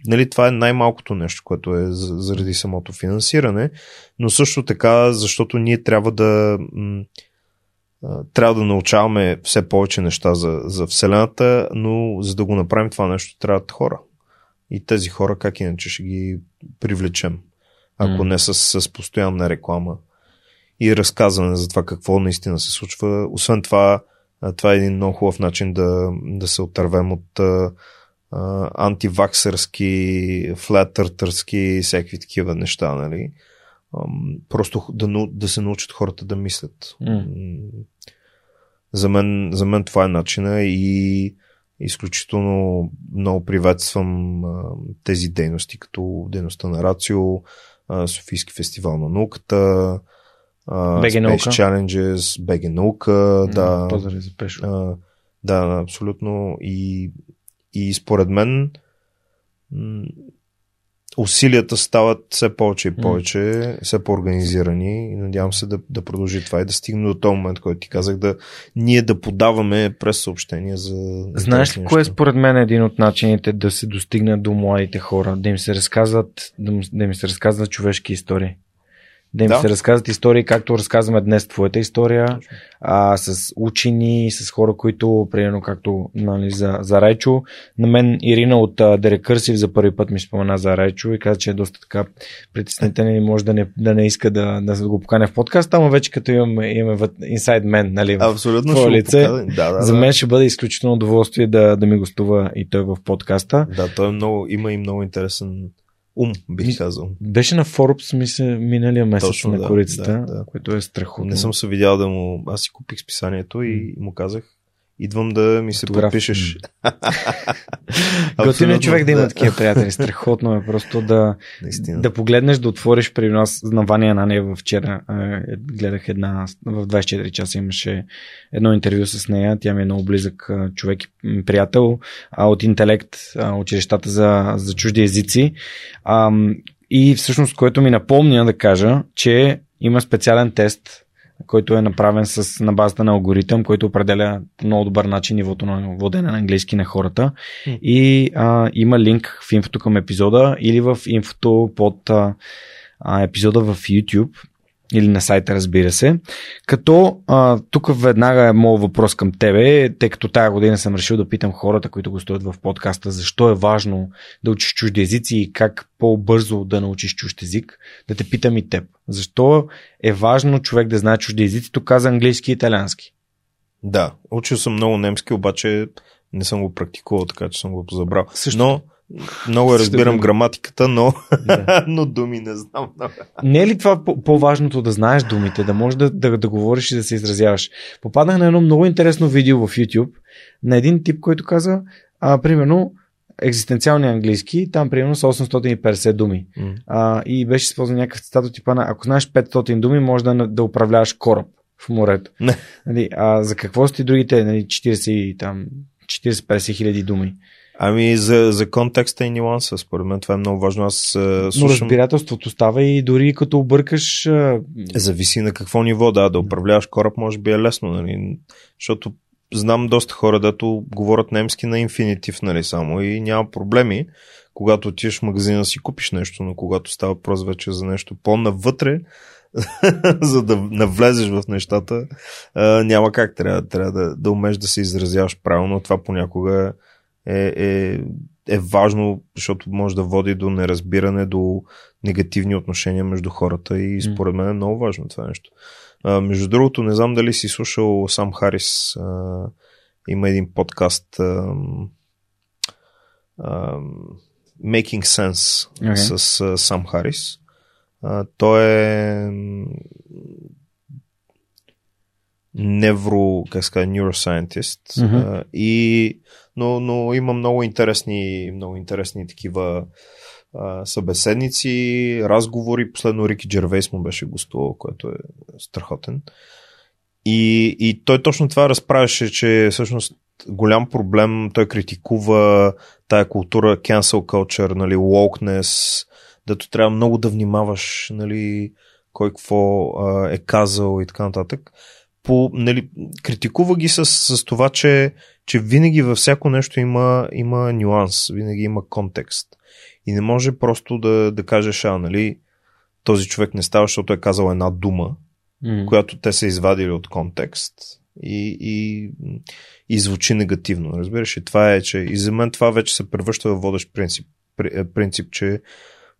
нали, това е най-малкото нещо, което е за- заради самото финансиране, но също така, защото ние трябва да. трябва да научаваме все повече неща за, за Вселената, но за да го направим това нещо, трябват хора. И тези хора, как иначе ще ги привлечем, ако М. не с, с постоянна реклама и разказване за това какво наистина се случва. Освен това, това е един много хубав начин да, да се отървем от а, антиваксърски, флетъртърски, всякакви такива неща, нали? Просто да, да се научат хората да мислят. М, За мен, за мен това е начина и изключително много приветствам тези дейности, като дейността на Рацио, Софийски фестивал на науката, а, BG Space наука. Challenges, БГ наука, да. Поздрави за Пешо. А, да, абсолютно. И, и според мен м, усилията стават все повече и повече, все по-организирани и надявам се да, да продължи това и да стигне до този момент, който ти казах, да ние да подаваме през съобщения за... Знаеш ли кое е според мен един от начините да се достигне до младите хора? Да им се разказват, да, да им се разказват човешки истории. Да им Да. се разказват истории, както разказваме днес твоята история, Точно. а, с учени, с хора, които, примерно както нали, за, за Райчо. На мен Ирина от а, Дерекърсив за първи път ми спомена за Райчо и каза, че е доста така притеснителен и може да не, да не иска да, да го поканя в подкаста, ама вече като имаме, имаме Inside Man, нали, в Абсолютно. го лице. Да, да, за да. мен ще бъде изключително удоволствие да, да ми гостува и той в подкаста. Да, той е много, има и много интересен ум, бих Ми- казал. Беше на Forbes, мисля, миналия месец Точно, на да, корицата, да, да. което е страхотно. Не съм се видял да му... Аз си купих списанието и му казах, идвам да ми се Автограф. подпишеш. Готин е човек да има такива приятели. Страхотно е просто да, Наистина. да погледнеш, да отвориш при нас на Ваня Нанева вчера. е, Гледах една, в 24 часа имаше едно интервю с нея. Тя ми е много близък човек и приятел а, от интелект, а, училищата за, за чужди езици. И всъщност, което ми напомня да кажа, че има специален тест, който е направен с, на базата на алгоритъм, който определя много добър начин нивото на водене на английски на хората. И а, има линк в инфото към епизода или в инфото под а, епизода в YouTube или на сайта, разбира се. Като а, тук веднага е моят въпрос към тебе, тъй като тази година съм решил да питам хората, които гостуват в подкаста, защо е важно да учиш чужди езици и как по-бързо да научиш чужд език, да те питам и теб. Защо е важно човек да знае чужди езици? Тук каза английски и италиански. Да, учил съм много немски, обаче не съм го практикувал, така че съм го позабрал. Също. Но много разбирам граматиката, но, Да. но думи не знам. Не е ли това по- по-важното да знаеш думите, да можеш да, да, да говориш и да се изразяваш? Попаднах на едно много интересно видео в YouTube на един тип, който каза, а, примерно, екзистенциални английски, там примерно са 850 думи. М. А, и беше използван някакъв цитат от типа на, ако знаеш 500 думи, може да, да управляваш кораб в морето. Нали, а за какво сте другите нали, 40 и там 40-50 хиляди думи? Ами за, за контекста и нюанса, според мен това е много важно. Аз Но слушам... разбирателството става и дори като объркаш... а, Зависи на какво ниво, да, да управляваш кораб може би е лесно, нали? Защото знам доста хора, дето говорят немски на инфинитив, нали, само и няма проблеми. Когато отидеш в магазина си купиш нещо, но когато става въпрос вече за нещо по-навътре, за да навлезеш в нещата, а, няма как. Трябва, трябва да, да умеш да се изразяваш правилно. Това понякога е, е е важно, защото може да води до неразбиране, до негативни отношения между хората и според мен е много важно това нещо. А, между другото, не знам дали си слушал Сам Харис. А, има един подкаст а, а, Making Sense Okay. с а, Сам Харис. А, той е невро, как ска, neuroscientist. Мгм. А, и, но, но има много интересни, много интересни такива а, събеседници, разговори. Последно Рики Джервейс му беше гостувал, което е страхотен. И, и той точно това разправяше, че всъщност голям проблем, той критикува тая култура, cancel culture, нали, wokeness, дето трябва много да внимаваш, нали, кой какво а, е казал и така нататък. По, нали, критикува ги с, с това, че, че винаги във всяко нещо има, има нюанс, винаги има контекст. И не може просто да, да кажеш, а, нали, този човек не става, защото е казал една дума, М. която те са извадили от контекст и, и, и звучи негативно. Разбираш, и това е, че и за мен това вече се превръща в водещ принцип, при- е, принцип че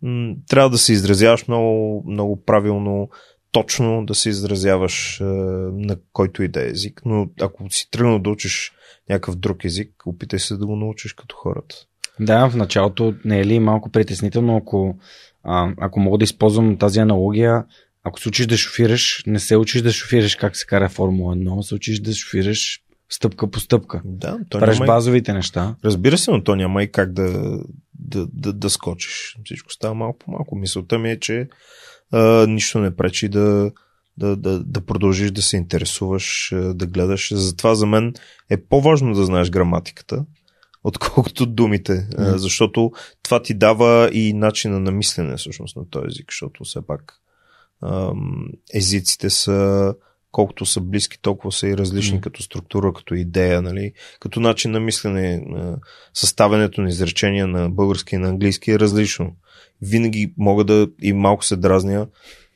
м, трябва да се изразяваш много, много правилно, точно да се изразяваш е, на който и да е език, но ако си тръгнал да учиш някакъв друг език, опитай се да го научиш като хората. Да, в началото не е ли малко притеснително, ако, а, ако мога да използвам тази аналогия, ако се учиш да шофираш, не се учиш да шофираш как се кара Формула 1, се учиш да шофираш стъпка по стъпка. Да, то Правиш няма базовите неща. Разбира се, но то няма и как да, да, да, да скочиш. Всичко става малко по малко. Мисълта ми е, че а, нищо не пречи да, да, да, да продължиш да се интересуваш, да гледаш. Затова за мен е по-важно да знаеш граматиката, отколкото думите. А, защото това ти дава и начина на мислене всъщност на този език, защото все пак езиците са колкото са близки, толкова са и различни Мгм. като структура, като идея, нали? като начин на мислене, съставянето на изречения на български и на английски е различно. Винаги мога да и малко се дразня.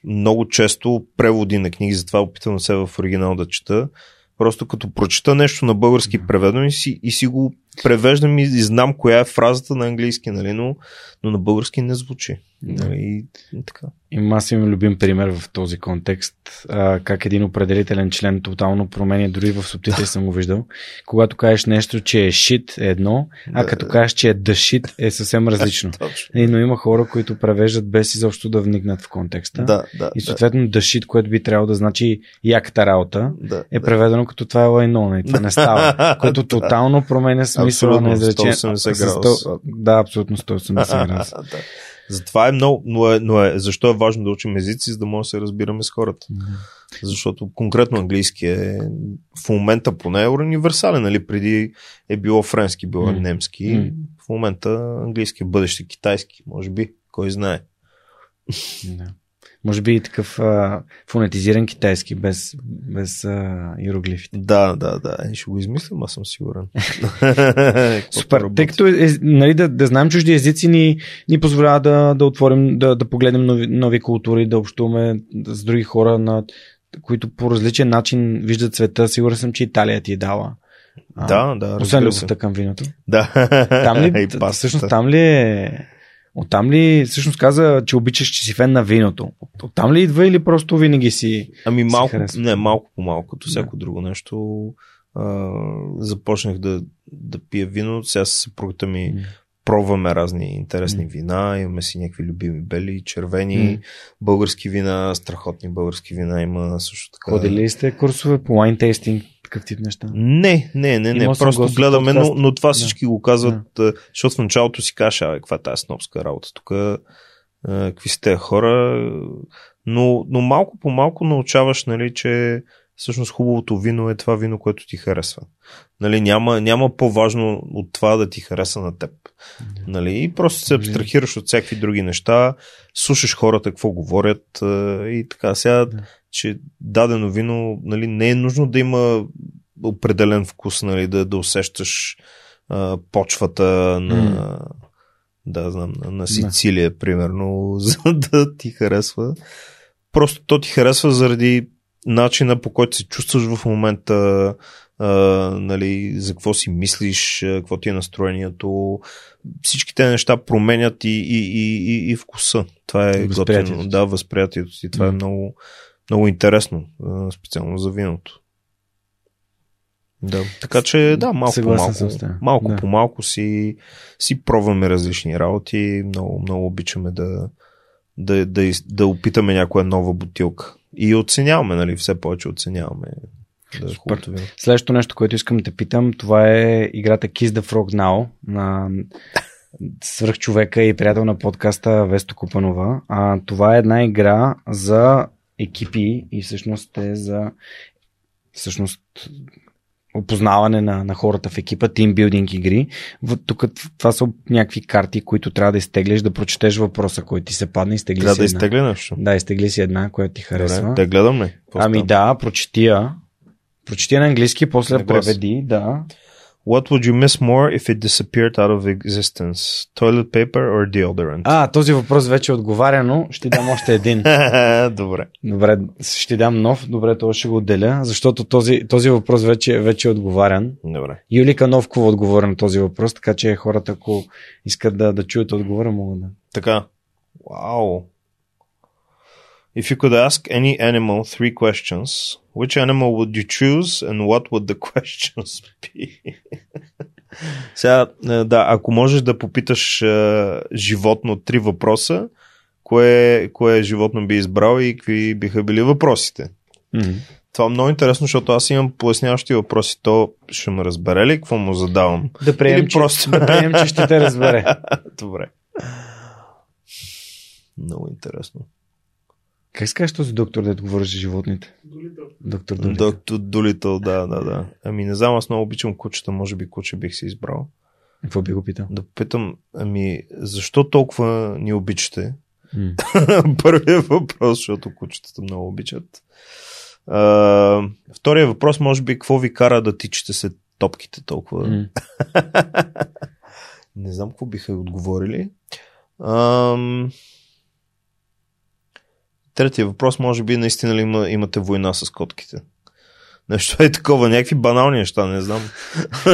Много често преводи на книги, затова опитвам се в оригинал да чета. Просто като прочета нещо на български преведено и си, и си го превеждам и, и знам коя е фразата на английски, нали? но, но на български не звучи. Да. Нали? Така. И аз имам любим пример в този контекст, а, как един определителен член тотално променя, дори в субтитри съм го виждал. Когато кажеш нещо, че е shit е едно, а Да. като кажеш, че е the shit е съвсем различно. И, но има хора, които превеждат без изобщо да вникнат в контекста. Да, да. И съответно the shit, което би трябвало да значи яката работа, да, е да. преведено като това е лайно. И това не става. Което Да. тотално променя смисъла на изречението. 180 С градуса. сто- Да, абсолютно 180 градуса. Затова е много, но е, но е, защо е важно да учим езици, за да може да се разбираме с хората. Защото конкретно английски е в момента поне е универсален, нали? Преди е било френски, било е М. немски. М. В момента английски, в бъдеще китайски, може би, кой знае. Да. Може би и такъв а, фонетизиран китайски, без, без а, иероглифите. Да, да, да. Е, ще го измислям, аз съм сигурен. Супер. Тъй като е, нали, да, да знаем чужди езици ни, ни позволява да, да отворим, да, да погледнем нови, нови култури, да общуваме с други хора, на, които по различен начин виждат света. Сигурен съм, че Италия ти е дала. А, Да, да, Освен любовта към виното. Да. Там ли, И всъщност там ли е... Оттам ли всъщност каза, че обичаш, че си фен на виното? От- Оттам ли идва или просто винаги си... Ами си малко, харесва. не, малко по малко, като всяко друго нещо. А, започнах да, да пия вино, сега с съпругата ми М. пробваме разни интересни М. вина, имаме си някакви любими бели, червени, М. български вина, страхотни български вина има също така. Ходили ли сте курсове по wine tasting, такъв тип неща? Не, не, не, не. Имал Просто гост гледаме, но, но това Да. всички го казват, да. защото в началото си кажеш, абе, каква е тази снобска работа тук, какви сте хора, но, но малко по малко научаваш, нали, че всъщност хубавото вино е това вино, което ти харесва. Нали, няма, няма по-важно от това да ти хареса на теб. Нали, и просто се абстрахираш от всякакви други неща, слушаш хората какво говорят и така. Сега, Да. че дадено вино нали, не е нужно да има определен вкус, нали, да, да усещаш а, почвата на, да, знам, на, на Сицилия, примерно, за да ти харесва. Просто то ти харесва заради начина по който се чувстваш в момента, а, нали, за какво си мислиш, какво ти е настроението. Всички тези неща променят и, и, и, и, и вкуса. Това е Възприятието готино. си. Да, възприятието си. Това е Мгм. много, много интересно, специално за виното. Да, така че да, малко по малко, малко Да. по малко си, си пробваме различни работи. Много, много обичаме да, да, да, да опитаме някоя нова бутилка. И оценяваме, нали, все повече оценяваме. Да, вино. Следващото нещо, което искам да те питам, това е играта Kiss the Frog Now на свръхчовека и приятел на подкаста Весто Купанова. А, това е една игра за екипи и всъщност е за всъщност опознаване на, на хората в екипа, тимбилдинг игри. В, тук това са някакви карти, които трябва да изтеглиш, да прочетеш въпроса, който ти се падне, изтегли Трябва си да една. изтегля нещо. Да, изтегли си една, която ти харесва. Добре, да гледам ли? Ами да, прочети я. Прочети на английски, после преведи, да. What would you miss more if it disappeared out of existence? Toilet paper or deodorant? А, този въпрос вече е отговаряно. Ще дам още един. Добре. Добре, ще дам нов. Добре, това ще го отделя, защото този, този въпрос вече, вече е отговарян. Добре. Юлика Новкова отговори на този въпрос, така че хората, ако искат да, да чуят отговора, могат да. Така. Вау. If you could ask any animal three questions, which animal would you choose and what would the questions be? Сега, е, да, ако можеш да попиташ е, животно три въпроса, кое, кое животно би избрал и какви биха били въпросите? М. Това е много интересно, защото аз имам поясняващи въпроси. То ще ме разбере ли какво му задавам? Да приемем, Или че, просто- да приемем, че ще те разбере. Добре. Много интересно. Как се този доктор, да говори за животните? Доктор Долитъл. Доктор Долитъл, да, да, да. Ами не знам, аз много обичам кучета, може би куче бих си избрал. Какво би го питал? Да попитам, ами защо толкова ни обичате? Първият въпрос, защото кучетата много обичат. А, втория въпрос, може би, какво ви кара да тичате след топките толкова? Не знам какво биха отговорили. Ам... Третия въпрос, може би наистина ли има, имате война с котките? Нещо е такова, някакви банални неща, не знам.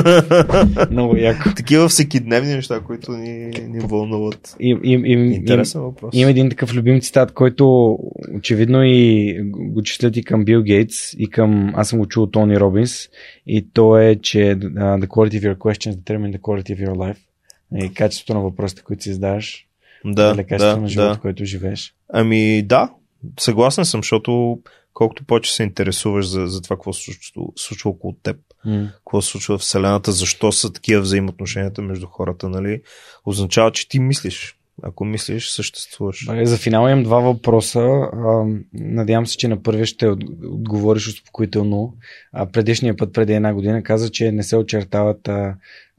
Много яко. Такива всекидневни неща, които ни, ни вълнуват. И, и, и, Интересен въпрос. Има един такъв любим цитат, който очевидно и го числят и към Бил Гейтс, и към, аз съм го чул от Тони Робинс, и то е, че uh, the quality of your questions determine the quality of your life. И качеството на въпросите, които си задаваш, Да, качеството да, на живота, да. който живееш. Ами да, съгласен съм, защото колкото повече се интересуваш за, за това, какво се случва, случва около теб, М. какво се случва в Вселената, защо са такива взаимоотношенията между хората, нали, означава, че ти мислиш. Ако мислиш, съществуваш. За финал имам два въпроса. Надявам се, че на първия ще от- отговориш успокоително. Предишния път, преди една година, каза, че не се очертават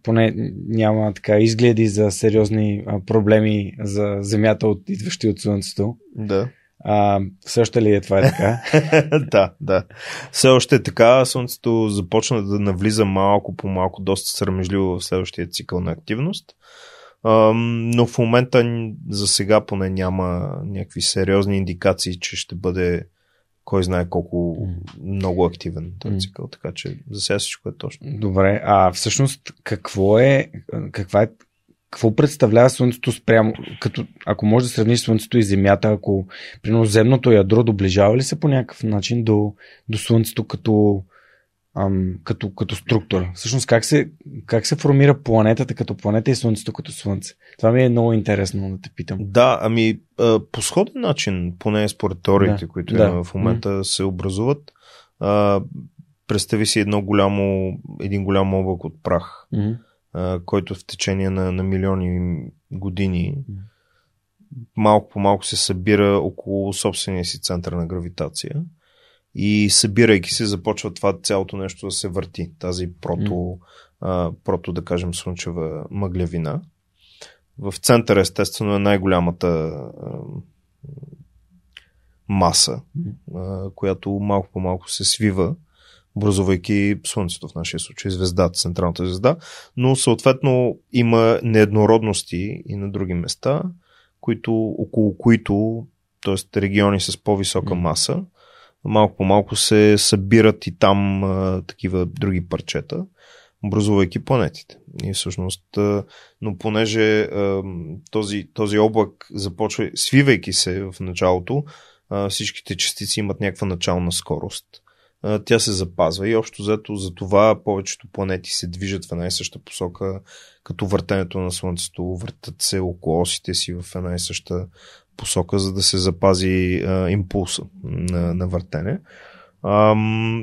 поне няма така изгледи за сериозни проблеми за Земята, от, идващи от Слънцето. Да. А, още ли е това е така? да, да. Все още е така. Слънцето започна да навлиза малко по малко, доста срамежливо в следващия цикъл на активност. Ам, но в момента за сега поне няма някакви сериозни индикации, че ще бъде кой знае колко много активен този цикъл. Така че за сега всичко е точно. Добре, а всъщност какво е, каква е, какво представлява Слънцето спрямо, като, ако може да сравниш Слънцето и Земята, ако примерно земното ядро доближава ли се по някакъв начин до, до Слънцето като, ам, като, като структура? Всъщност как се, как се формира планетата като планета и Слънцето като Слънце? Това ми е много интересно да те питам. Да, ами по сходен начин, поне според теориите, Да, които да. имаме в момента се образуват, а, представи си едно голямо, един голям облак от прах, М. а, който в течение на, на милиони години малко по малко се събира около собствения си център на гравитация и събирайки се започва това цялото нещо да се върти, тази прото, а, прото да кажем слънчева мъглявина. В центъра естествено е най-голямата а, маса, а, която малко по малко се свива, образувайки Слънцето, в нашия случай звездата, централната звезда, но съответно има нееднородности и на други места, които, около които, т.е. региони с по-висока маса, малко по малко се събират и там а, такива други парчета, образувайки планетите. И всъщност, а, но понеже а, този, този облак започва, свивайки се в началото, а, всичките частици имат някаква начална скорост. Тя се запазва и общо взето за това повечето планети се движат в една и съща посока, като въртенето на Слънцето, въртат се около осите си в една и съща посока, за да се запази а, импулса на, на въртене. А,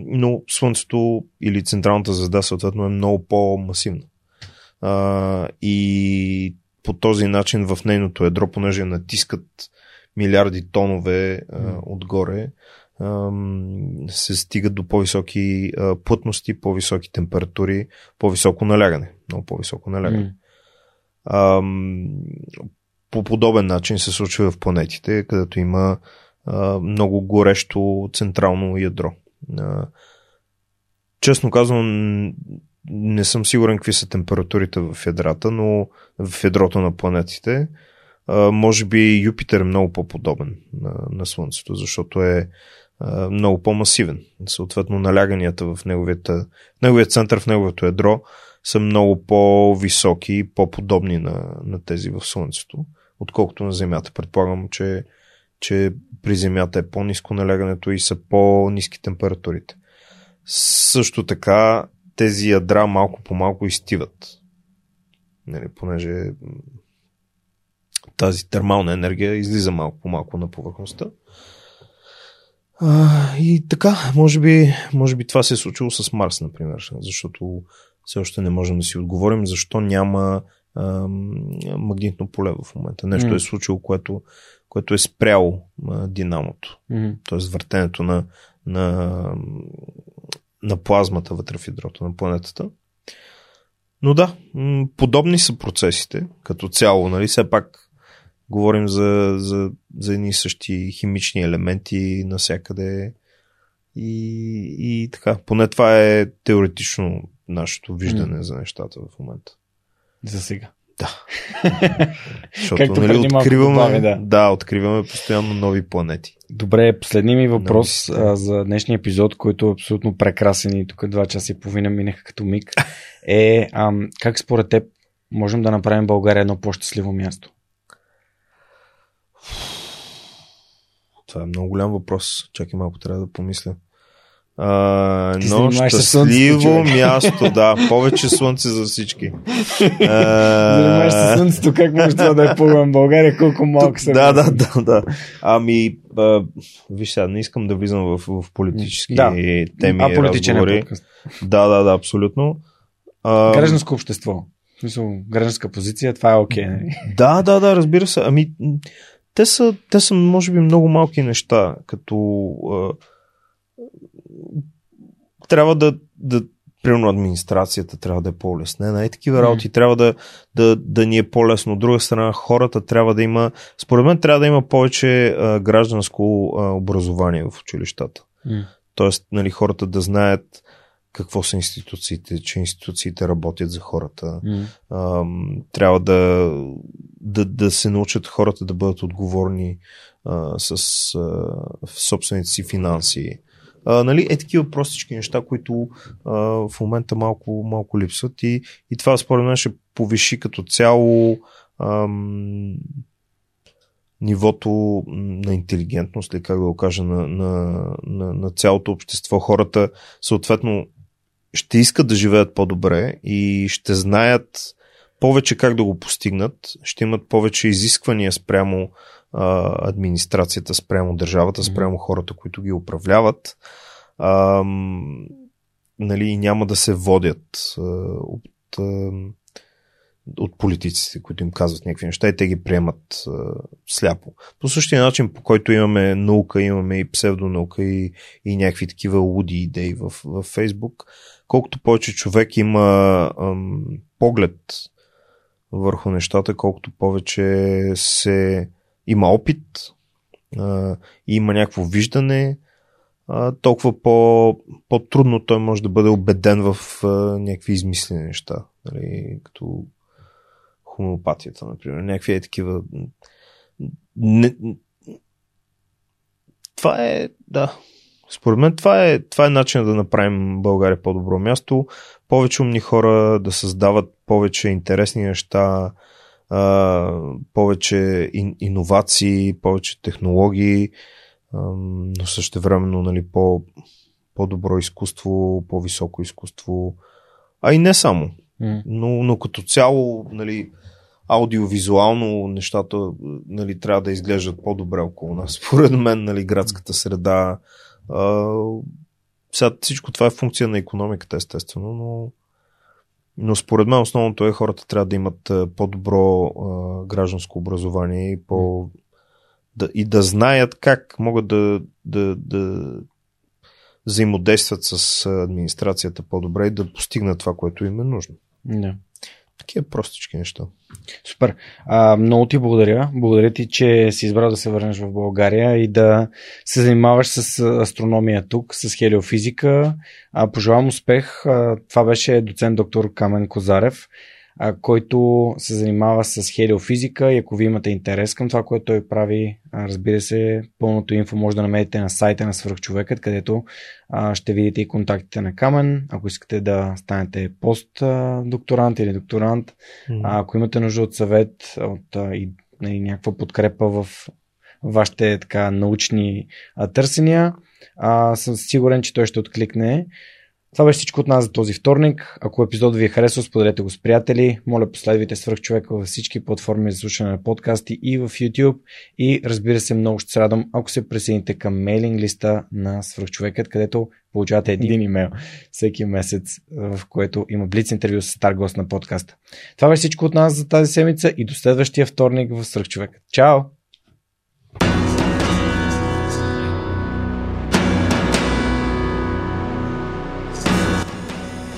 но Слънцето или централната звезда съответно е много по-масивна. А, и по този начин в нейното ядро, понеже натискат милиарди тонове а, отгоре, се стигат до по-високи плътности, по-високи температури, по-високо налягане. Много по-високо налягане. Ам, по подобен начин се случва в планетите, където има много горещо централно ядро. Честно казвам, не съм сигурен какви са температурите в ядрата, но в ядрото на планетите, може би Юпитер е много по-подобен на, на Слънцето, защото е много по-масивен. Съответно, наляганията в неговията, неговия център, в неговото ядро са много по-високи и по-подобни на, на тези в Слънцето, отколкото на Земята. Предполагам, че, че при Земята е по-низко налягането и са по-низки температурите. Също така тези ядра малко по малко изтиват. Нали, понеже тази термална енергия излиза малко по малко на повърхността. А, и така, може би, може би това се е случило с Марс, например, защото все още не можем да си отговорим защо няма ам, магнитно поле в момента. Нещо М. е случило, което, което е спряло а, динамото, М. т.е. въртенето на, на, на плазмата вътре в ядрото на планетата. Но да, подобни са процесите като цяло. Нали? Все пак говорим за, за, за едни същи химични елементи навсякъде. И, и така, поне това е теоретично нашето виждане М. за нещата в момента. За сега. Защото Както нали, откриваме, добави, да. да, откриваме постоянно нови планети. Добре, последният ми въпрос а, за днешния епизод, който е абсолютно прекрасен и тук два часа и половина минаха като миг, е ам, как според теб можем да направим България едно по-щастливо място? Това е много голям въпрос. Чакай малко, трябва да помисля. А, Ти но щастливо слънцето, място, да. Повече слънце за всички. Занимаваш се слънцето, как може това да е по-голям България, колко малко са. да, да, да, да. Ами, а, виж сега, не искам да влизам в, в политически Да. теми А политичен е. Да, да, да, абсолютно. А, Гражданско общество. В смисъл, гражданска позиция, това е окей. нали? Да, да, да, разбира се. Ами, те са, те са, може би, много малки неща, като а, трябва да, да примерно администрацията трябва да е по-леснена и такива работи трябва да, да, да ни е по-лесно. От друга страна, хората трябва да има, според мен трябва да има повече а, гражданско а, образование в училищата. М. Тоест, нали, хората да знаят какво са институциите, че институциите работят за хората, М. ам, трябва да, да, да се научат хората да бъдат отговорни а, с а, собствените си финанси. А, нали, е такива простички неща, които а, в момента малко, малко липсват и, и това според мен ще повиши като цяло ам, нивото на интелигентност, или как да го кажа, на, на, на, на цялото общество. Хората съответно ще искат да живеят по-добре и ще знаят повече как да го постигнат, ще имат повече изисквания спрямо а, администрацията, спрямо държавата, спрямо хората, които ги управляват. А, нали, няма да се водят а, от, а, от политиците, които им казват някакви неща и те ги приемат а, сляпо. По същия начин, по който имаме наука, имаме и псевдонаука и, и някакви такива луди идеи в, в Фейсбук, колкото повече човек има ам, поглед върху нещата, колкото повече се има опит, а, и има някакво виждане, а, толкова по, по-трудно той може да бъде убеден в а, някакви измислени неща. Нали, като хомеопатията, например. Някакви е такива. Не, това е, да, Според мен това е, това е начин да направим България по-добро място. Повече умни хора да създават повече интересни неща, повече ин, иновации, повече технологии, а, но също времено нали, по, по-добро изкуство, по-високо изкуство. А и не само. Но, но като цяло, нали, аудиовизуално нещата нали, трябва да изглеждат по-добре около нас. Според мен, нали, градската среда. А, сега всичко това е функция на економиката, естествено, но, но според мен основното е хората трябва да имат по-добро а, гражданско образование и, по, да, и да знаят как могат да, да, да взаимодействат с администрацията по-добре и да постигнат това, което им е нужно. Да. Такива простички неща. Супер. А, много ти благодаря. Благодаря ти, че си избрал да се върнеш в България и да се занимаваш с астрономия тук, с хелиофизика. А, пожелавам успех. А, това беше доцент доктор Камен Козарев, а, който се занимава с хелиофизика и ако ви имате интерес към това, което той прави, а, разбира се, пълното инфо може да намерите на сайта на Свърхчовекът, където а, ще видите и контактите на Камен. Ако искате да станете пост а, докторант или докторант, а, ако имате нужда от съвет, от а, и, и някаква подкрепа в вашите така научни а, търсения, а, съм сигурен, че той ще откликне. Това беше всичко от нас за този вторник. Ако епизод ви е харесал, споделете го с приятели. Моля, последвайте свръхчовека във всички платформи за слушане на подкасти и в YouTube. И разбира се, много ще се радвам, ако се присъедините към мейлинг листа на свръхчовекът, където получавате един имейл всеки месец, в което има блиц интервю с стар гост на подкаста. Това беше всичко от нас за тази седмица и до следващия вторник в Свръхчовекът. Чао!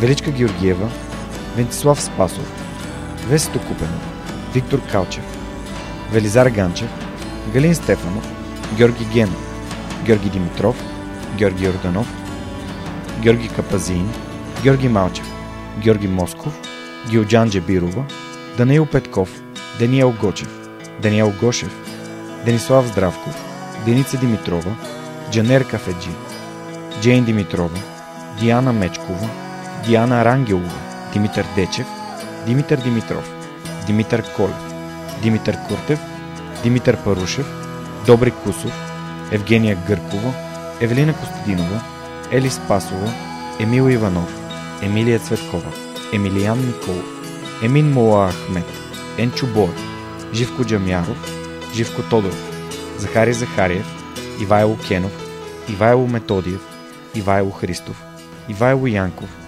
Величка Георгиева, Вентислав Спасов, Весето Купенов, Виктор Калчев, Велизар Ганчев, Галин Стефанов, Георги Генов, Георги Димитров, Георги Йорданов, Георги Капазин, Георги Малчев, Георги Москов, Гилджан Джебирова, Даниил Петков, Даниел Гочев, Даниел Гошев, Денислав Здравков, Деница Димитрова, Джанер Кафеджи, Джейн Димитрова, Диана Мечкова, Диана Рангелова, Димитър Дечев, Димитър Димитров, Димитър Колев, Димитър Куртев, Димитър Парушев, Добри Кусов, Евгения Гъркова, Евелина Костадинова, Ели Спасова, Емил Иванов, Емилия Цветкова, Емилиян Николов, Емин Мола Ахмет, Енчо Боев, Живко Джамяров, Живко Тодоров, Захари Захариев, Ивайло Кенов, Ивайло Методиев, Ивайло Христов, Ивайло Янков,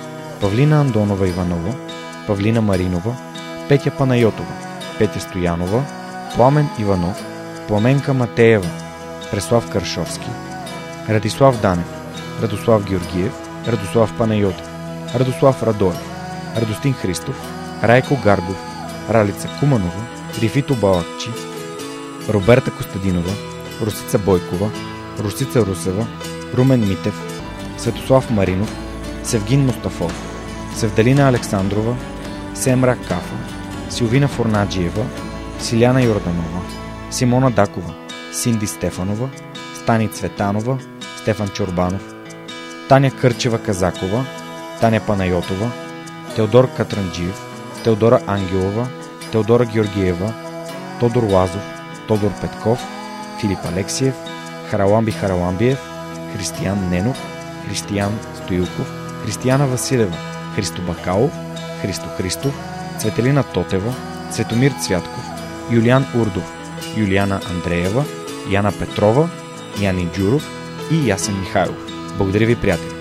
Павлина Андонова Иванова, Павлина Маринова, Петя Панайотова, Петя Стоянова, Пламен Иванов, Пламенка Матеева, Преслав Каршовски, Радислав Данев, Радослав Георгиев, Радослав Панайотов, Радослав Радоев, Радостин Христов, Райко Гаргов, Ралица Куманова, Рифито Балакчи, Роберта Костадинова, Русица Бойкова, Русица Русева, Румен Митев, Светослав Маринов, Севгин Мустафов, Севдалина Александрова, Семра Кафа, Силвина Форнаджиева, Силяна Йорданова, Симона Дакова, Синди Стефанова, Стани Цветанова, Стефан Чорбанов, Таня Кърчева Казакова, Таня Панайотова, Теодор Катранджиев, Теодора Ангелова, Теодора Георгиева, Тодор Лазов, Тодор Петков, Филип Алексиев, Хараламби Хараламбиев, Християн Ненов, Християн Стоилков, Християна Василева, Христо Бакалов, Христо Христов, Цветелина Тотева, Светомир Цвятков, Юлиан Урдов, Юлиана Андреева, Яна Петрова, Яни Джуров и Ясен Михайлов. Благодаря ви, приятели!